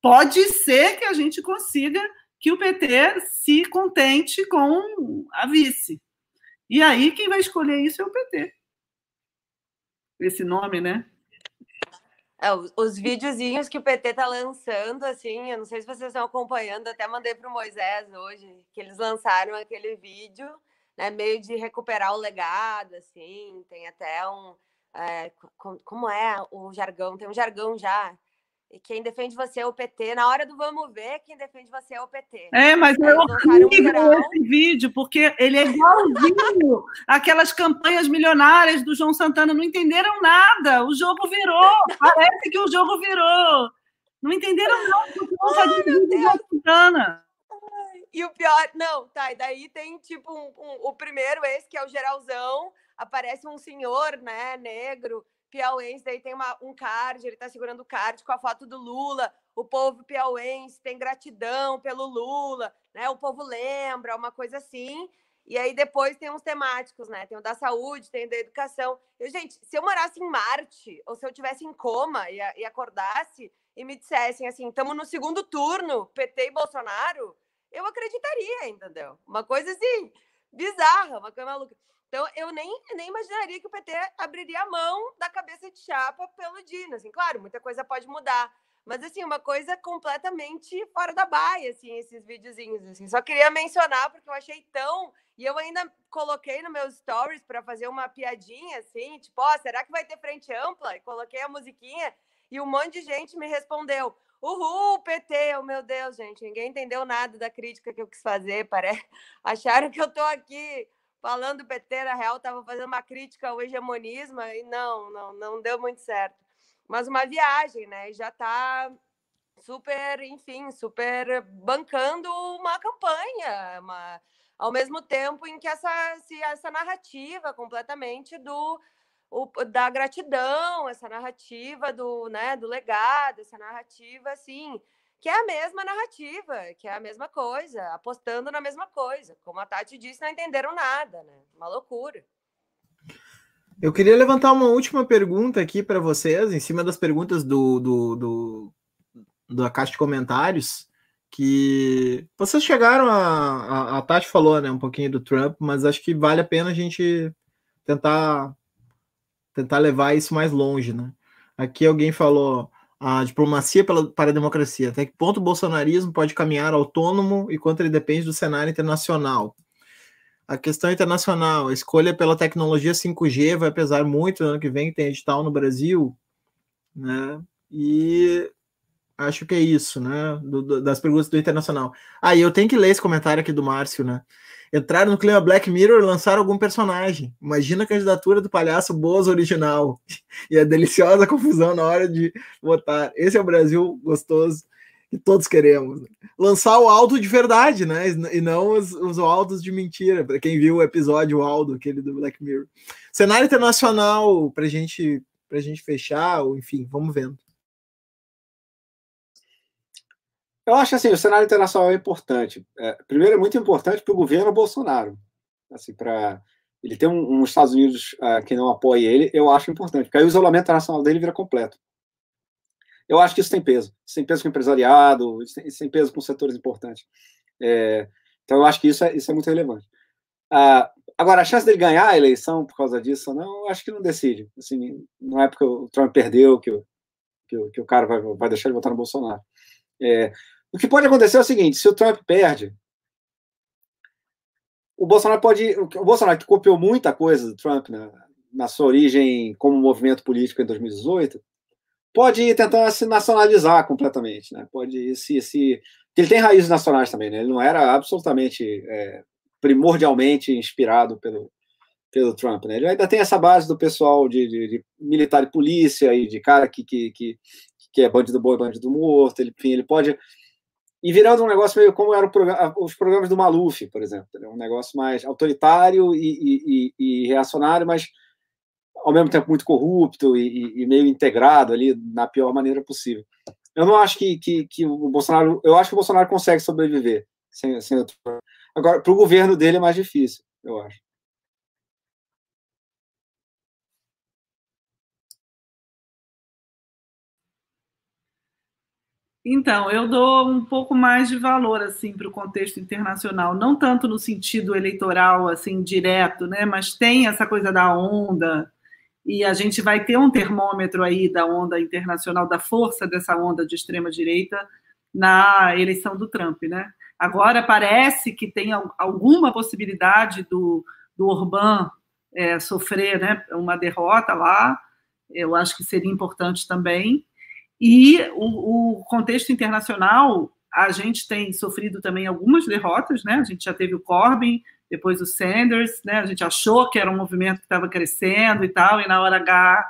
pode ser que a gente consiga que o PT se contente com a vice. E aí, quem vai escolher isso é o PT. Esse nome, né? É, os, os videozinhos que o PT tá lançando, assim, eu não sei se vocês estão acompanhando, até mandei para o Moisés hoje, que eles lançaram aquele vídeo, né, meio de recuperar o legado, assim, tem até um. É, como é o jargão? Tem um jargão já e quem defende você é o PT. Na hora do vamos ver, quem defende você é o PT. É, mas é horrível esse vídeo, porque ele é igualzinho aquelas campanhas milionárias do João Santana. Não entenderam nada. O jogo virou. Parece que o jogo virou. Não entenderam nada. Não fazer vídeo do João Santana. E o pior, não, tá, e daí tem tipo um, um, o primeiro, esse que é o geralzão, aparece um senhor, né, negro, piauense, daí tem uma, um card, ele está segurando o card com a foto do Lula. O povo piauense tem gratidão pelo Lula, né? O povo lembra, uma coisa assim. E aí depois tem uns temáticos, né? Tem o da saúde, tem o da educação. Eu, gente, se eu morasse em Marte, ou se eu tivesse em coma e, e acordasse e me dissessem assim, estamos no segundo turno, PT e Bolsonaro, eu acreditaria, entendeu? Uma coisa assim, bizarra, uma coisa maluca. Então, eu nem, nem imaginaria que o PT abriria a mão da cabeça de chapa pelo Dino. Assim, claro, muita coisa pode mudar. Mas, assim, uma coisa completamente fora da baia, assim, esses videozinhos. Assim. Só queria mencionar, porque eu achei tão... E eu ainda coloquei no meus stories para fazer uma piadinha, assim, tipo, ó, oh, será que vai ter frente ampla? E coloquei a musiquinha e um monte de gente me respondeu, Uhul, PT! Oh, meu Deus, gente, ninguém entendeu nada da crítica que eu quis fazer. Parece... Acharam que eu tô aqui falando na real, estava fazendo uma crítica ao hegemonismo e não, não, não deu muito certo. Mas uma viagem, né? E já está super, enfim, super bancando uma campanha, uma, ao mesmo tempo em que essa, essa narrativa completamente do o, da gratidão, essa narrativa do, né, do legado, essa narrativa assim que é a mesma narrativa, que é a mesma coisa, apostando na mesma coisa. Como a Tati disse, não entenderam nada, né? Uma loucura. Eu queria levantar uma última pergunta aqui para vocês, em cima das perguntas do, do, do, da caixa de comentários, que vocês chegaram a, a, a Tati falou, né, um pouquinho do Trump, mas acho que vale a pena a gente tentar tentar levar isso mais longe, né? Aqui alguém falou, a diplomacia pela, para a democracia. Até que ponto o bolsonarismo pode caminhar autônomo e quanto ele depende do cenário internacional? A questão internacional, a escolha pela tecnologia 5G vai pesar muito no ano que vem, tem edital no Brasil, né? E acho que é isso, né? Do, do, das perguntas do internacional. Ah, e eu tenho que ler esse comentário aqui do Márcio, né? Entraram no clima Black Mirror e lançaram algum personagem. Imagina a candidatura do palhaço Boas original e a deliciosa confusão na hora de votar. Esse é o Brasil gostoso que todos queremos. Lançar o Aldo de verdade, né? E não os, os Aldos de mentira. Para quem viu o episódio Aldo, aquele do Black Mirror. Cenário internacional, para gente, a gente fechar, ou enfim, vamos vendo. Eu acho assim, o cenário internacional é importante. É, primeiro, é muito importante para o governo Bolsonaro. Assim, para ele ter um, um Estados Unidos uh, que não apoie ele, eu acho importante, porque aí o isolamento internacional dele vira completo. Eu acho que isso tem peso. Isso tem peso com o empresariado, isso tem, isso tem peso com setores importantes. É, então, eu acho que isso é, isso é muito relevante. Uh, agora, a chance dele ganhar a eleição por causa disso, não, eu acho que não decide. Assim, não é porque o Trump perdeu que o, que o, que o cara vai, vai deixar de votar no Bolsonaro. É, o que pode acontecer é o seguinte: se o Trump perde, o Bolsonaro pode. O Bolsonaro que copiou muita coisa do Trump né, na sua origem como movimento político em 2018, pode tentar se nacionalizar completamente, né? Pode se, se... ele tem raízes nacionais também, né? Ele não era absolutamente é, primordialmente inspirado pelo pelo Trump, né? Ele ainda tem essa base do pessoal de, de, de militar e polícia e de cara que, que, que, que é bandido bom e bandido morto. Ele, enfim, ele pode ir virando um negócio meio como eram os programas do Maluf, por exemplo, um negócio mais autoritário e, e, e, reacionário, mas ao mesmo tempo muito corrupto e, e, meio integrado ali na pior maneira possível. Eu não acho que, que, que, o Bolsonaro, eu acho que o Bolsonaro consegue sobreviver sem, sem. Agora, para o governo dele é mais difícil, eu acho. Então, eu dou um pouco mais de valor assim para o contexto internacional, não tanto no sentido eleitoral assim direto, né? Mas tem essa coisa da onda e a gente vai ter um termômetro aí da onda internacional, da força dessa onda de extrema direita na eleição do Trump, né? Agora parece que tem alguma possibilidade do, do Orbán é, sofrer, né? Uma derrota lá. Eu acho que seria importante também e o, o, contexto internacional, a gente tem sofrido também algumas derrotas, né? A gente já teve o Corbyn, depois o Sanders, né? A gente achou que era um movimento que estava crescendo e tal, e na hora H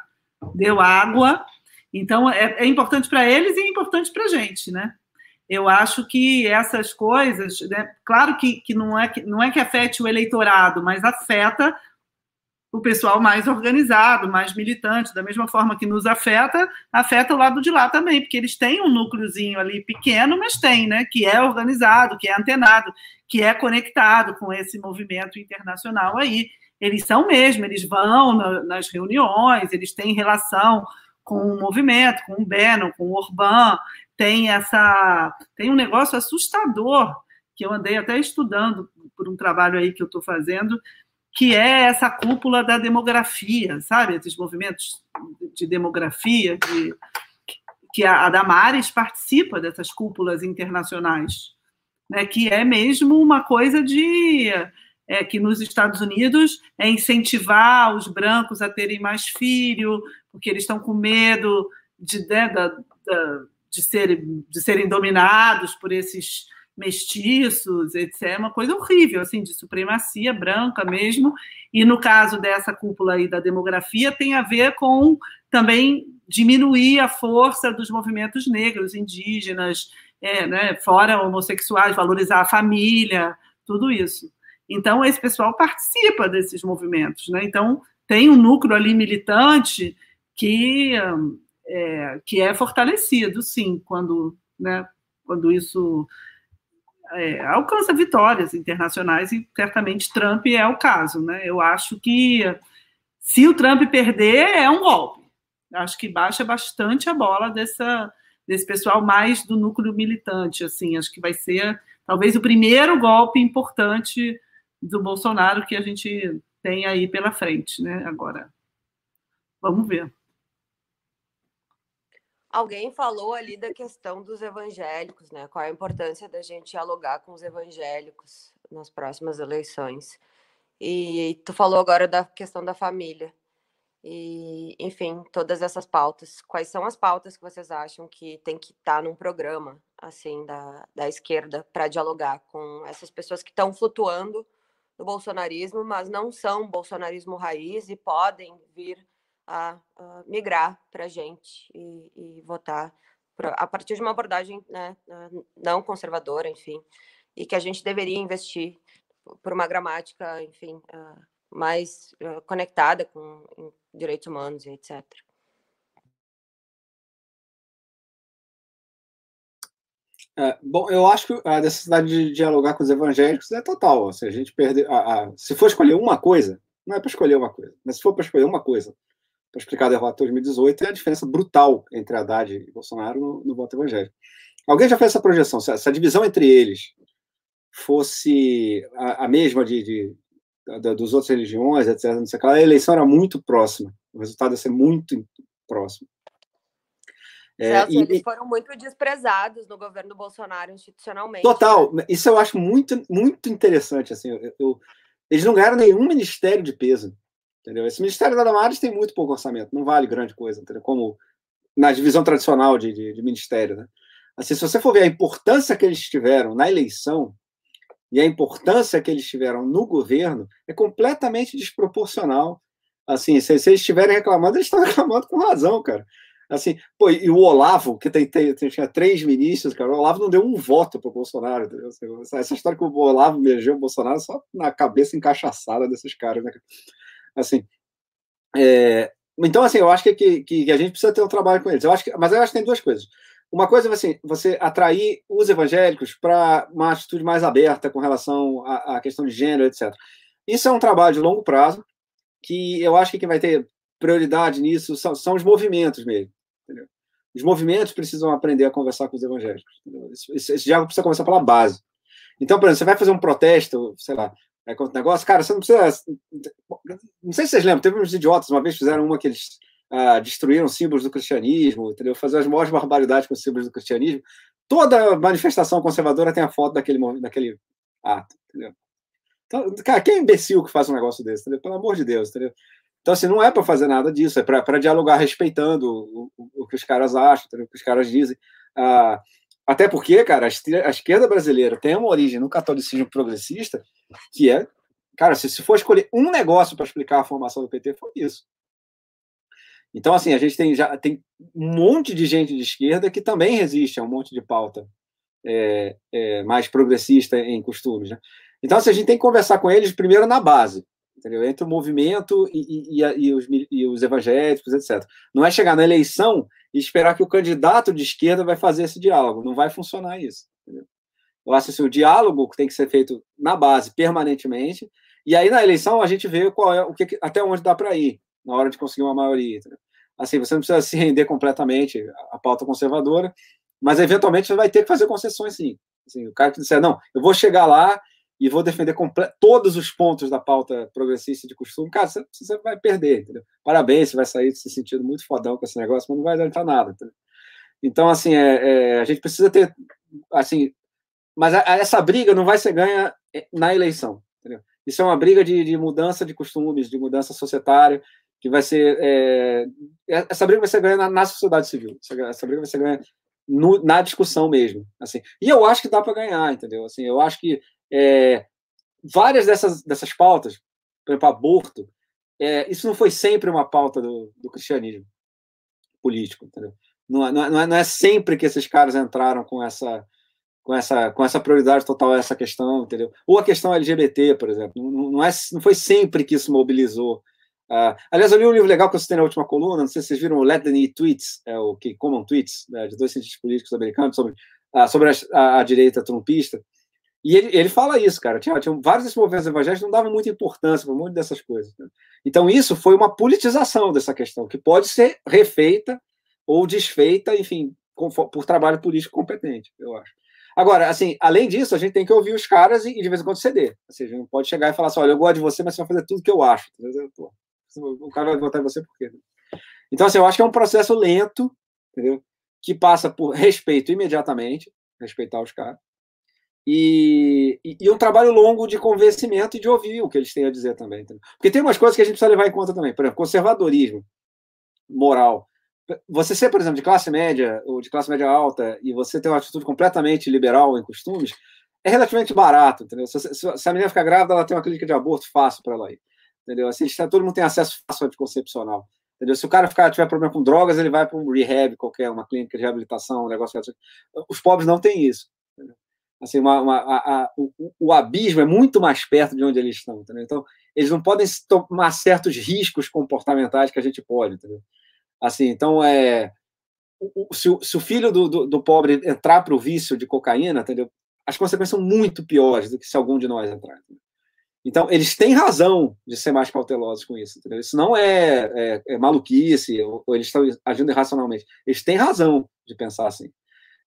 deu água. Então, é, é importante para eles e é importante para a gente, né? Eu acho que essas coisas, né? claro que, que, não é que não é que afete o eleitorado, mas afeta o pessoal mais organizado, mais militante, da mesma forma que nos afeta, afeta o lado de lá também, porque eles têm um núcleozinho ali pequeno, mas tem, né, que é organizado, que é antenado, que é conectado com esse movimento internacional aí. Eles são mesmo, eles vão na, nas reuniões, eles têm relação com o movimento, com o Bannon, com o Orbán, tem essa tem um negócio assustador que eu andei até estudando por um trabalho aí que eu estou fazendo que é essa cúpula da demografia, sabe? Esses movimentos de demografia, de, que a, a Damares participa dessas cúpulas internacionais, né? que é mesmo uma coisa de. É, que nos Estados Unidos é incentivar os brancos a terem mais filho, porque eles estão com medo de, né, de, serem, de serem dominados por esses mestiços, etc. É uma coisa horrível, assim, de supremacia branca mesmo. E no caso dessa cúpula aí da demografia, tem a ver com também diminuir a força dos movimentos negros, indígenas, é, né, fora homossexuais, valorizar a família, tudo isso. Então, esse pessoal participa desses movimentos. Né? Então, tem um núcleo ali militante que é, que é fortalecido, sim, quando, né, quando isso é, alcança vitórias internacionais e certamente Trump é o caso, né? Eu acho que se o Trump perder é um golpe. Acho que baixa bastante a bola dessa desse pessoal mais do núcleo militante, assim. Acho que vai ser talvez o primeiro golpe importante do Bolsonaro que a gente tem aí pela frente, né? Agora, vamos ver. Alguém falou ali da questão dos evangélicos, né? Qual a importância da gente dialogar com os evangélicos nas próximas eleições. E tu falou agora da questão da família. E, enfim, todas essas pautas. Quais são as pautas que vocês acham que tem que estar tá num programa assim da, da esquerda para dialogar com essas pessoas que estão flutuando no bolsonarismo, mas não são bolsonarismo raiz e podem vir a, a migrar para a gente e, e votar pra, a partir de uma abordagem né, não conservadora, enfim, e que a gente deveria investir por uma gramática, enfim, uh, mais uh, conectada com direitos humanos e etc. É, bom, eu acho que a necessidade de dialogar com os evangélicos é total. Se a gente perder, a, a, se for escolher uma coisa, não é para escolher uma coisa, mas se for para escolher uma coisa para explicar a derrota de 2018 é a diferença brutal entre Haddad e Bolsonaro no, no voto evangélico. Alguém já fez essa projeção? Se essa divisão entre eles fosse a, a mesma de, de, dos outras religiões, etc., não sei lá, a eleição era muito próxima. O resultado ia ser muito próximo. É, Celso, e, eles foram muito desprezados no governo Bolsonaro institucionalmente. Total. Né? Isso eu acho muito, muito interessante. Assim, eu, eu, eles não ganharam nenhum ministério de peso. Entendeu? Esse Ministério da Damares tem muito pouco orçamento, não vale grande coisa, entendeu? Como na divisão tradicional de, de, de ministério. Né? Assim, se você for ver a importância que eles tiveram na eleição e a importância que eles tiveram no governo, é completamente desproporcional. Assim, se, se eles estiverem reclamando, eles estão reclamando com razão, cara. Assim, pô, e o Olavo, que tem, tem, tinha três ministros, cara, o Olavo não deu um voto para o Bolsonaro. Assim, essa história que o Olavo elegeu o Bolsonaro só na cabeça encaixaçada desses caras, né? Assim, é, então, assim, eu acho que, que, que, a gente precisa ter um trabalho com eles. Eu acho que, mas eu acho que tem duas coisas. Uma coisa é assim, você atrair os evangélicos para uma atitude mais aberta com relação à, questão de gênero, etc. Isso é um trabalho de longo prazo, que eu acho que quem vai ter prioridade nisso são, são os movimentos mesmo. Entendeu? Os movimentos precisam aprender a conversar com os evangélicos. Esse, esse diálogo precisa começar pela base. Então, por exemplo, você vai fazer um protesto, sei lá, é contra negócio, cara, você não precisa. Não sei se vocês lembram, teve uns idiotas uma vez fizeram uma que eles ah, destruíram símbolos do cristianismo, entendeu? Fazer as maiores barbaridades com os símbolos do cristianismo. Toda manifestação conservadora tem a foto daquele, daquele ato, entendeu? Então, cara, quem é imbecil que faz um negócio desse, entendeu? Pelo amor de Deus, entendeu? Então, assim, não é para fazer nada disso, é para dialogar respeitando o, o, o, que os caras acham, entendeu? o que os caras dizem. Ah, até porque, cara, a esquerda brasileira tem uma origem no catolicismo progressista, que é, cara, se, se for escolher um negócio para explicar a formação do PT, foi isso. Então, assim, a gente tem já tem um monte de gente de esquerda que também resiste a um monte de pauta é, é, mais progressista em costumes. Né? Então, assim, a gente tem que conversar com eles primeiro na base, entendeu? entre o movimento e, e, e, os, e os evangélicos, etc. Não é chegar na eleição e esperar que o candidato de esquerda vai fazer esse diálogo. Não vai funcionar isso. Entendeu? Eu acho assim, o diálogo tem que ser feito na base permanentemente, e aí na eleição a gente vê qual é o que até onde dá para ir na hora de conseguir uma maioria. Entendeu? Assim, você não precisa se render completamente à pauta conservadora, mas eventualmente você vai ter que fazer concessões sim. Assim, o cara que disser, não, eu vou chegar lá e vou defender todos os pontos da pauta progressista de costume, cara, você, vai perder, entendeu? Parabéns, você vai sair se sentindo muito fodão com esse negócio, mas não vai adiantar nada, entendeu? Então, assim, é, é, a gente precisa ter, assim, mas a, a, essa briga não vai ser ganha é, na eleição, entendeu? Isso é uma briga de, de mudança de costumes, de mudança societária, que vai ser, é, essa briga vai ser ganha na, na sociedade civil, essa, essa briga vai ser ganha no, na discussão mesmo, assim. E eu acho que dá para ganhar, entendeu? Assim, eu acho que é, várias dessas, dessas pautas, por exemplo, aborto, é, isso não foi sempre uma pauta do, do cristianismo político, entendeu? Não, é, não, é, não é sempre que esses caras entraram com essa com essa com essa prioridade total a essa questão, entendeu? Ou a questão LGBT, por exemplo, não, não, é, não foi sempre que isso mobilizou. Uh, aliás, eu li um livro legal que eu citei na última coluna, não sei se vocês viram o Let the Need Tweets, é o que Common Tweets, né, de dois cientistas políticos americanos sobre, uh, sobre a, a, a direita trumpista. E ele, ele fala isso, cara. Tinha, tinha vários desses movimentos evangélicos que não davam muita importância para um monte dessas coisas. Né? Então, isso foi uma politização dessa questão, que pode ser refeita ou desfeita, enfim, por trabalho político competente, eu acho. Agora, assim, além disso, a gente tem que ouvir os caras e, e de vez em quando ceder. Ou seja, não pode chegar e falar assim: olha, eu gosto de você, mas você vai fazer tudo que eu acho. Pô, o cara vai votar em você por quê? Então, assim, eu acho que é um processo lento, entendeu? Que passa por respeito imediatamente, respeitar os caras e, e, um trabalho longo de convencimento e de ouvir o que eles têm a dizer também. Porque tem umas coisas que a gente precisa levar em conta também. Por exemplo, conservadorismo moral. Você ser, por exemplo, de classe média ou de classe média alta e você ter uma atitude completamente liberal em costumes, é relativamente barato, entendeu? Se, se, se a menina ficar grávida, ela tem uma clínica de aborto fácil para ela ir, entendeu? Assim, todo mundo tem acesso fácil ao anticoncepcional. Entendeu? Se o cara ficar, tiver problema com drogas, ele vai para um rehab qualquer, uma clínica de reabilitação, um negócio assim. Os pobres não têm isso. Entendeu? Assim, uma, uma, a, a, o, o, abismo é muito mais perto de onde eles estão. Entendeu? Então, eles não podem tomar certos riscos comportamentais que a gente pode. Entendeu? Assim, então, é, se, o, se o filho do, do, do pobre entrar para o vício de cocaína, entendeu? as consequências são muito piores do que se algum de nós entrar. Entendeu? Então, eles têm razão de ser mais cautelosos com isso. Entendeu? Isso não é, é, é maluquice, ou, ou, eles estão agindo irracionalmente. Eles têm razão de pensar assim.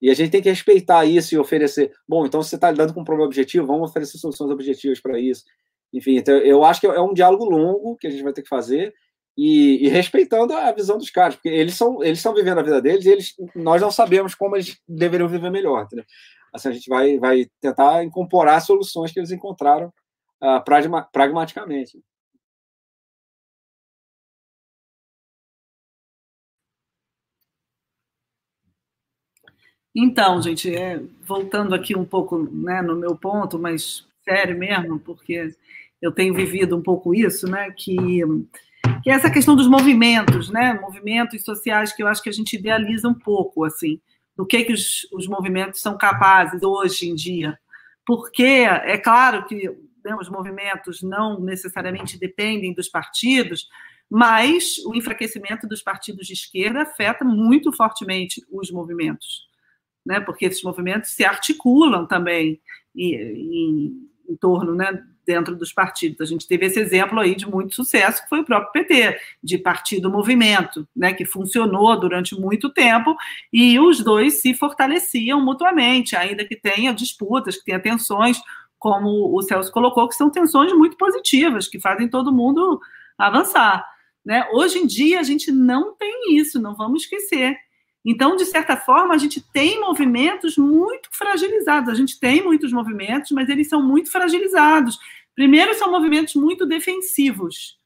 E a gente tem que respeitar isso e oferecer. Bom, então você está lidando com um problema objetivo, vamos oferecer soluções objetivas para isso. Enfim, então, eu acho que é um diálogo longo que a gente vai ter que fazer e, e, respeitando a visão dos caras, porque eles são eles estão vivendo a vida deles e eles, nós não sabemos como eles deveriam viver melhor. Assim, a gente vai, vai tentar incorporar soluções que eles encontraram uh, pragmaticamente. Então, gente, é, voltando aqui um pouco né, no meu ponto, mas sério mesmo, porque eu tenho vivido um pouco isso, né? Que, que é essa questão dos movimentos, né? Movimentos sociais que eu acho que a gente idealiza um pouco, assim, do que, que os, os movimentos são capazes hoje em dia. Porque é claro que né, os movimentos não necessariamente dependem dos partidos, mas o enfraquecimento dos partidos de esquerda afeta muito fortemente os movimentos, né? Porque esses movimentos se articulam também em, em, em torno, né, dentro dos partidos. A gente teve esse exemplo aí de muito sucesso, que foi o próprio PT, de partido-movimento, né, que funcionou durante muito tempo e os dois se fortaleciam mutuamente, ainda que tenha disputas, que tenha tensões, como o Celso colocou, que são tensões muito positivas, que fazem todo mundo avançar. Né? Hoje em dia, a gente não tem isso, não vamos esquecer. Então, de certa forma, a gente tem movimentos muito fragilizados. A gente tem muitos movimentos, mas eles são muito fragilizados. Primeiro, são movimentos muito defensivos,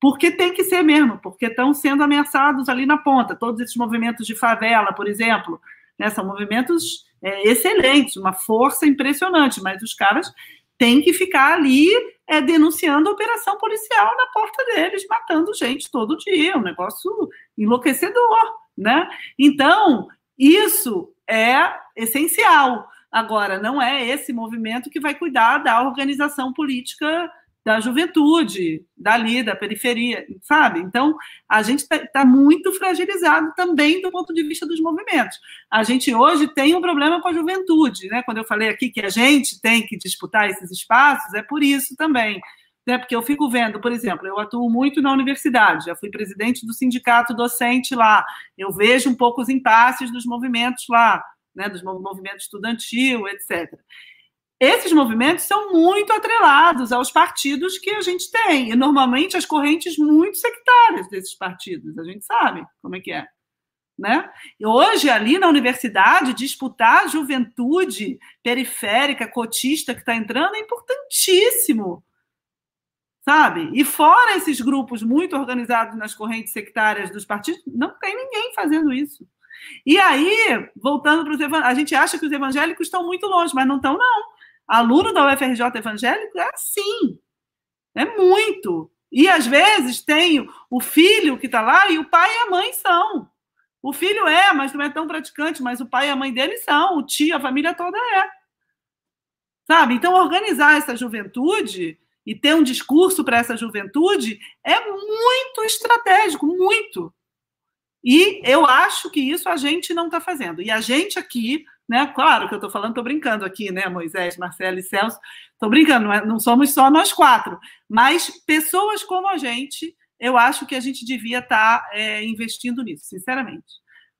porque tem que ser mesmo, porque estão sendo ameaçados ali na ponta. Todos esses movimentos de favela, por exemplo, né, são movimentos é, excelentes, uma força impressionante, mas os caras têm que ficar ali é, denunciando a operação policial na porta deles, matando gente todo dia, um negócio enlouquecedor né? Então, isso é essencial. Agora, não é esse movimento que vai cuidar da organização política da juventude, dali, da periferia, sabe? Então, a gente está tá muito fragilizado também do ponto de vista dos movimentos. A gente hoje tem um problema com a juventude, né? Quando eu falei aqui que a gente tem que disputar esses espaços, é por isso também né? Porque eu fico vendo, por exemplo, eu atuo muito na universidade, já fui presidente do sindicato docente lá, eu vejo um pouco os impasses dos movimentos lá, né? Dos movimentos estudantil, etc. Esses movimentos são muito atrelados aos partidos que a gente tem, e normalmente as correntes muito sectárias desses partidos, a gente sabe como é que é. Né? Hoje, ali na universidade, disputar a juventude periférica, cotista que está entrando é importantíssimo sabe? E fora esses grupos muito organizados nas correntes sectárias dos partidos, não tem ninguém fazendo isso. E aí, voltando para os evangélicos, a gente acha que os evangélicos estão muito longe, mas não estão, não. Aluno da UFRJ evangélico é assim. É muito. E às vezes tem o filho que está lá e o pai e a mãe são. O filho é, mas não é tão praticante, mas o pai e a mãe dele são, o tio, a família toda é. Sabe? Então, organizar essa juventude e ter um discurso para essa juventude é muito estratégico, muito. E eu acho que isso a gente não está fazendo. E a gente aqui, né? Claro que eu estou falando, estou brincando aqui, né, Moisés, Marcelo e Celso, estou brincando, não, é, não somos só nós quatro, mas pessoas como a gente, eu acho que a gente devia estar tá, é, investindo nisso, sinceramente.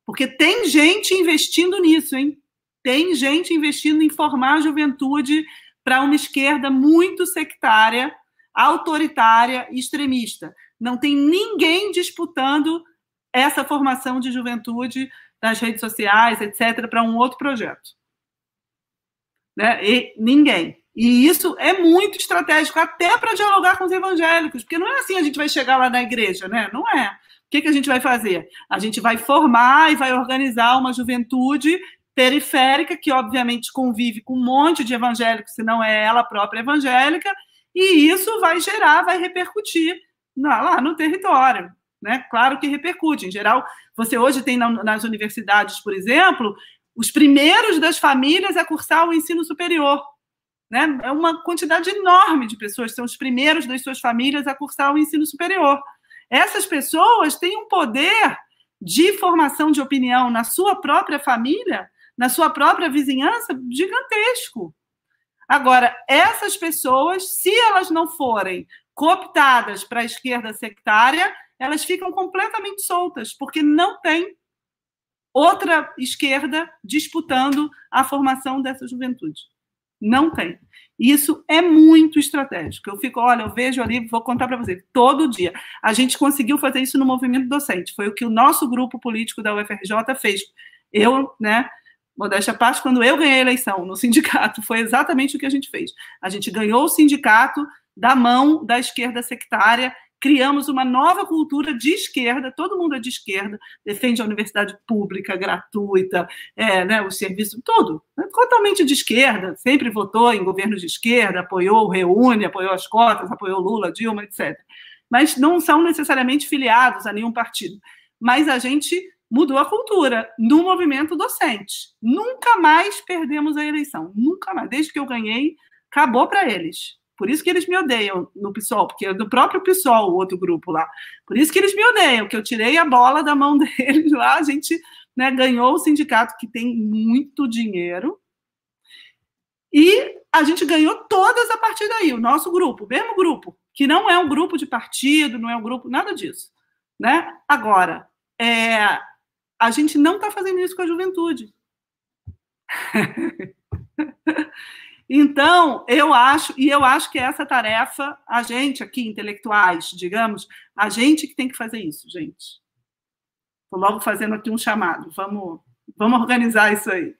Porque tem gente investindo nisso, hein? Tem gente investindo em formar a juventude para uma esquerda muito sectária, autoritária e extremista. Não tem ninguém disputando essa formação de juventude nas redes sociais, etc., para um outro projeto. Né? E ninguém. E isso é muito estratégico, até para dialogar com os evangélicos, porque não é assim a gente vai chegar lá na igreja, né? Não é. O que, que a gente vai fazer? A gente vai formar e vai organizar uma juventude periférica, que obviamente convive com um monte de evangélicos, se não é ela própria evangélica, e isso vai gerar, vai repercutir lá no território. Né? Claro que repercute. Em geral, você hoje tem nas universidades, por exemplo, os primeiros das famílias a cursar o ensino superior. Né? É uma quantidade enorme de pessoas, são os primeiros das suas famílias a cursar o ensino superior. Essas pessoas têm um poder de formação de opinião na sua própria família na sua própria vizinhança gigantesco. Agora, essas pessoas, se elas não forem cooptadas para a esquerda sectária, elas ficam completamente soltas, porque não tem outra esquerda disputando a formação dessa juventude. Não tem. Isso é muito estratégico. Eu fico, olha, eu vejo ali, vou contar para você, todo dia. A gente conseguiu fazer isso no movimento docente. Foi o que o nosso grupo político da UFRJ fez. Eu, né, modéstia à parte, quando eu ganhei a eleição no sindicato, foi exatamente o que a gente fez. A gente ganhou o sindicato da mão da esquerda sectária, criamos uma nova cultura de esquerda, todo mundo é de esquerda, defende a universidade pública, gratuita, é, né, o serviço, tudo, é totalmente de esquerda, sempre votou em governos de esquerda, apoiou o Reúne, apoiou as cotas, apoiou Lula, Dilma, etc. Mas não são necessariamente filiados a nenhum partido. Mas a gente mudou a cultura no movimento docente. Nunca mais perdemos a eleição, nunca mais. Desde que eu ganhei, acabou para eles. Por isso que eles me odeiam no PSOL, porque é do próprio PSOL, o outro grupo lá. Por isso que eles me odeiam, que eu tirei a bola da mão deles lá, a gente né, ganhou o sindicato que tem muito dinheiro. E a gente ganhou todas a partir daí, o nosso grupo, o mesmo grupo, que não é um grupo de partido, não é um grupo, nada disso. Né? Agora, é, a gente não está fazendo isso com a juventude. Então, eu acho, e eu acho que essa tarefa, a gente aqui, intelectuais, digamos, a gente que tem que fazer isso, gente. Estou logo fazendo aqui um chamado. Vamos, vamos organizar isso aí.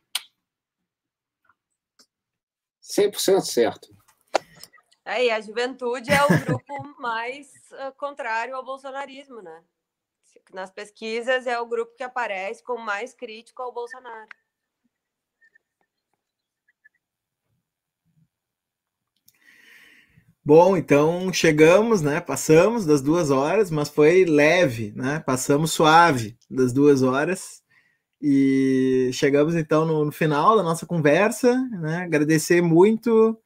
100% certo. Aí, a juventude é o grupo mais uh, contrário ao bolsonarismo, né? Nas pesquisas, é o grupo que aparece como mais crítico ao Bolsonaro. Bom, então chegamos, né? Passamos das duas horas, mas foi leve, né? Passamos suave das duas horas e chegamos então no, no final da nossa conversa, né? Agradecer muito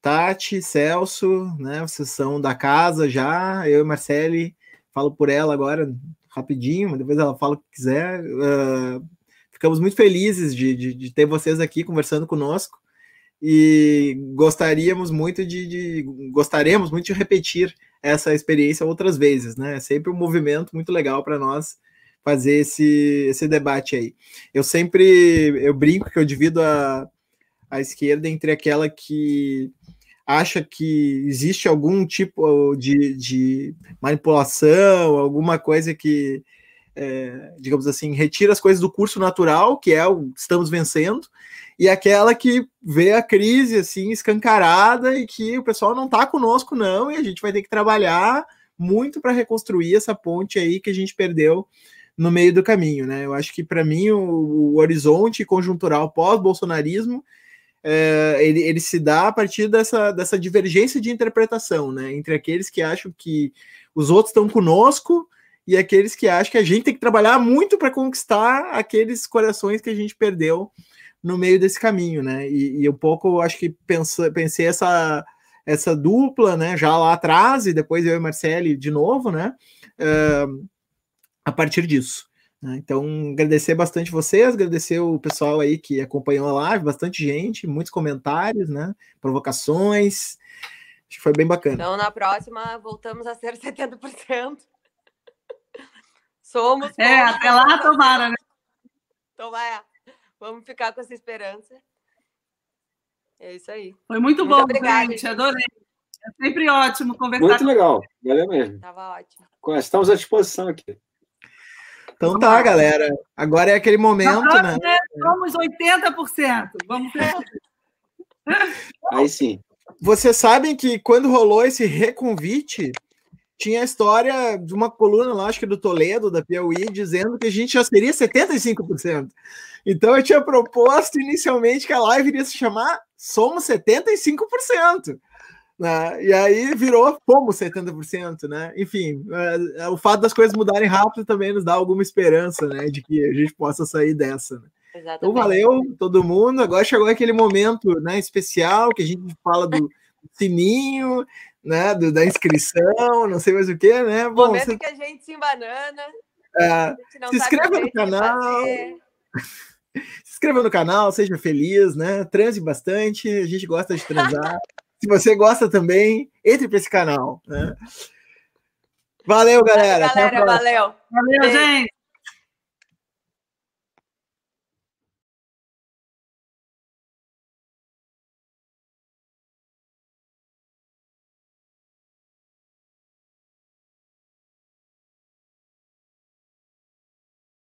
Tati, Celso, né? Vocês são da casa já. Eu e Marcele falo por ela agora rapidinho, depois ela fala o que quiser. Uh, ficamos muito felizes de, de, de ter vocês aqui conversando conosco e gostaríamos muito de, de, gostaríamos muito de repetir essa experiência outras vezes, né? É sempre um movimento muito legal para nós fazer esse, esse debate aí. Eu sempre eu brinco que eu divido a, a esquerda entre aquela que acha que existe algum tipo de, de manipulação, alguma coisa que, é, digamos assim, retira as coisas do curso natural, que é o estamos vencendo, e aquela que vê a crise assim escancarada e que o pessoal não está conosco não e a gente vai ter que trabalhar muito para reconstruir essa ponte aí que a gente perdeu no meio do caminho, né? Eu acho que para mim o, o, horizonte conjuntural pós-bolsonarismo é, ele, ele, se dá a partir dessa, dessa divergência de interpretação, né? Entre aqueles que acham que os outros estão conosco e aqueles que acham que a gente tem que trabalhar muito para conquistar aqueles corações que a gente perdeu no meio desse caminho, né? E, e um pouco acho que pensei essa, essa dupla, né? Já lá atrás, e depois eu e Marcele de novo, né? Uh, a partir disso. Né? Então, agradecer bastante vocês, agradecer o pessoal aí que acompanhou a live, bastante gente, muitos comentários, né? Provocações. Acho que foi bem bacana. Então, na próxima, voltamos a ser 70%. Somos. É, até lá tomara, né? Tomara. Vamos ficar com essa esperança. É isso aí. Foi muito, muito bom, obrigada, gente. Adorei. É sempre ótimo conversar. Muito legal. Valeu mesmo. Tava ótimo. Estamos à disposição aqui. Então tá, galera. Agora é aquele momento, né? Somos 80%. Vamos ver. Aí sim. Vocês sabem que quando rolou esse reconvite, tinha a história de uma coluna lá, acho que do Toledo, da Piauí, dizendo que a gente já seria 75%. Então eu tinha proposto inicialmente que a live iria se chamar Somos 75%. Né? E aí virou Fomos 70%, né? Enfim, é, é, o fato das coisas mudarem rápido também nos dá alguma esperança, né? De que a gente possa sair dessa. Né? Então valeu todo mundo. Agora chegou aquele momento né, especial que a gente fala do sininho, né? Do, da inscrição, não sei mais o que, né? Bom, momento você... que a gente se embanana. É, se inscreva no canal. Se inscreva no canal, seja feliz, né? Transe bastante, a gente gosta de transar. Se você gosta também, entre para esse canal. Né? Valeu, galera. Valeu, galera valeu. Valeu, gente.